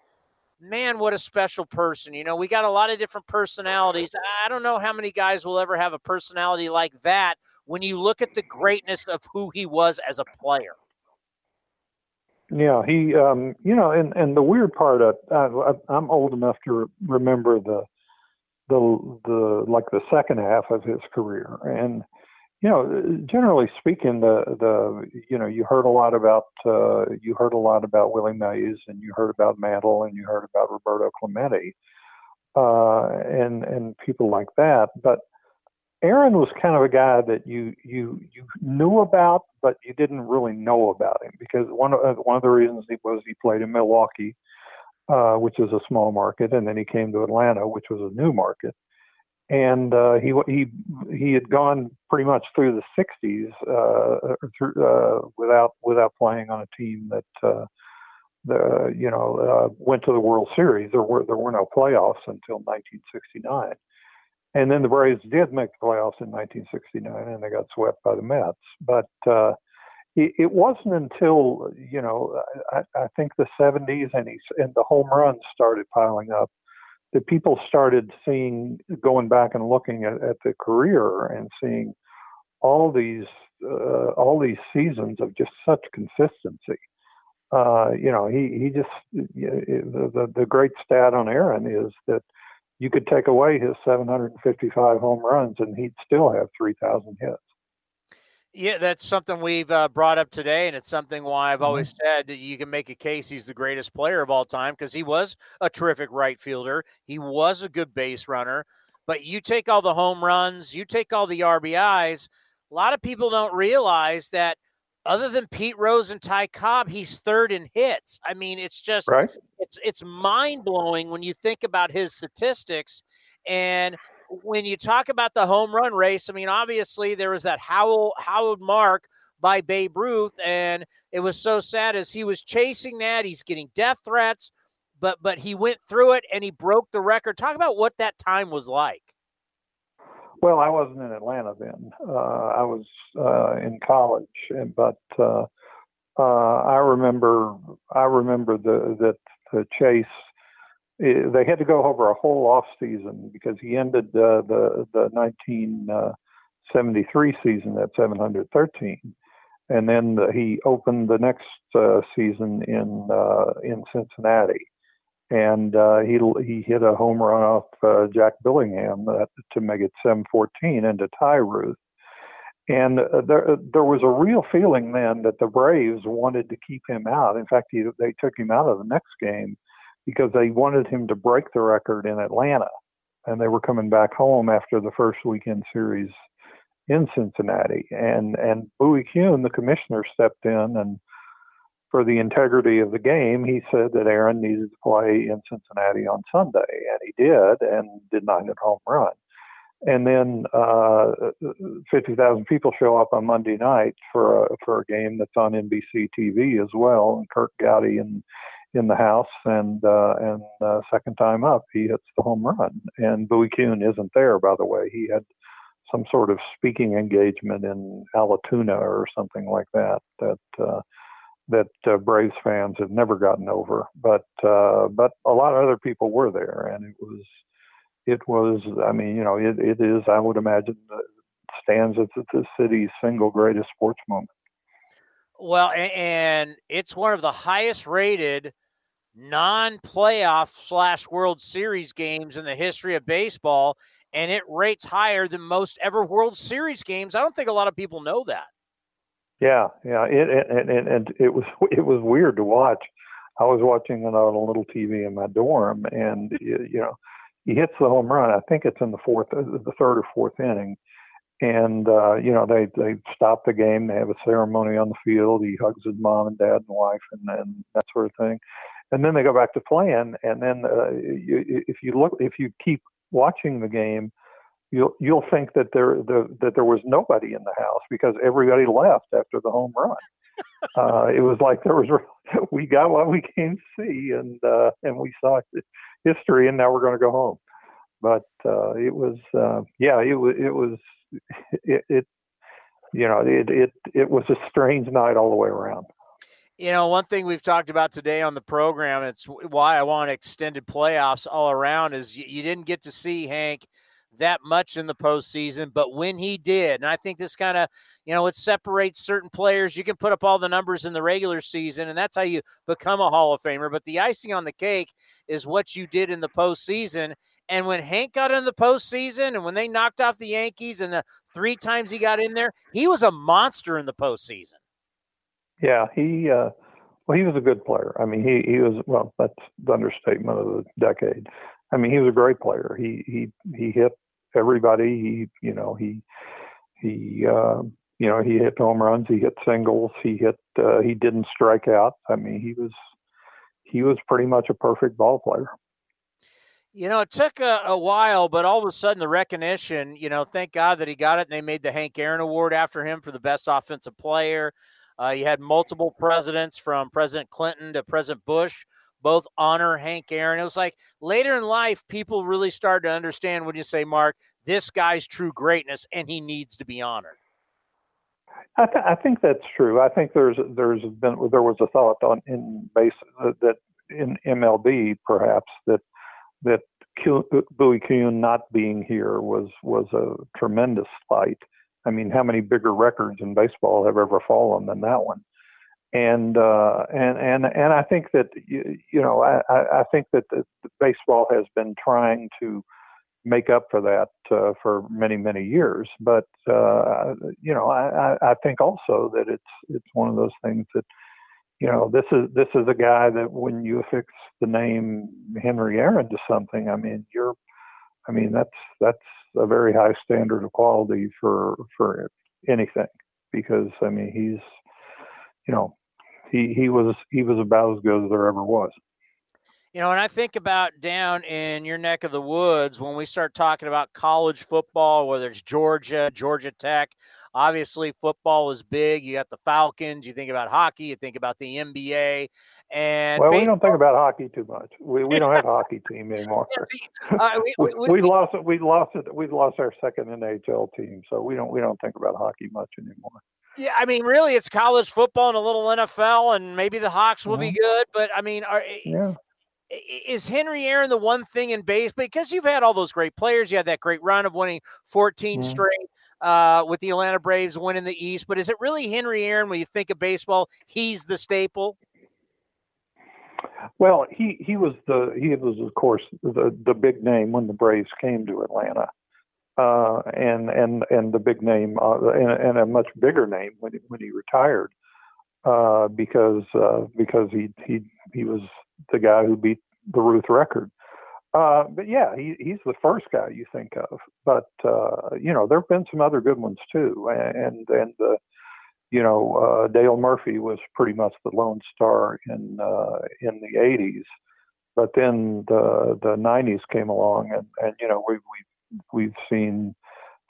man, what a special person. You know, we got a lot of different personalities. I don't know how many guys will ever have a personality like that when you look at the greatness of who he was as a player. Yeah, he, um, you know, and, and the weird part, of, I, I'm old enough to remember the, the, the, like the second half of his career. And, you know, generally speaking, the the you know you heard a lot about uh, you heard a lot about Willie Mays and you heard about Mantle and you heard about Roberto Clemente uh, and and people like that. But Aaron was kind of a guy that you you you knew about, but you didn't really know about him because one of one of the reasons he was he played in Milwaukee, uh, which is a small market, and then he came to Atlanta, which was a new market and uh, he he he had gone pretty much through the 60s uh, through, uh, without without playing on a team that uh, the you know uh, went to the World Series. There were there were no playoffs until 1969, and then the Braves did make the playoffs in 1969, and they got swept by the Mets. But uh, it, wasn't until you know I, I think the 70s and he and the home runs started piling up that people started seeing, going back and looking at, at the career and seeing all these uh, all these seasons of just such consistency. Uh, you know, he he just the the great stat on Aaron is that you could take away his 755 home runs and he'd still have 3,000 hits. Yeah, that's something we've uh, brought up today, and it's something why I've mm-hmm. always said that you can make a case he's the greatest player of all time because he was a terrific right fielder. He was a good base runner, but you take all the home runs, you take all the RBIs. A lot of people don't realize that other than Pete Rose and Ty Cobb, he's third in hits. I mean, it's just right. it's it's mind blowing when you think about his statistics. And when you talk about the home run race, I mean, obviously there was that Howell Howard mark by Babe Ruth, and it was so sad as he was chasing that. He's getting death threats, but but he went through it and he broke the record. Talk about what that time was like. Well, I wasn't in Atlanta then. Uh, I was uh, in college, but uh, uh, I remember I remember the that the chase Eh, they had to go over a whole off season because he ended uh, the the 1973 uh, season at 713, and then the, he opened the next season in in Cincinnati, and uh, he he hit a home run off uh, Jack Billingham to make it 714 into tie Ruth. And there, there was a real feeling then that the Braves wanted to keep him out. In fact, he, they took him out of the next game because they wanted him to break the record in Atlanta. And they were coming back home after the first weekend series in Cincinnati. And and Bowie Kuhn, the commissioner, stepped in and for the integrity of the game, he said that Aaron needed to play in Cincinnati on Sunday, and he did, and did not hit home run. and then uh, 50,000 people show up on Monday night for a, for a game that's on NBC TV as well, and Curt Gowdy in in the house, and uh, and uh, second time up he hits the home run, and Bowie Kuhn isn't there by the way. He had some sort of speaking engagement in Allatoona or something like that that uh, that uh, Braves fans have never gotten over, but uh, but a lot of other people were there, and it was it was, I mean, you know, it, it is, I would imagine, stands as the city's single greatest sports moment. Well, and it's one of the highest rated non-playoff slash World Series games in the history of baseball, and it rates higher than most ever World Series games. I don't think a lot of people know that. Yeah, yeah, it, and, and, and it was (laughs) it was weird to watch. I was watching it on a little TV in my dorm, and you know, he hits the home run. I think it's in the fourth, uh, the third or fourth inning, and uh, you know they they stop the game. They have a ceremony on the field. He hugs his mom and dad and wife and, and that sort of thing, and then they go back to playing. And then uh, you, if you look, if you keep watching the game, you'll you'll think that there the, that there was nobody in the house because everybody left after the home run. (laughs) uh, it was like there was (laughs) we got what we came to see, and uh, and we saw history, and now we're going to go home. But uh, it was, uh, yeah, it was, it was, (laughs) it, it, you know, it, it, it was a strange night all the way around. You know, one thing we've talked about today on the program, it's why I want extended playoffs all around, is you, you didn't get to see Hank that much in the postseason, but when he did, and I think this kind of, you know, it separates certain players. You can put up all the numbers in the regular season, and that's how you become a Hall of Famer. But the icing on the cake is what you did in the postseason. And when Hank got in the postseason and when they knocked off the Yankees and the three times he got in there, he was a monster in the postseason. Yeah, he uh well he was a good player. I mean he he was well that's the understatement of the decade. I mean he was a great player. He he he hit everybody. He, you know, he he uh, you know he hit home runs, he hit singles, he hit uh, he didn't strike out. I mean, he was he was pretty much a perfect ball player. You know, it took a, a, while, but all of a sudden the recognition, you know, thank God that he got it. And they made the Hank Aaron Award after him for the best offensive player. Uh, had multiple presidents from President Clinton to President Bush both honor Hank Aaron. It was like later in life, people really started to understand when you say, Mark, this guy's true greatness and he needs to be honored. I, th- I think that's true. I think there's there's been there was a thought on in base uh, that in MLB perhaps that that Bowie Kuhn not being here was was a tremendous fight. I mean, how many bigger records in baseball have ever fallen than that one? And uh, and and and I think that you, you know I, I think that the, the baseball has been trying to make up for that uh, for many many years. But uh, you know I, I think also that it's it's one of those things that you know this is this is a guy that when you affix the name Henry Aaron to something, I mean you're I mean that's that's a very high standard of quality for for anything because I mean he's you know, he he was he was about as good as there ever was. You know, and I think about down in your neck of the woods when we start talking about college football, whether it's Georgia, Georgia Tech. Obviously, football is big. You got the Falcons. You think about hockey. You think about the NBA. And well, baseball, we don't think about hockey too much. We, we don't have a hockey (laughs) team anymore. uh, (laughs) we, we, we, we, lost we lost it. We lost our second NHL team, so we don't we don't think about hockey much anymore. Yeah, I mean, really, it's college football and a little NFL, and maybe the Hawks will mm-hmm. be good. But I mean, are, yeah. is Henry Aaron the one thing in base? Because you've had all those great players, you had that great run of winning 14 mm-hmm. straight uh, with the Atlanta Braves winning the East. But is it really Henry Aaron when you think of baseball? He's the staple. Well, he he was the he was of course the the big name when the Braves came to Atlanta uh, and and and the big name uh, and, and, a much bigger name when he, when he retired uh, because uh, because he he he was the guy who beat the Ruth record. Uh, but yeah, he, he's the first guy you think of. But uh, you know, there have been some other good ones too, and and you know, Dale Murphy was pretty much the lone star in in the '80s. But then the the '90s came along, and, and you know we we we've seen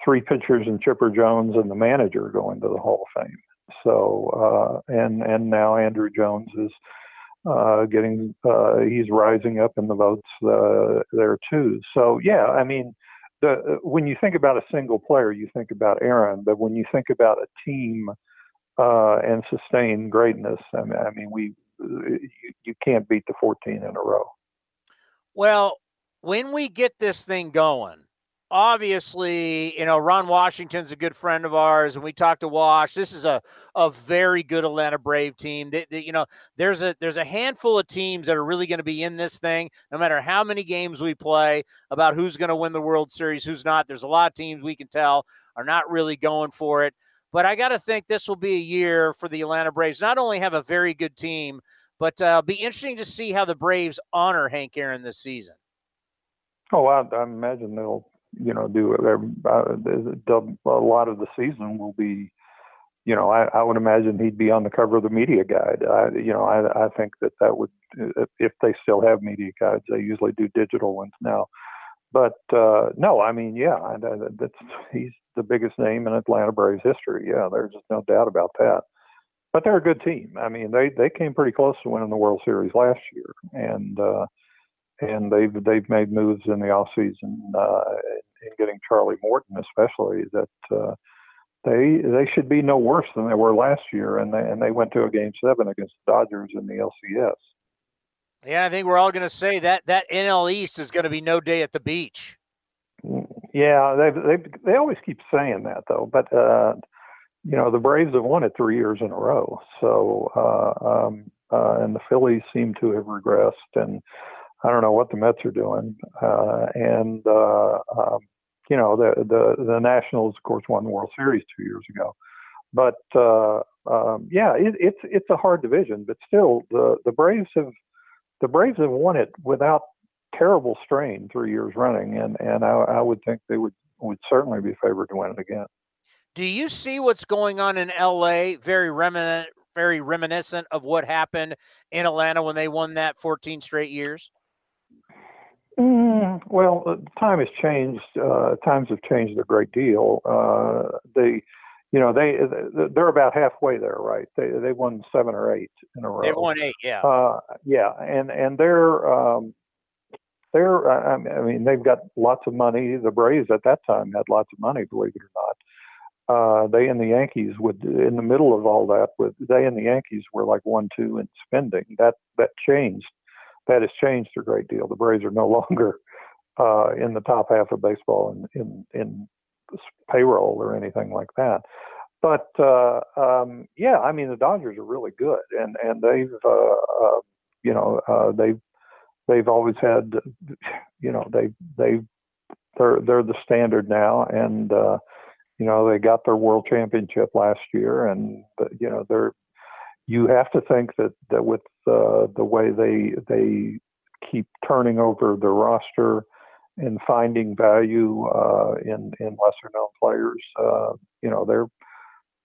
three pitchers and Chipper Jones and the manager go into the Hall of Fame. So uh, and and now Andruw Jones is uh, getting uh, he's rising up in the votes uh, there too. So yeah, I mean, the when you think about a single player, you think about Aaron, but when you think about a team uh, and sustained greatness, I mean, I mean we you, you can't beat the 14 in a row. Well, when we get this thing going, obviously, you know, Ron Washington's a good friend of ours, and we talked to Wash. This is a, a very good Atlanta Brave team. They, they, you know, there's a there's a handful of teams that are really going to be in this thing, no matter how many games we play about who's going to win the World Series, who's not. There's a lot of teams we can tell are not really going for it. But I got to think this will be a year for the Atlanta Braves. Not only have a very good team, but uh, be interesting to see how the Braves honor Hank Aaron this season. Oh, I, I imagine they'll you know, do uh, a lot of the season will be, you know, I, I would imagine he'd be on the cover of the media guide. I, you know, I, I think that that would, if they still have media guides, they usually do digital ones now. But uh, no, I mean, yeah, that's he's the biggest name in Atlanta Braves history. Yeah, there's just no doubt about that. But they're a good team. I mean, they they came pretty close to winning the World Series last year, and uh, and they've they've made moves in the off season uh, in getting Charlie Morton, especially that uh, they they should be no worse than they were last year, and they and they went to a game seven against the Dodgers in the LCS. Yeah, I think we're all going to say that that NL East is going to be no day at the beach. Yeah, they they they always keep saying that though, but uh, you know the Braves have won it three years in a row, so uh, um, uh, and the Phillies seem to have regressed, and I don't know what the Mets are doing. Uh, and uh, um, you know, the the the Nationals, of course, won the World Series two years ago. But uh, um, yeah, it, it's it's a hard division, but still, the the Braves have the Braves have won it without terrible strain three years running, and and I, I would think they would would certainly be favored to win it again. Do you see what's going on in LA? Very reminiscent, very reminiscent of what happened in Atlanta when they won that 14 straight years. Mm, well, uh, time has changed. Uh, times have changed a great deal. Uh, they, you know, they they're about halfway there, right? They they won seven or eight in a row. They won eight, yeah. Uh, yeah, and and they're um, they're I mean they've got lots of money. The Braves at that time had lots of money, believe it or not. Uh, they and the Yankees would in the middle of all that. With they and the Yankees were like one two in spending. That that changed that has changed a great deal. The Braves are no (laughs) longer uh, in the top half of baseball in, in, in payroll or anything like that. But uh, um, yeah, I mean the Dodgers are really good, and and they've uh, uh, you know uh, they've they've always had you know they they they're they're the standard now, and uh, you know they got their World Championship last year, and you know they're you have to think that that with uh, the way they they keep turning over the roster and finding value uh, in in lesser known players, uh, you know they're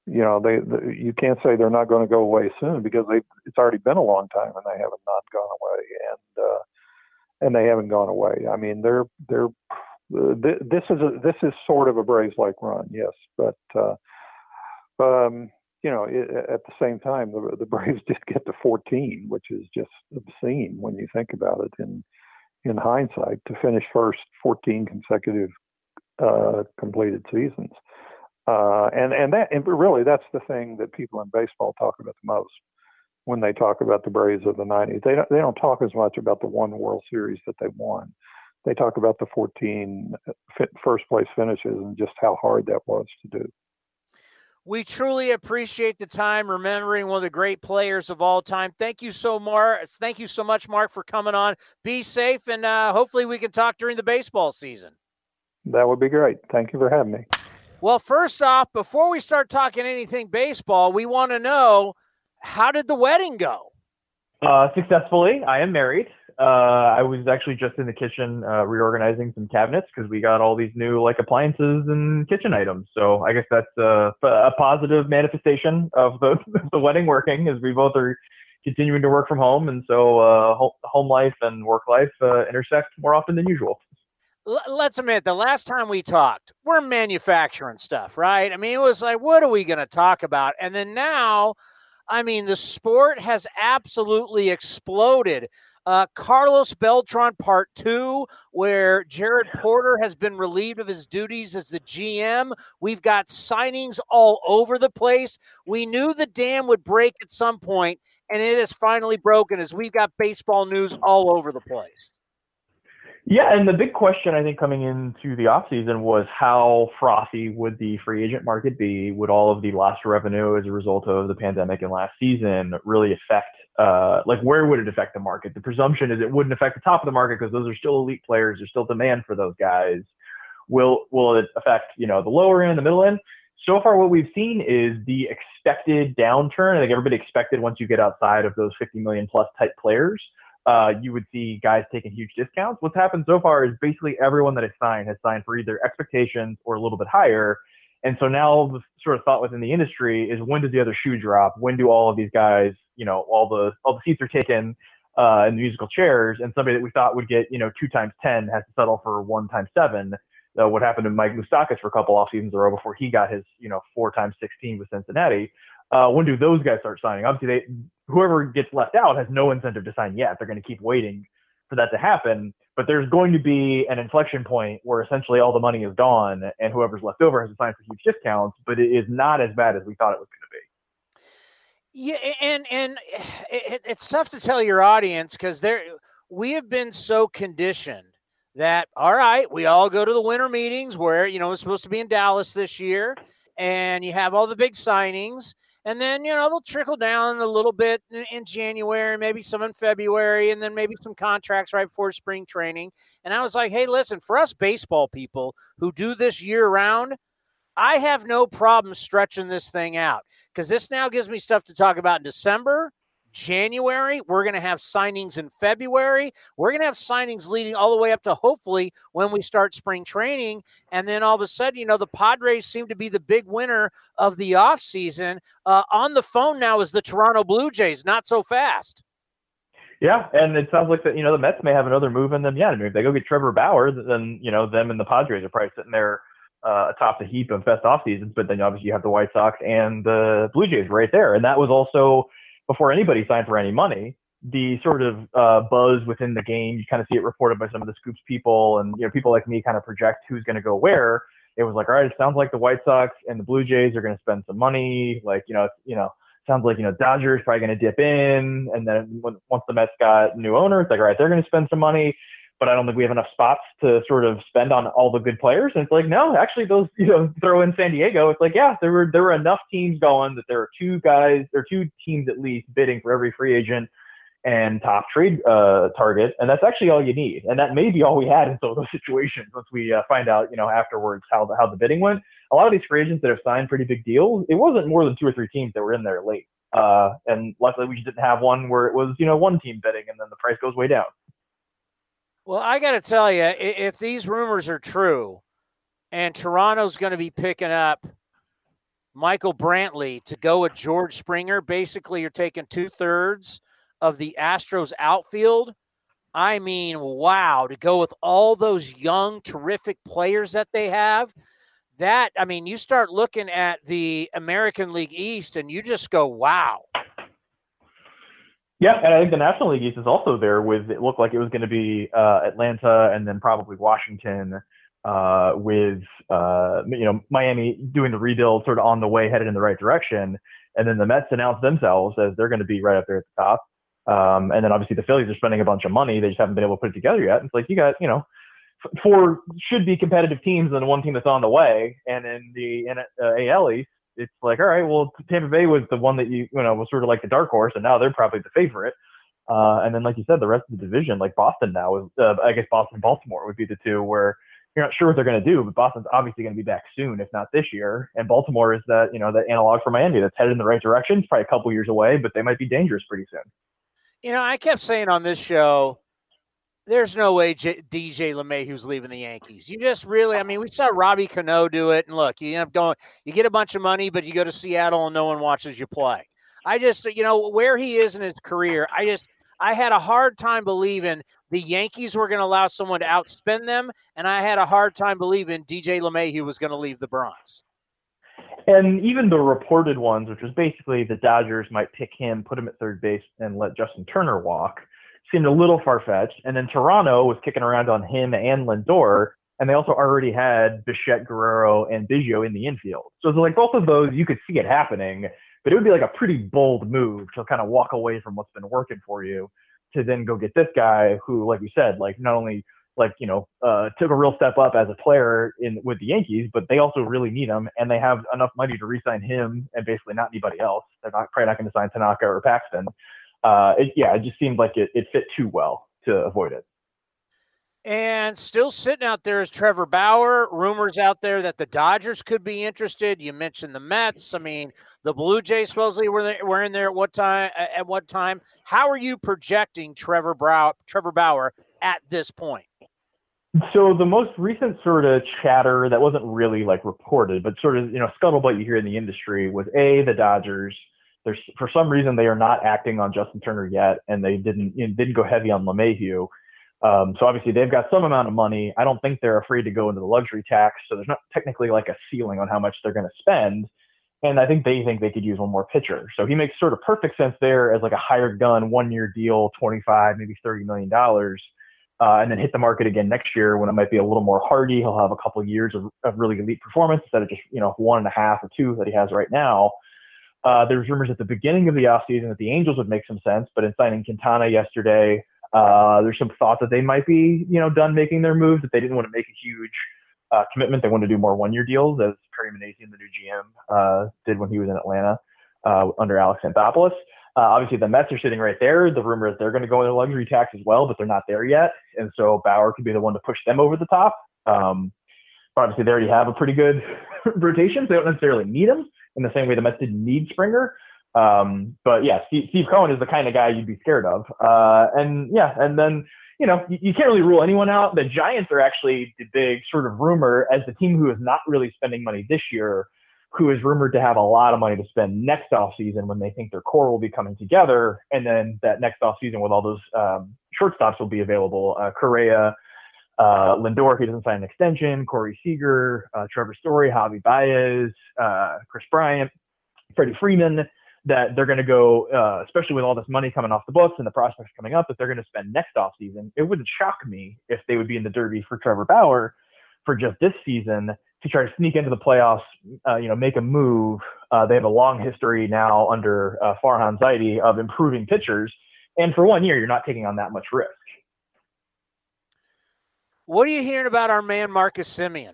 you know they, they you can't say they're not going to go away soon because they it's already been a long time and they haven't not gone away and uh, and they haven't gone away. I mean they're they're uh, this is a, this is sort of a Braves like run, yes, but uh, um, you know, at the same time, the, the Braves (laughs) did get to 14, which is just obscene when you think about it in in hindsight. To finish first, 14 consecutive uh, completed seasons, uh, and and that and really that's the thing that people in baseball talk about the most when they talk about the Braves of the 90s. They don't they don't talk as much about the one World Series that they won. They talk about the 14 uh, first place finishes and just how hard that was to do. We truly appreciate the time remembering one of the great players of all time. Thank you so much. Thank you so much, Mark, for coming on. Be safe, and uh, hopefully we can talk during the baseball season. That would be great. Thank you for having me. Well, first off, before we start talking anything baseball, we want to know how did the wedding go? Uh, successfully. I am married. Uh, I was actually just in the kitchen uh, reorganizing some cabinets because we got all these new like appliances and kitchen items. So I guess that's a, a positive manifestation of the (laughs) the wedding working, as we both are continuing to work from home, and so uh, home life and work life uh, intersect more often than usual. let's admit the last time we talked, we're manufacturing stuff, right? I mean, it was like, what are we going to talk about? And then now, I mean, the sport has absolutely exploded. Uh, Carlos Beltran Part Two, where Jared Porter has been relieved of his duties as the GM. We've got signings all over the place. We knew the dam would break at some point, and it has finally broken as we've got baseball news all over the place. Yeah, and the big question I think coming into the offseason was how frothy would the free agent market be? Would all of the lost revenue as a result of the pandemic and last season really affect uh, like where would it affect the market? The presumption is it wouldn't affect the top of the market because those are still elite players. There's still demand for those guys. Will will it affect you know the lower end, the middle end? So far, what we've seen is the expected downturn. I think everybody expected once you get outside of those 50 million plus type players uh, you would see guys taking huge discounts. What's happened so far is basically everyone that has signed has signed for either expectations or a little bit higher. And so now the sort of thought within the industry is when does the other shoe drop? When do all of these guys, you know, all the all the seats are taken uh, in the musical chairs, and somebody that we thought would get, you know, two times ten has to settle for one times seven. Uh, what happened to Mike Moustakas for a couple off seasons in a row before he got his, you know, four times sixteen with Cincinnati. Uh, when do those guys start signing? Obviously, they whoever gets left out has no incentive to sign yet. They're going to keep waiting for that to happen. But there's going to be an inflection point where essentially all the money is gone, and whoever's left over has to sign for huge discounts. But it is not as bad as we thought it was going to be. Yeah, and and (sighs) it, it's tough to tell your audience because there we have been so conditioned that all right, we all go to the winter meetings where you know it's supposed to be in Dallas this year, and you have all the big signings, and then you know they'll trickle down a little bit in, in, January, maybe some in February, and then maybe some contracts right before spring training. And I was like, hey, listen, for us baseball people who do this year round, I have no problem stretching this thing out because this now gives me stuff to talk about in December January. We're going to have signings in February. We're going to have signings leading all the way up to hopefully when we start spring training. And then all of a sudden, you know, the Padres seem to be the big winner of the offseason. Uh, on the phone now is the Toronto Blue Jays. Not so fast. Yeah, and it sounds like that. You know, the Mets may have another move in them. Yeah, I mean, if they go get Trevor Bauer, then you know them and the Padres are probably sitting there uh, atop the heap of best off seasons. But then obviously you have the White Sox and the Blue Jays right there, and that was also before anybody signed for any money, the sort of uh, buzz within the game, you kind of see it reported by some of the scoops people, and you know people like me kind of project who's going to go where. It was like, all right, it sounds like the White Sox and the Blue Jays are going to spend some money. Like, you know, you know, sounds like you know Dodgers probably going to dip in, and then when, once the Mets got new owner, it's like, all right, they're going to spend some money but I don't think we have enough spots to sort of spend on all the good players. And it's like, no, actually, those you know (laughs) throw in San Diego. It's like, yeah, there were there were enough teams going that there are two guys, there are two teams at least bidding for every free agent and top trade uh, target, and that's actually all you need. And that may be all we had in some of those (laughs) situations. Once we uh, find out, you know, afterwards how the, how the bidding went. A lot of these free agents that have signed pretty big deals, it wasn't more than two or three teams that were in there late. Uh, and luckily, we just didn't have one where it was, you know, one team bidding and then the price goes way down. Well, I got to tell you, if these rumors are true, and Toronto's going to be picking up Michael Brantley to go with George Springer, basically you're taking two thirds of the Astros outfield. I mean, wow, to go with all those young, terrific players that they have. That, I mean, you start looking at the American League East and you just go, wow. Yeah, and I think the National League East is also there with it looked like it was going to be uh, Atlanta and then probably Washington uh, with uh, you know Miami doing the rebuild sort of on the way headed in the right direction, and then the Mets announced themselves as they're going to be right up there at the top. Um, and then obviously the Phillies are spending a bunch of money; they just haven't been able to put it together yet. It's like you got you know four should be competitive teams and one team that's on the way, and in the in, AL East it's like, all right, well, Tampa Bay was the one that you, you know, was sort of like the dark horse, and now they're probably the favorite. Uh, and then, like you said, the rest of the division, like Boston now is, uh, I guess Boston and Baltimore would be the two where you're not sure what they're going to do, but Boston's obviously going to be back soon, if not this year. And Baltimore is that, you know, that analog for Miami that's headed in the right direction. It's probably a couple years away, but they might be dangerous pretty soon. You know, I kept saying on this show, there's no way J- DJ LeMahieu's leaving the Yankees. You just really, I mean, we saw Robbie Cano do it, and look, you end up going, you get a bunch of money, but you go to Seattle and no one watches you play. I just, you know, where he is in his career, I just, I had a hard time believing the Yankees were going to allow someone to outspend them, and I had a hard time believing DJ LeMahieu was going to leave the Bronx. And even the reported ones, which was basically the Dodgers might pick him, put him at third base, and let Justin Turner walk, seemed a little far fetched. And then Toronto was kicking around on him and Lindor, and they also already had Bichette, Guerrero, and Biggio in the infield. So it's like both of those, you could see it happening, but it would be like a pretty bold move to kind of walk away from what's been working for you to then go get this guy who, like we said, like not only like you know uh, took a real step up as a player in with the Yankees, but they also really need him, and they have enough money to re-sign him and basically not anybody else. They're not probably not going to sign Tanaka or Paxton. Uh, it, yeah, it just seemed like it, it fit too well to avoid it. And still sitting out there is Trevor Bauer. Rumors out there that the Dodgers could be interested. You mentioned the Mets. I mean, the Blue Jays supposedly were there, were in there at what time? At what time? How are you projecting Trevor Brow, Trevor Bauer at this point? So the most recent sort of chatter that wasn't really like reported, but sort of you know scuttlebutt you hear in the industry was a the Dodgers. There's for some reason they are not acting on Justin Turner yet, and they didn't you know, didn't go heavy on LeMahieu. Um, so obviously they've got some amount of money. I don't think they're afraid to go into the luxury tax, so there's not technically like a ceiling on how much they're going to spend. And I think they think they could use one more pitcher. So he makes sort of perfect sense there as like a hired gun, one year deal, 25, maybe 30 million dollars uh, and then hit the market again next year when it might be a little more hardy. He'll have a couple of years of, of really elite performance instead of just you know one and a half or two that he has right now. Uh, was rumors at the beginning of the offseason that the Angels would make some sense, but in signing Quintana yesterday, uh, there's some thought that they might be you know done making their move, That they didn't want to make a huge uh, commitment. They wanted to do more one-year deals, as Perry Minasian, the new GM, uh, did when he was in Atlanta uh, under Alex Anthopoulos. Uh, obviously, the Mets are sitting right there. The rumor is they're going to go into luxury tax as well, but they're not there yet. And so Bauer could be the one to push them over the top. Um, obviously, they already have a pretty good (laughs) rotation, so they don't necessarily need him in the same way the Mets didn't need Springer. Um, but yeah, Steve, Steve, Cohen is the kind of guy you'd be scared of. Uh, and yeah, and then you know you, you, can't really rule anyone out. The Giants are actually the big sort of rumor as the team who is not really spending money this year who is rumored to have a lot of money to spend next off season when they think their core will be coming together, and then that next off season with all those um, shortstops will be available. Uh, Correa, uh, Lindor, he doesn't sign an extension, Corey Seager, uh, Trevor Story, Javi Baez, uh, Kris Bryant, Freddie Freeman. That they're going to go, uh, especially with all this money coming off the books and the prospects coming up, that they're going to spend next off season. It wouldn't shock me if they would be in the derby for Trevor Bauer for just this season to try to sneak into the playoffs, uh, you know, make a move. Uh, they have a long history now under Farhan Zaidi of improving pitchers, and for one year, you're not taking on that much risk. What are you hearing about our man Marcus Semien?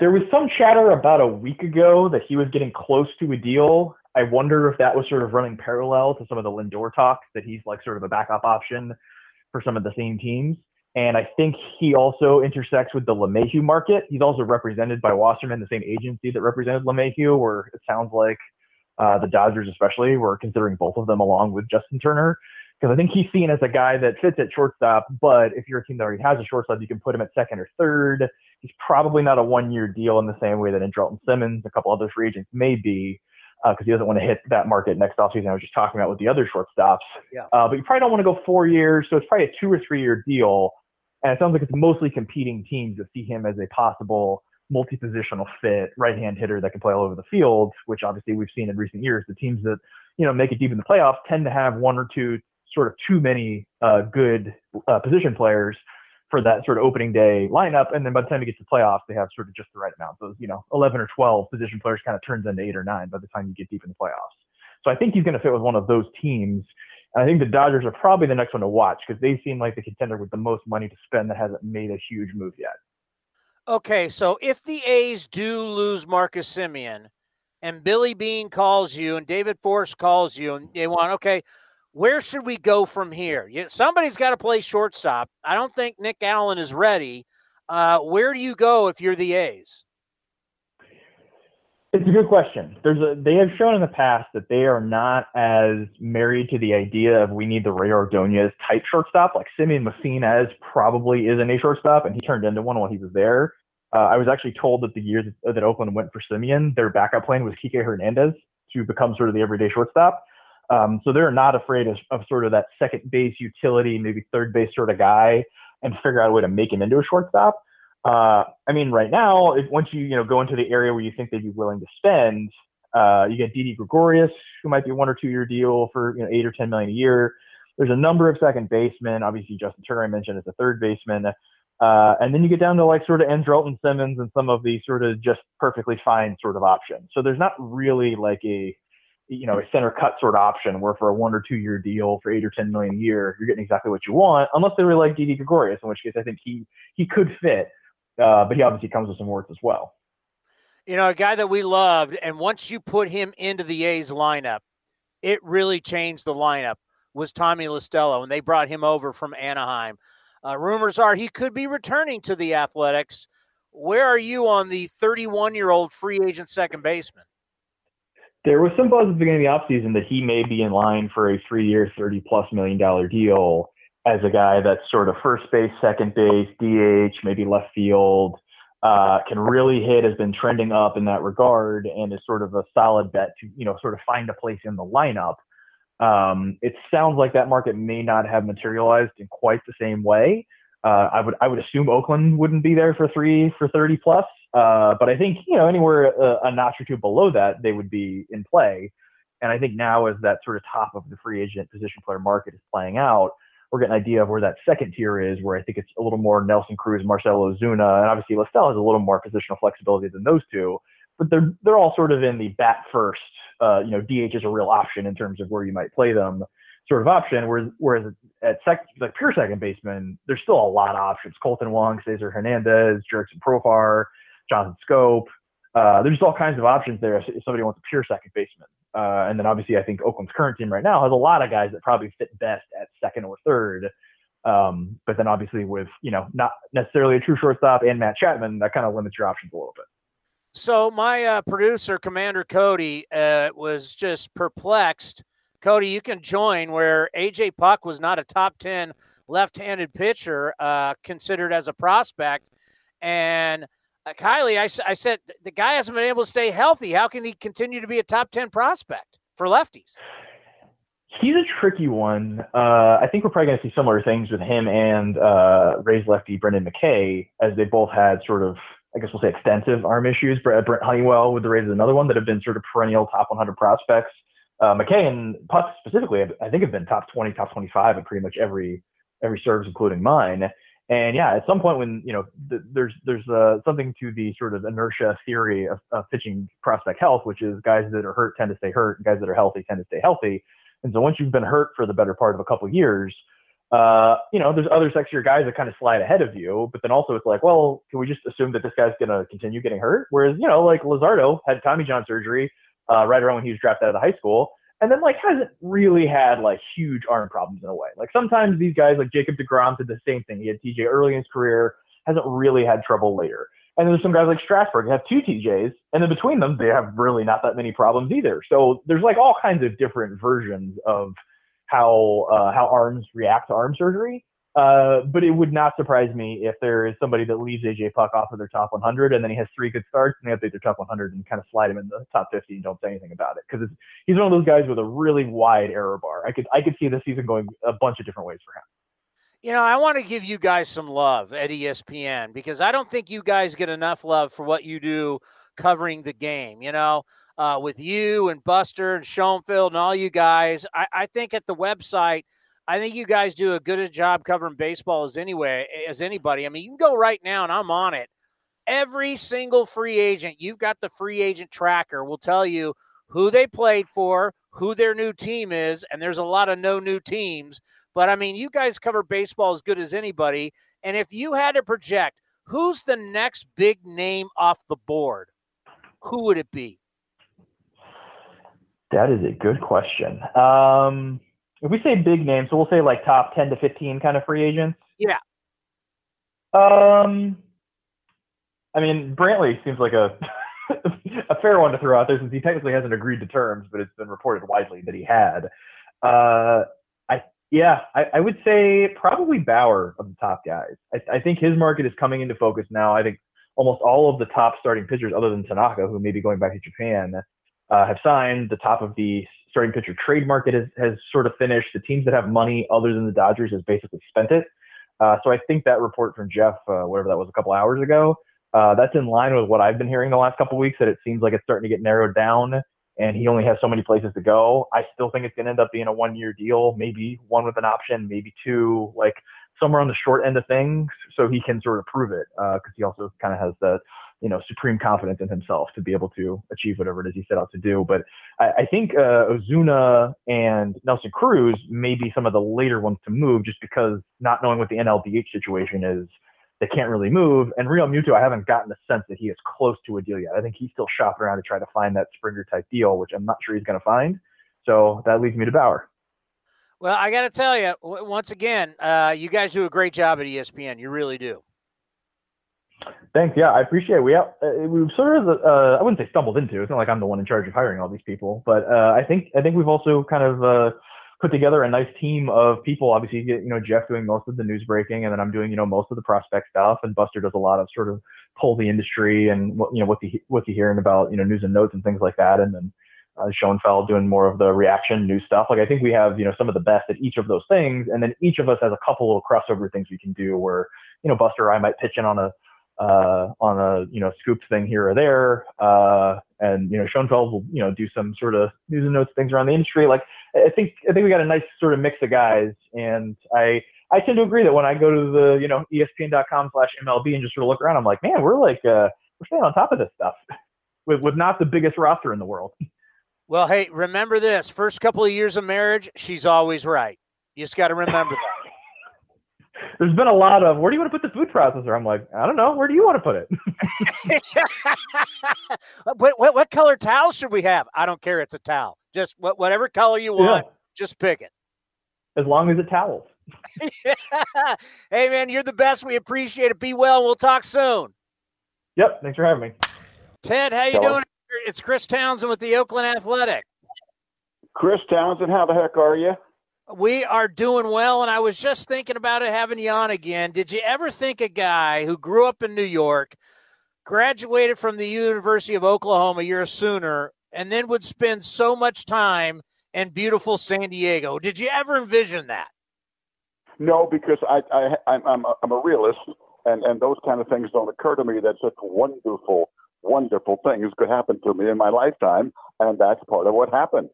There was some chatter about a week ago that he was getting close to a deal. I wonder if that was sort of running parallel to some of the Lindor talk that he's like sort of a backup option for some of the same teams. And I think he also intersects with the LeMahieu market. He's also represented by Wasserman, the same agency that represented LeMahieu, where it sounds like uh, the Dodgers, especially, were considering both of them along with Justin Turner. Because I think he's seen as a guy that fits at shortstop, but if you're a team that already has a shortstop, you can put him at second or third. He's probably not a one year deal in the same way that Andrelton Simmons, a couple other free agents may be because uh, he doesn't want to hit that market next offseason. I was just talking about with the other shortstops. Yeah. Uh, but you probably don't want to go four years, so it's probably a two or three year deal. And it sounds like it's mostly competing teams that see him as a possible multi-positional fit right-hand hitter that can play all over the field, which obviously we've seen in recent years. The teams that you know make it deep in the playoffs tend to have one or two sort of too many uh, good uh, position players for that sort of opening day lineup, and then by the time you get to playoffs, they have sort of just the right amount. Those you know 11 or 12 position players kind of turns into eight or nine by the time you get deep in the playoffs. So I think he's going to fit with one of those teams. I think the Dodgers are probably the next one to watch because they seem like the contender with the most money to spend that hasn't made a huge move yet. Okay, so if the A's do lose Marcus Semien and Billy Beane calls you and David Forst calls you and they want, okay, where should we go from here? Somebody's got to play shortstop. I don't think Nick Allen is ready. Uh, where do you go if you're the A's? It's a good question. There's a they have shown in the past that they are not as married to the idea of we need the Rey Ordonez type shortstop. Like Semien seen probably is an A shortstop, and he turned into one while he was there. Uh, I was actually told that the year that, that Oakland went for Semien, their backup plan was Kike Hernandez to become sort of the everyday shortstop. Um, so they're not afraid of, of sort of that second base utility, maybe third base sort of guy, and figure out a way to make him into a shortstop. Uh, I mean, right now, if once you you know go into the area where you think they'd be willing to spend, uh, you get Didi Gregorius, who might be a one or two year deal for you know eight or ten million a year. There's a number of second basemen. Obviously, Justin Turner I mentioned as a third baseman. Uh, and then you get down to like sort of Andrelton Simmons and some of these sort of just perfectly fine sort of options. So there's not really like a you know a center cut sort of option where for a one or two year deal for eight or ten million a year you're getting exactly what you want, unless they really like Didi Gregorius, in which case I think he he could fit. Uh, but he obviously comes with some work as well. You know, a guy that we loved, and once you put him into the A's lineup, it really changed the lineup. Was Tommy La Stella, and they brought him over from Anaheim? Uh, rumors are he could be returning to the Athletics. Where are you on the 31 year old free agent second baseman? There was some buzz at the beginning of the offseason that he may be in line for a three year, 30 plus million dollar deal as a guy that's sort of first base, second base, DH, maybe left field, uh, can really hit, has been trending up in that regard, and is sort of a solid bet to, you know, sort of find a place in the lineup. Um, it sounds like that market may not have materialized in quite the same way. Uh, I would I would assume Oakland wouldn't be there for three for 30 plus, uh, but I think you know anywhere a, a, notch or two below that they would be in play. And I think now as that sort of top of the free agent position player market is playing out, we're getting an idea of where that second tier is, where I think it's a little more Nelson Cruz, Marcell Ozuna, and obviously La has a little more positional flexibility than those two. But they're they're all sort of in the bat first uh, you know, DH is a real option in terms of where you might play them sort of option. Whereas, whereas at sec, like pure second baseman, there's still a lot of options. Kolten Wong, Cesar Hernandez, Jurickson Profar, Jonathan Schoop. Uh, there's just all kinds of options there if, if somebody wants a pure second baseman. Uh, and then obviously, I think Oakland's current team right now has a lot of guys that probably fit best at second or third. Um, but then obviously with you know not necessarily a true shortstop and Matt Chapman, that kind of limits your options a little bit. So my uh, producer, Commander Cody, uh, was just perplexed. Cody, you can join where AJ Puk was not a top ten left-handed pitcher uh, considered as a prospect, and uh, Kiley, I, I said the guy hasn't been able to stay healthy. How can he continue to be a top ten prospect for lefties? He's a tricky one. Uh, I think we're probably going to see similar things with him and uh, Rays lefty Brendan McKay, as they both had sort of I guess we'll say extensive arm issues. Brent Honeywell with the Rays is another one that have been sort of perennial top 100 prospects. Uh, McKay and Puk specifically, I think, have been top 20, top 25 in pretty much every every service, including mine. And yeah, at some point when you know th- there's there's uh, something to the sort of inertia theory of, of pitching prospect health, which is guys that are hurt tend to stay hurt, and guys that are healthy tend to stay healthy. And so once you've been hurt for the better part of a couple of years, uh, you know, there's other sexier guys that kind of slide ahead of you, but then also it's like, well, can we just assume that this guy's going to continue getting hurt? Whereas, you know, like Luzardo had Tommy John surgery uh, right around when he was drafted out of high school, and then like hasn't really had like huge arm problems in a way. Like sometimes these guys, like Jacob Degrom, did the same thing. He had TJ early in his career, hasn't really had trouble later. And there's some guys like Strasburg have two TJs, and then between them, they have really not that many problems either. So there's like all kinds of different versions of how uh, how arms react to arm surgery. Uh, but it would not surprise me if there is somebody that leaves AJ Puk off of their top 100 and then he has three good starts and they update their top 100 and kind of slide him in the top 50 and don't say anything about it because he's one of those guys with a really wide error bar. I could I could see this season going a bunch of different ways for him. You know, I want to give you guys some love at ESPN because I don't think you guys get enough love for what you do covering the game. You know, uh, with you and Buster and Schoenfeld and all you guys. I, I think at the website, I think you guys do a good a job covering baseball as anyway as anybody. I mean, you can go right now and I'm on it. Every single free agent, you've got the free agent tracker will tell you who they played for, who their new team is, and there's a lot of no new teams. But I mean, you guys cover baseball as good as anybody. And if you had to project who's the next big name off the board, who would it be? That is a good question. Um, if we say big names, so we'll say like top 10 to 15 kind of free agents. Yeah. Um, I mean, Brantley seems like a (laughs) a fair one to throw out there since he technically hasn't agreed to terms, but it's been reported widely that he had. Uh, I yeah, I, I would say probably Bauer of the top guys. I, I think his market is coming into focus now. I think almost all of the top starting pitchers, other than Tanaka, who may be going back to Japan, uh, have signed. The top of the starting pitcher trade market has, has sort of finished. The teams that have money other than the Dodgers has basically spent it. Uh, so I think that report from Jeff, uh, whatever that was a couple hours ago, uh, that's in line with what I've been hearing the last couple weeks. That it seems like it's starting to get narrowed down, and he only has so many places to go. I still think it's going to end up being a one-year deal, maybe one with an option, maybe two, like somewhere on the short end of things, so he can sort of prove it because uh, he also kind of has the you know supreme confidence in himself to be able to achieve whatever it is he set out to do. But I, I think uh, Ozuna and Nelson Cruz may be some of the later ones to move, just because not knowing what the NLDH situation is, they can't really move. And Realmuto, I haven't gotten the sense that he is close to a deal yet. I think he's still shopping around to try to find that Springer type deal, which I'm not sure he's going to find. So that leads me to Bauer. Well, I got to tell you, once again, uh, you guys do a great job at ESPN. You really do. Thanks. Yeah, I appreciate it. We have, uh, we've sort of uh, I wouldn't say stumbled into. It's not like I'm the one in charge of hiring all these people, but uh, I think I think we've also kind of uh, put together a nice team of people. Obviously, you, know Jeff doing most of the news breaking, and then I'm doing you know most of the prospect stuff, and Buster does a lot of sort of pull the industry and what you know what the what you hearing about you know news and notes and things like that, and then uh, Schoenfeld doing more of the reaction news stuff. Like I think we have you know some of the best at each of those things, and then each of us has a couple of crossover things we can do where you know Buster or I might pitch in on a uh, on a you know scooped thing here or there, uh, and you know Schoenfeld will you know do some sort of news and notes things around the industry. Like I think I think we got a nice sort of mix of guys, and I I tend to agree that when I go to the you know ESPN.com/MLB and just sort of look around, I'm like, man, we're like uh, we're staying on top of this stuff (laughs) with with not the biggest roster in the world. (laughs) Well, hey, remember this: first couple of years of marriage, she's always right. You just got to remember that there's been a lot of where do you want to put the food processor? I'm like, I don't know. Where do you want to put it? (laughs) (laughs) what, what, what color towel should we have? I don't care. It's a towel. Just what, whatever color you want, yeah. just pick it. As long as it towels. (laughs) hey man, you're the best. We appreciate it. Be well. We'll talk soon. Yep. Thanks for having me. Ted, how you Hello. doing? It's Chris Townsend with the Oakland Athletic. Chris Townsend, how the heck are you? We are doing well, and I was just thinking about it having you on again. Did you ever think a guy who grew up in New York, graduated from the University of Oklahoma you're a sooner, and then would spend so much time in beautiful San Diego? Did you ever envision that? No, because I, I I'm I'm a, I'm a realist, and and those kind of things don't occur to me. That such wonderful, wonderful things could happen to me in my lifetime, and that's part of what happened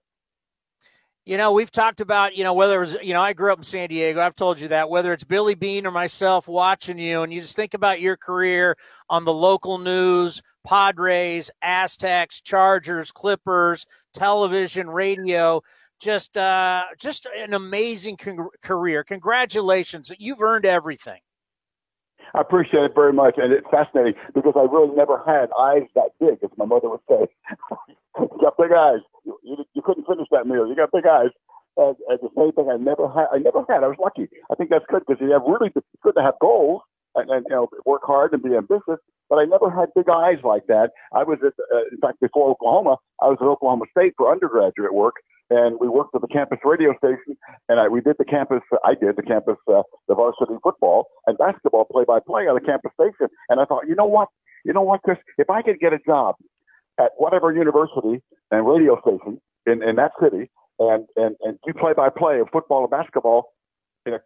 you know, we've talked about, you know, whether it was, you know, I grew up in San Diego. I've told you that, whether it's Billy Beane or myself watching you, and you just think about your career on the local news, Padres, Aztecs, Chargers, Clippers, television, radio, just, uh, just an amazing con- career. Congratulations. You've earned everything. I appreciate it very much, and it's fascinating because I really never had eyes that big, as my mother would say. (laughs) you got big eyes. You, you, you, couldn't finish that meal. You got big eyes. And, and the same thing I never had. I never had. I was lucky. I think that's good because you have really it's good to have goals and, and you know work hard and be ambitious. But I never had big eyes like that. I was at, uh, in fact, before Oklahoma, I was at Oklahoma State for undergraduate work, and we worked at the campus radio station, and I, we did the campus. I did the campus, uh, the varsity football and basketball play-by-play on the campus station. And I thought, you know what, you know what, Chris, if I could get a job at whatever university and radio station in, in that city, and and and do play-by-play of football and basketball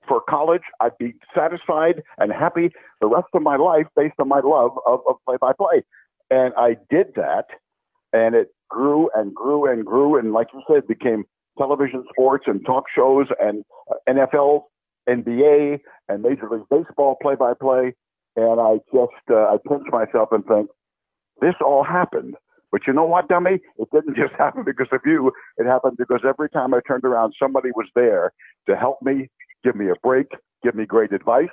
for college, I'd be satisfied and happy the rest of my life based on my love of, of play-by-play. And I did that, and it grew and grew and grew, and like you said, became television sports and talk shows and uh, NFL, NBA, and Major League Baseball play-by-play. And I just uh, I pinch myself and think, this all happened. But you know what, dummy? It didn't (laughs) just happen because of you. It happened because every time I turned around, somebody was there to help me, give me a break, give me great advice.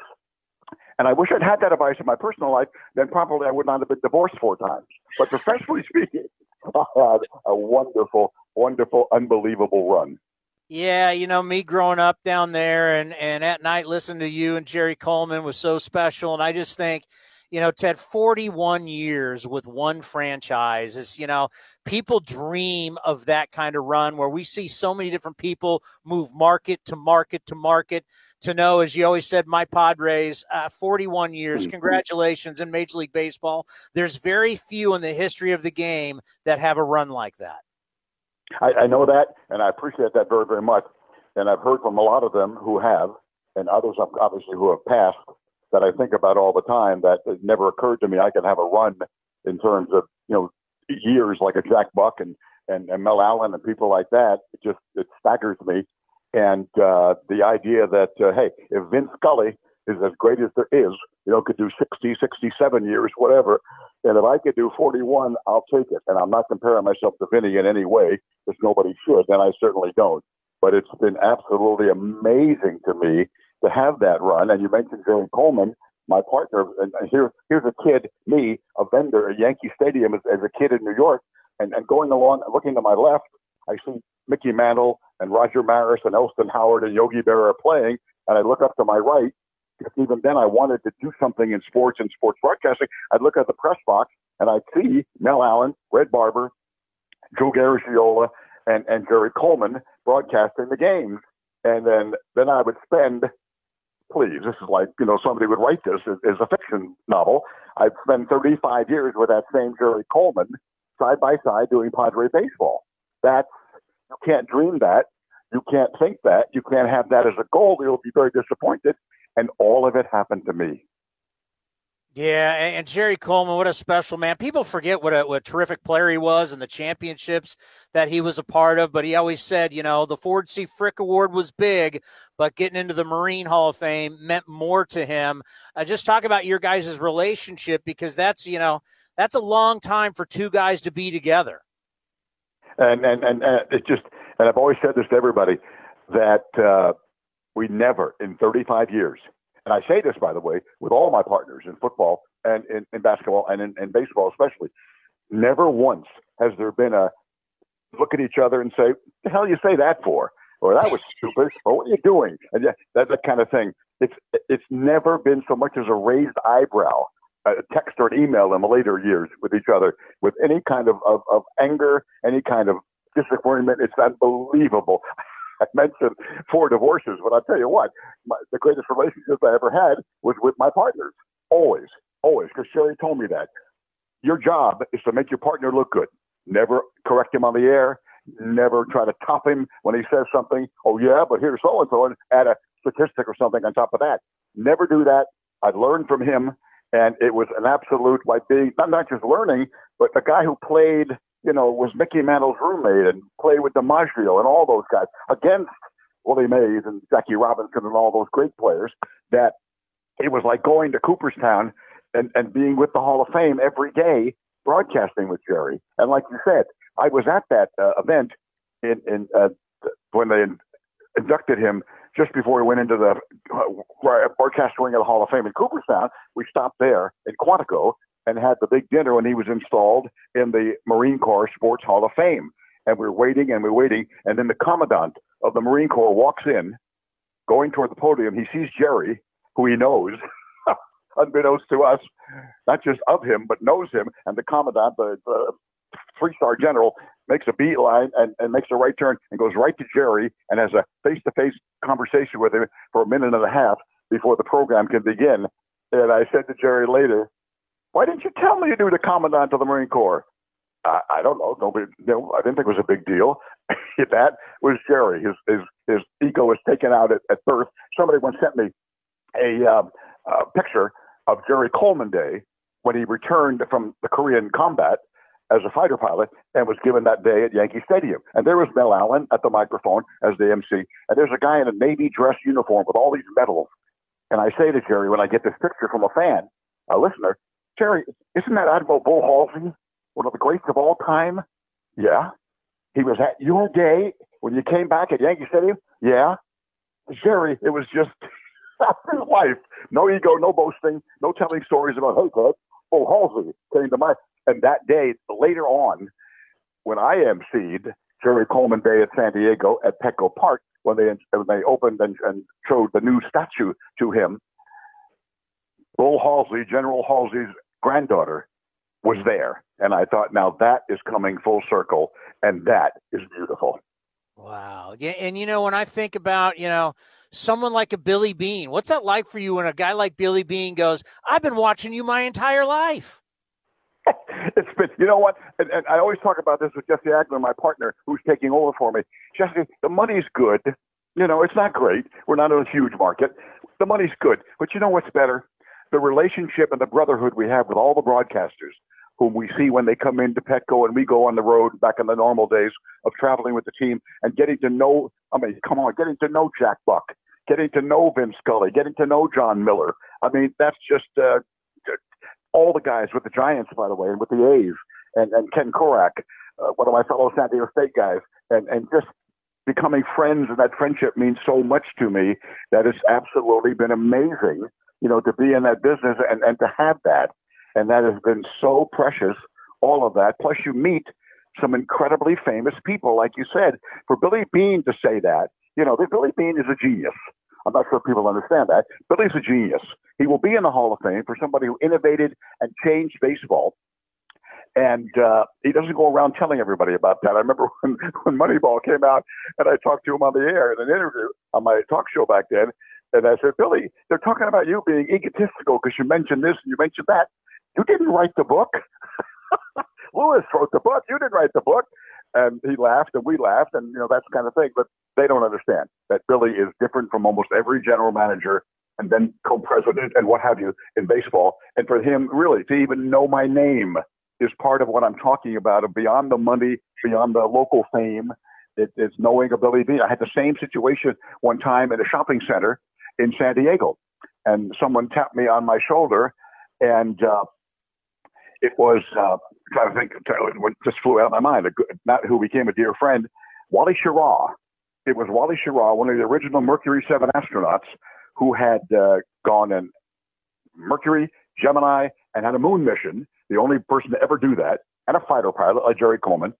And I wish I'd had that advice in my personal life, then probably I would not have been divorced four times. But professionally (laughs) speaking, (laughs) had a wonderful, wonderful, unbelievable run. Yeah, you know, me growing up down there and, and at night listening to you and Jerry Coleman was so special. And I just think – you know, Ted, 41 years with one franchise is, you know, people dream of that kind of run where we see so many different people move market to market to market to know, as you always said, my Padres, uh, 41 years. Mm-hmm. Congratulations in Major League Baseball. There's very few in the history of the game that have a run like that. I, I know that, and I appreciate that very, very much. And I've heard from a lot of them who have, and others obviously who have passed, that I think about all the time. That it never occurred to me I could have a run in terms of you know years like a Jack Buck and and, and Mel Allen and people like that. It just it staggers me. And uh, the idea that uh, hey, if Vince Scully is as great as there is, you know, could do 60, 67 years, whatever. And if I could do 41, I'll take it. And I'm not comparing myself to Vinny in any way, because nobody should, and I certainly don't. But it's been absolutely amazing to me to have that run. And you mentioned Jerry Coleman, my partner. And here, here's a kid, me, a vendor at Yankee Stadium as, as a kid in New York, and, and going along, looking to my left, I see Mickey Mantle and Roger Maris and Elston Howard and Yogi Berra playing, and I look up to my right. Because even then, I wanted to do something in sports and sports broadcasting. I'd look at the press box and I'd see Mel Allen, Red Barber, Joe Garagiola, and, and Jerry Coleman broadcasting the games. And then, then I would spend, please, this is like, you know, somebody would write this as, a fiction novel. I've spent 35 years with that same Jerry Coleman side by side doing Padre baseball. That's, you can't dream that. You can't think that. You can't have that as a goal. You'll be very disappointed. And all of it happened to me. Yeah, and Jerry Coleman, what a special man. People forget what a, what a terrific player he was and the championships that he was a part of. But he always said, you know, the Ford C. Frick Award was big, but getting into the Marine Hall of Fame meant more to him. Uh, just talk about your guys' relationship because that's, you know, that's a long time for two guys to be together. And and and, and it just and I've always said this to everybody that uh, we never in 35 years, and I say this by the way with all my partners in football and in, in basketball and in, in baseball especially, never once has there been a look at each other and say, "The hell you say that for?" or "That was stupid," (laughs) or "What are you doing?" and that that kind of thing. It's it's never been so much as a raised eyebrow a text or an email in the later years with each other with any kind of, of, of anger, any kind of disappointment. It's unbelievable. (laughs) (laughs) I mentioned four divorces, but I'll tell you what, my, the greatest relationship I ever had was with my partners. Always, always, because Jerry told me that. Your job is to make your partner look good. Never correct him on the air. Never try to top him when he says something. Oh, yeah, but here's so and so, and add a statistic or something on top of that. Never do that. I learned from him and it was an absolute like being not, not just learning, but the guy who played, you know, was Mickey Mantle's roommate and played with DiMaggio and all those guys against Willie Mays and Jackie Robinson and all those great players. That it was like going to Cooperstown and, and being with the Hall of Fame every day, broadcasting with Jerry. And like you said, I was at that uh, event in, in uh, when they inducted him just before we went into the uh, broadcast wing of the Hall of Fame in Cooperstown, we stopped there in Quantico and had the big dinner when he was installed in the Marine Corps Sports Hall of Fame. And we are waiting and we are waiting. And then the commandant of the Marine Corps walks in, going toward the podium. He sees Jerry, who he knows, (laughs) unbeknownst to us, not just of him, but knows him. And the commandant, the, the three star general, makes a beeline and, and makes a right turn and goes right to Jerry and has a face to face conversation with him for a minute and a half before the program can begin. And I said to Jerry later, Why didn't you tell me to do the commandant of the Marine Corps? I, I don't know. Nobody, no, I didn't think it was a big deal. (laughs) that was Jerry. His, his, his ego was taken out at, at birth. Somebody once sent me a, um, a picture of Jerry Coleman Day when he returned from the Korean combat as a fighter pilot and was given that day at Yankee Stadium. And there was Mel Allen at the microphone as the MC. And there's a guy in a Navy dress uniform with all these medals. And I say to Jerry when I get this picture from a fan, a listener, Jerry, isn't that Admiral Bull Halsey one of the greats of all time? Yeah. He was at your day when you came back at Yankee Stadium? Yeah. Jerry, it was just his (laughs) life. No ego, no boasting, no telling stories about, hey, Ted, Bull Halsey came to my and that day, later on, when I emceed Jerry Coleman Day at San Diego at Petco Park, when they when they opened and, and showed the new statue to him, Bull Halsey, General Halsey's granddaughter, was mm-hmm. there, and I thought, now that is coming full circle, and that is beautiful. Wow. Yeah, and you know when I think about you know someone like a Billy Beane, what's that like for you when a guy like Billy Beane goes, "I've been watching you my entire life." (laughs) it's been, you know what? And, and I always talk about this with Jesse Agler, my partner, who's taking over for me. Jesse, the money's good. You know, it's not great. We're not in a huge market. The money's good. But you know what's better? The relationship and the brotherhood we have with all the broadcasters whom we see when they come into Petco and we go on the road back in the normal days of traveling with the team and getting to know, I mean, come on, getting to know Jack Buck, getting to know Vin Scully, getting to know Jon Miller. I mean, that's just uh, all the guys with the Giants, by the way, and with the A's, and, and Ken Korach, uh, one of my fellow San Diego State guys, and, and just becoming friends, and that friendship means so much to me that it's absolutely been amazing, you know, to be in that business and, and to have that. And that has been so precious, all of that. Plus, you meet some incredibly famous people, like you said. For Billy Beane to say that, you know, Billy Beane is a genius. I'm not sure people understand that. Billy's a genius. He will be in the Hall of Fame for somebody who innovated and changed baseball. And uh, he doesn't go around telling everybody about that. I remember (laughs) when, when Moneyball came out and I talked to him on the air in an interview on my talk show back then. And I said, Billy, they're talking about you being egotistical because you mentioned this and you mentioned that. You didn't write the book. (laughs) Lewis wrote the book. You didn't write the book. And he laughed and we laughed and, you know, that's kind of thing. But they don't understand that Billy is different from almost every general manager and then co-president and what have you in baseball. And for him, really, to even know my name is part of what I'm talking about. Beyond the money, beyond the local fame, it, it's knowing a Billy Beane. I had the same situation one time in a shopping center in San Diego, and someone tapped me on my shoulder, and uh, it was uh, trying to think, it just flew out of my mind. Not who became a dear friend, Wally Schirra. It was Wally Schirra, one of the original Mercury Seven astronauts, who had uh, gone in Mercury, Gemini, and had a moon mission. The only person to ever do that, and a fighter pilot like Jerry Coleman.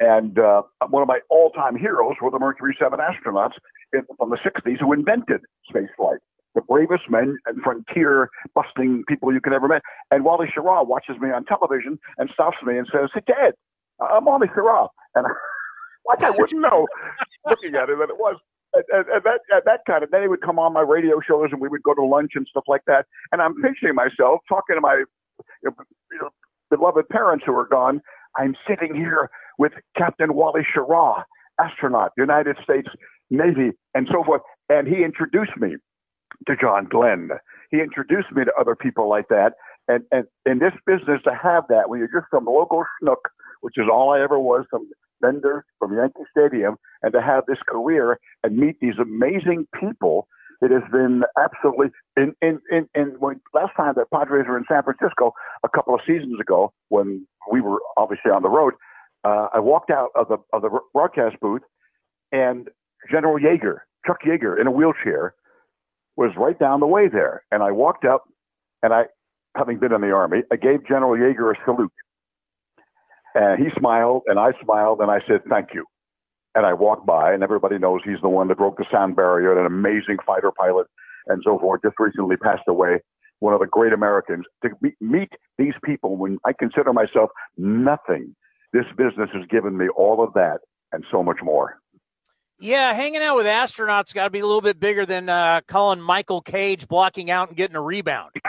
And uh, one of my all-time heroes were the Mercury 7 astronauts from the 60s who invented spaceflight. The bravest men and frontier busting people you could ever meet. And Wally Schirra watches me on television and stops me and says, Hey, Dad, uh, I'm Wally Schirra. And I, (laughs) like I wouldn't know (laughs) looking at it that it was. And, and, and that that kind of then he would come on my radio shows and we would go to lunch and stuff like that. And I'm picturing myself talking to my you know, beloved parents who are gone. I'm sitting here with Captain Wally Schirra, astronaut, United States Navy, and so forth. And he introduced me to John Glenn. He introduced me to other people like that. And, and in this business, to have that, when you're just some local schnook, which is all I ever was, some vendor from Yankee Stadium, and to have this career and meet these amazing people it has been absolutely in in in, in when last time that Padres were in San Francisco a couple of seasons ago when we were obviously on the road. Uh, I walked out of the of the broadcast booth, and General Yeager, Chuck Yeager, in a wheelchair, was right down the way there. And I walked up, and I, having been in the army, I gave General Yeager a salute. And he smiled, and I smiled, and I said, "Thank you." and I walked by, and everybody knows he's the one that broke the sound barrier, an amazing fighter pilot, and so forth. Just recently passed away. One of the great Americans. To meet these people, when I consider myself nothing, this business has given me all of that and so much more. Yeah, hanging out with astronauts got to be a little bit bigger than uh, calling Michael Cage blocking out and getting a rebound. (laughs)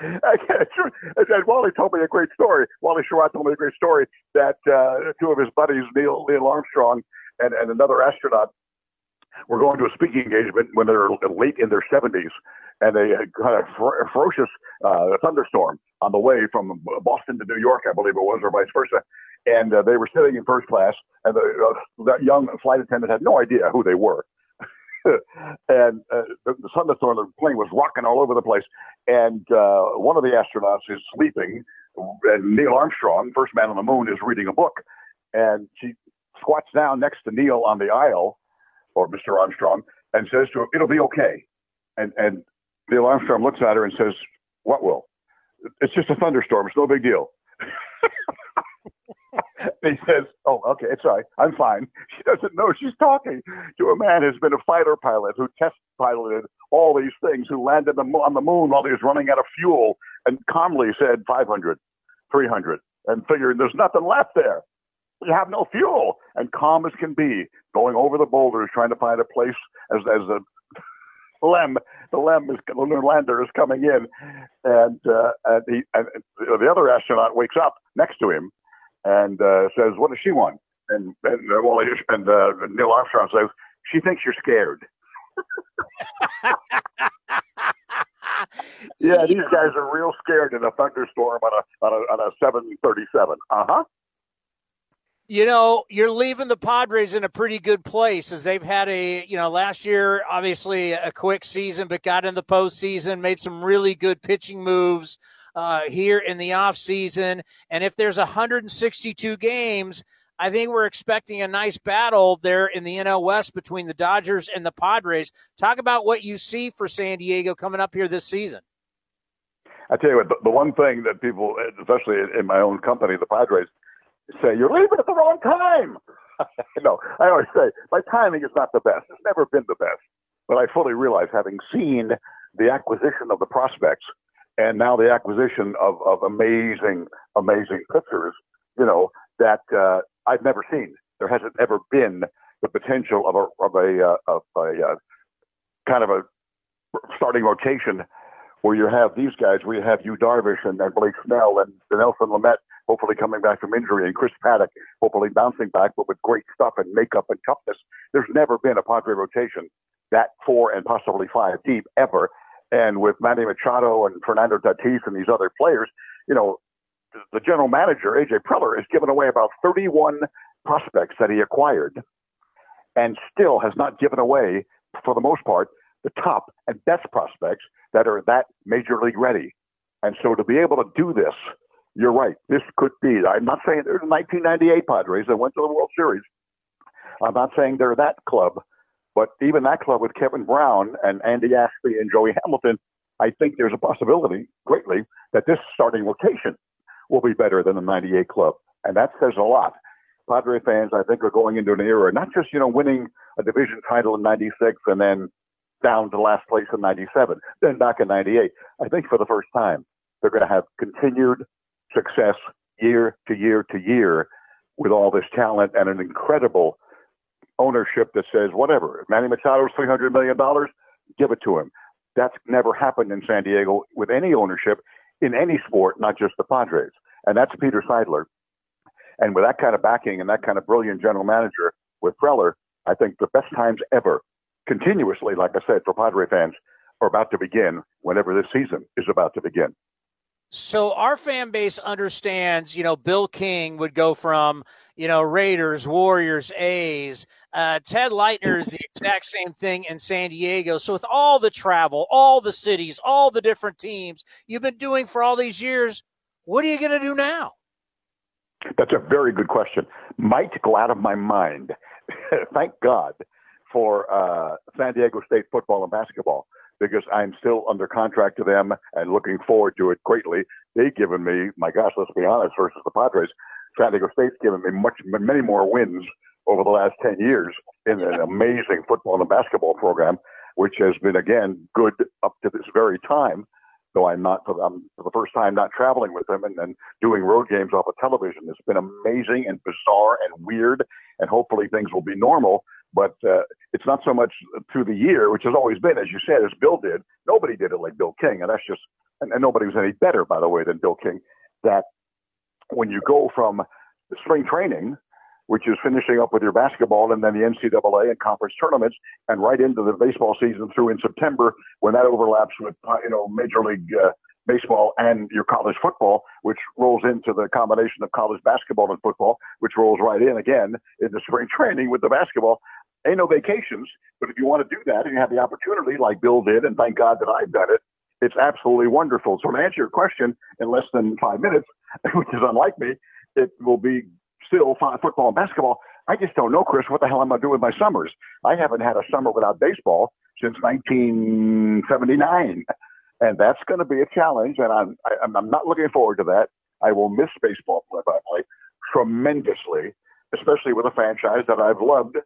and Wally told me a great story. Wally Schirra told me a great story that uh, two of his buddies, Neil, Neil Armstrong and, and another astronaut, were going to a speaking engagement when they're late in their 70s, and they had kind of fer- ferocious uh, thunderstorm on the way from Boston to New York, I believe it was, or vice versa. And uh, they were sitting in first class, and the, uh, that young flight attendant had no idea who they were. (laughs) and uh, the, the thunderstorm, the plane was rocking all over the place. And uh, one of the astronauts is sleeping, and Neil Armstrong, first man on the moon, is reading a book. And she squats down next to Neil on the aisle, or Mr. Armstrong, and says to him, "It'll be okay." And and Neil Armstrong looks at her and says, "What will?" It's just a thunderstorm. It's no big deal. (laughs) he says, "Oh, okay, it's all right. I'm fine." (laughs) She doesn't know she's talking to a man who's been a fighter pilot, who test piloted all these things, who landed on the moon while he was running out of fuel, and calmly said 500, 300, and figured there's nothing left there. You have no fuel, and calm as can be, going over the boulders, trying to find a place as as a Lem, the Lem is the lunar lander is coming in, and uh, and, he, and the other astronaut wakes up next to him and uh, says, "What does she want?" And and uh, well, and uh, Neil Armstrong says, "She thinks you're scared." (laughs) yeah, these guys are real scared in a thunderstorm on a on a on a seven thirty seven. Uh huh. You know, you're leaving the Padres in a pretty good place as they've had a, you know, last year, obviously a quick season, but got in the postseason, made some really good pitching moves uh, here in the offseason. And if there's 162 games, I think we're expecting a nice battle there in the NL West between the Dodgers and the Padres. Talk about what you see for San Diego coming up here this season. I tell you what, the, the one thing that people, especially in my own company, the Padres, say you're leaving at the wrong time. (laughs) no, I always say my timing is not the best. It's never been the best, but I fully realize, having seen the acquisition of the prospects and now the acquisition of, of amazing, amazing pitchers, you know, that uh, I've never seen. There hasn't ever been the potential of a of a uh, of a uh, kind of a starting rotation where you have these guys, where you have Yu Darvish and, and Blake Snell and Nelson Lamet, hopefully coming back from injury, and Chris Paddack, hopefully bouncing back, but with great stuff and makeup and toughness. There's never been a Padre rotation that four and possibly five deep ever. And with Manny Machado and Fernando Tatis and these other players, you know, the general manager, AJ Preller, has given away about 31 prospects that he acquired and still has not given away, for the most part, the top and best prospects that are that major league ready. And so to be able to do this, you're right. This could be. I'm not saying they're the 1998 Padres that went to the World Series. I'm not saying they're that club, but even that club with Kevin Brown and Andy Ashby and Joey Hamilton, I think there's a possibility greatly that this starting rotation will be better than the 98 club. And that says a lot. Padre fans, I think, are going into an era, not just, you know, winning a division title in 96 and then down to last place in 97, then back in 98. I think for the first time, they're going to have continued success year to year to year with all this talent and an incredible ownership that says, whatever, Manny Machado's $300 million, give it to him. That's never happened in San Diego with any ownership in any sport, not just the Padres. And that's Peter Seidler. And with that kind of backing and that kind of brilliant general manager with Preller, I think the best times ever, continuously, like I said, for Padre fans, are about to begin whenever this season is about to begin. So our fan base understands, you know, Bill King would go from, you know, Raiders, Warriors, A's. Uh, Ted Leitner is the exact same thing in San Diego. So with all the travel, all the cities, all the different teams you've been doing for all these years, what are you going to do now? That's a very good question. Might go out of my mind. (laughs) Thank God for uh, San Diego State football and basketball because I'm still under contract to them and looking forward to it greatly. They've given me, my gosh, let's be honest, versus the Padres, San Diego State's given me much, many more wins over the last 10 years in an amazing football and basketball program, which has been, again, good up to this very time. Though I'm not, I'm for the first time not traveling with them and, and doing road games off of television. It's been amazing and bizarre and weird, and hopefully things will be normal but uh, it's not so much through the year, which has always been, as you said, as Bill did. Nobody did it like Bill King, and that's just, and, and nobody was any better, by the way, than Bill King. That when you go from spring training, which is finishing up with your basketball and then the NCAA and conference tournaments, and right into the baseball season through in September, when that overlaps with uh, you know Major League uh, Baseball and your college football, which rolls into the combination of college basketball and football, which rolls right in again into spring training with the basketball ain't no vacations. But if you want to do that and you have the opportunity, like Bill did, and thank God that I've done it, it's absolutely wonderful. So to answer your question in less than five minutes, (laughs) which is unlike me, it will be still football and basketball. I just don't know, Chris, what the hell I'm going to do with my summers. I haven't had a summer without baseball since 1979. And that's going to be a challenge. And I'm, I, am i am not looking forward to that. I will miss baseball play by play tremendously, especially with a franchise that I've loved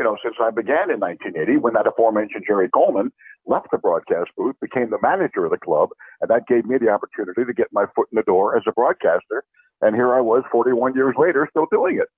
you know, since I began in 1980, when that aforementioned Jerry Coleman left the broadcast booth, became the manager of the club, and that gave me the opportunity to get my foot in the door as a broadcaster. And here I was 41 years later, still doing it.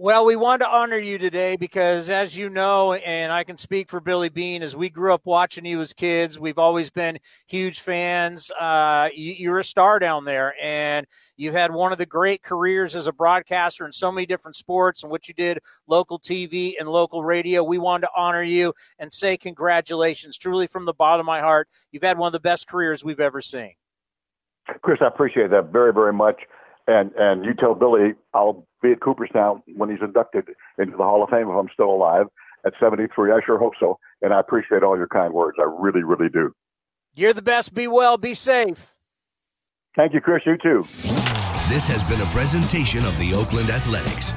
Well, we wanted to honor you today because, as you know, and I can speak for Billy Beane, as we grew up watching you as kids, we've always been huge fans. Uh, you, are a star down there, and you've had one of the great careers as a broadcaster in so many different sports and what you did local TV and local radio. We wanted to honor you and say congratulations, truly from the bottom of my heart. You've had one of the best careers we've ever seen. Chris, I appreciate that very, very much. And and you tell Billy I'll be at Cooperstown when he's inducted into the Hall of Fame if I'm still alive at 73. I sure hope so. And I appreciate all your kind words. I really, really do. You're the best. Be well. Be safe. Thank you, Chris. You too. This has been a presentation of the Oakland Athletics.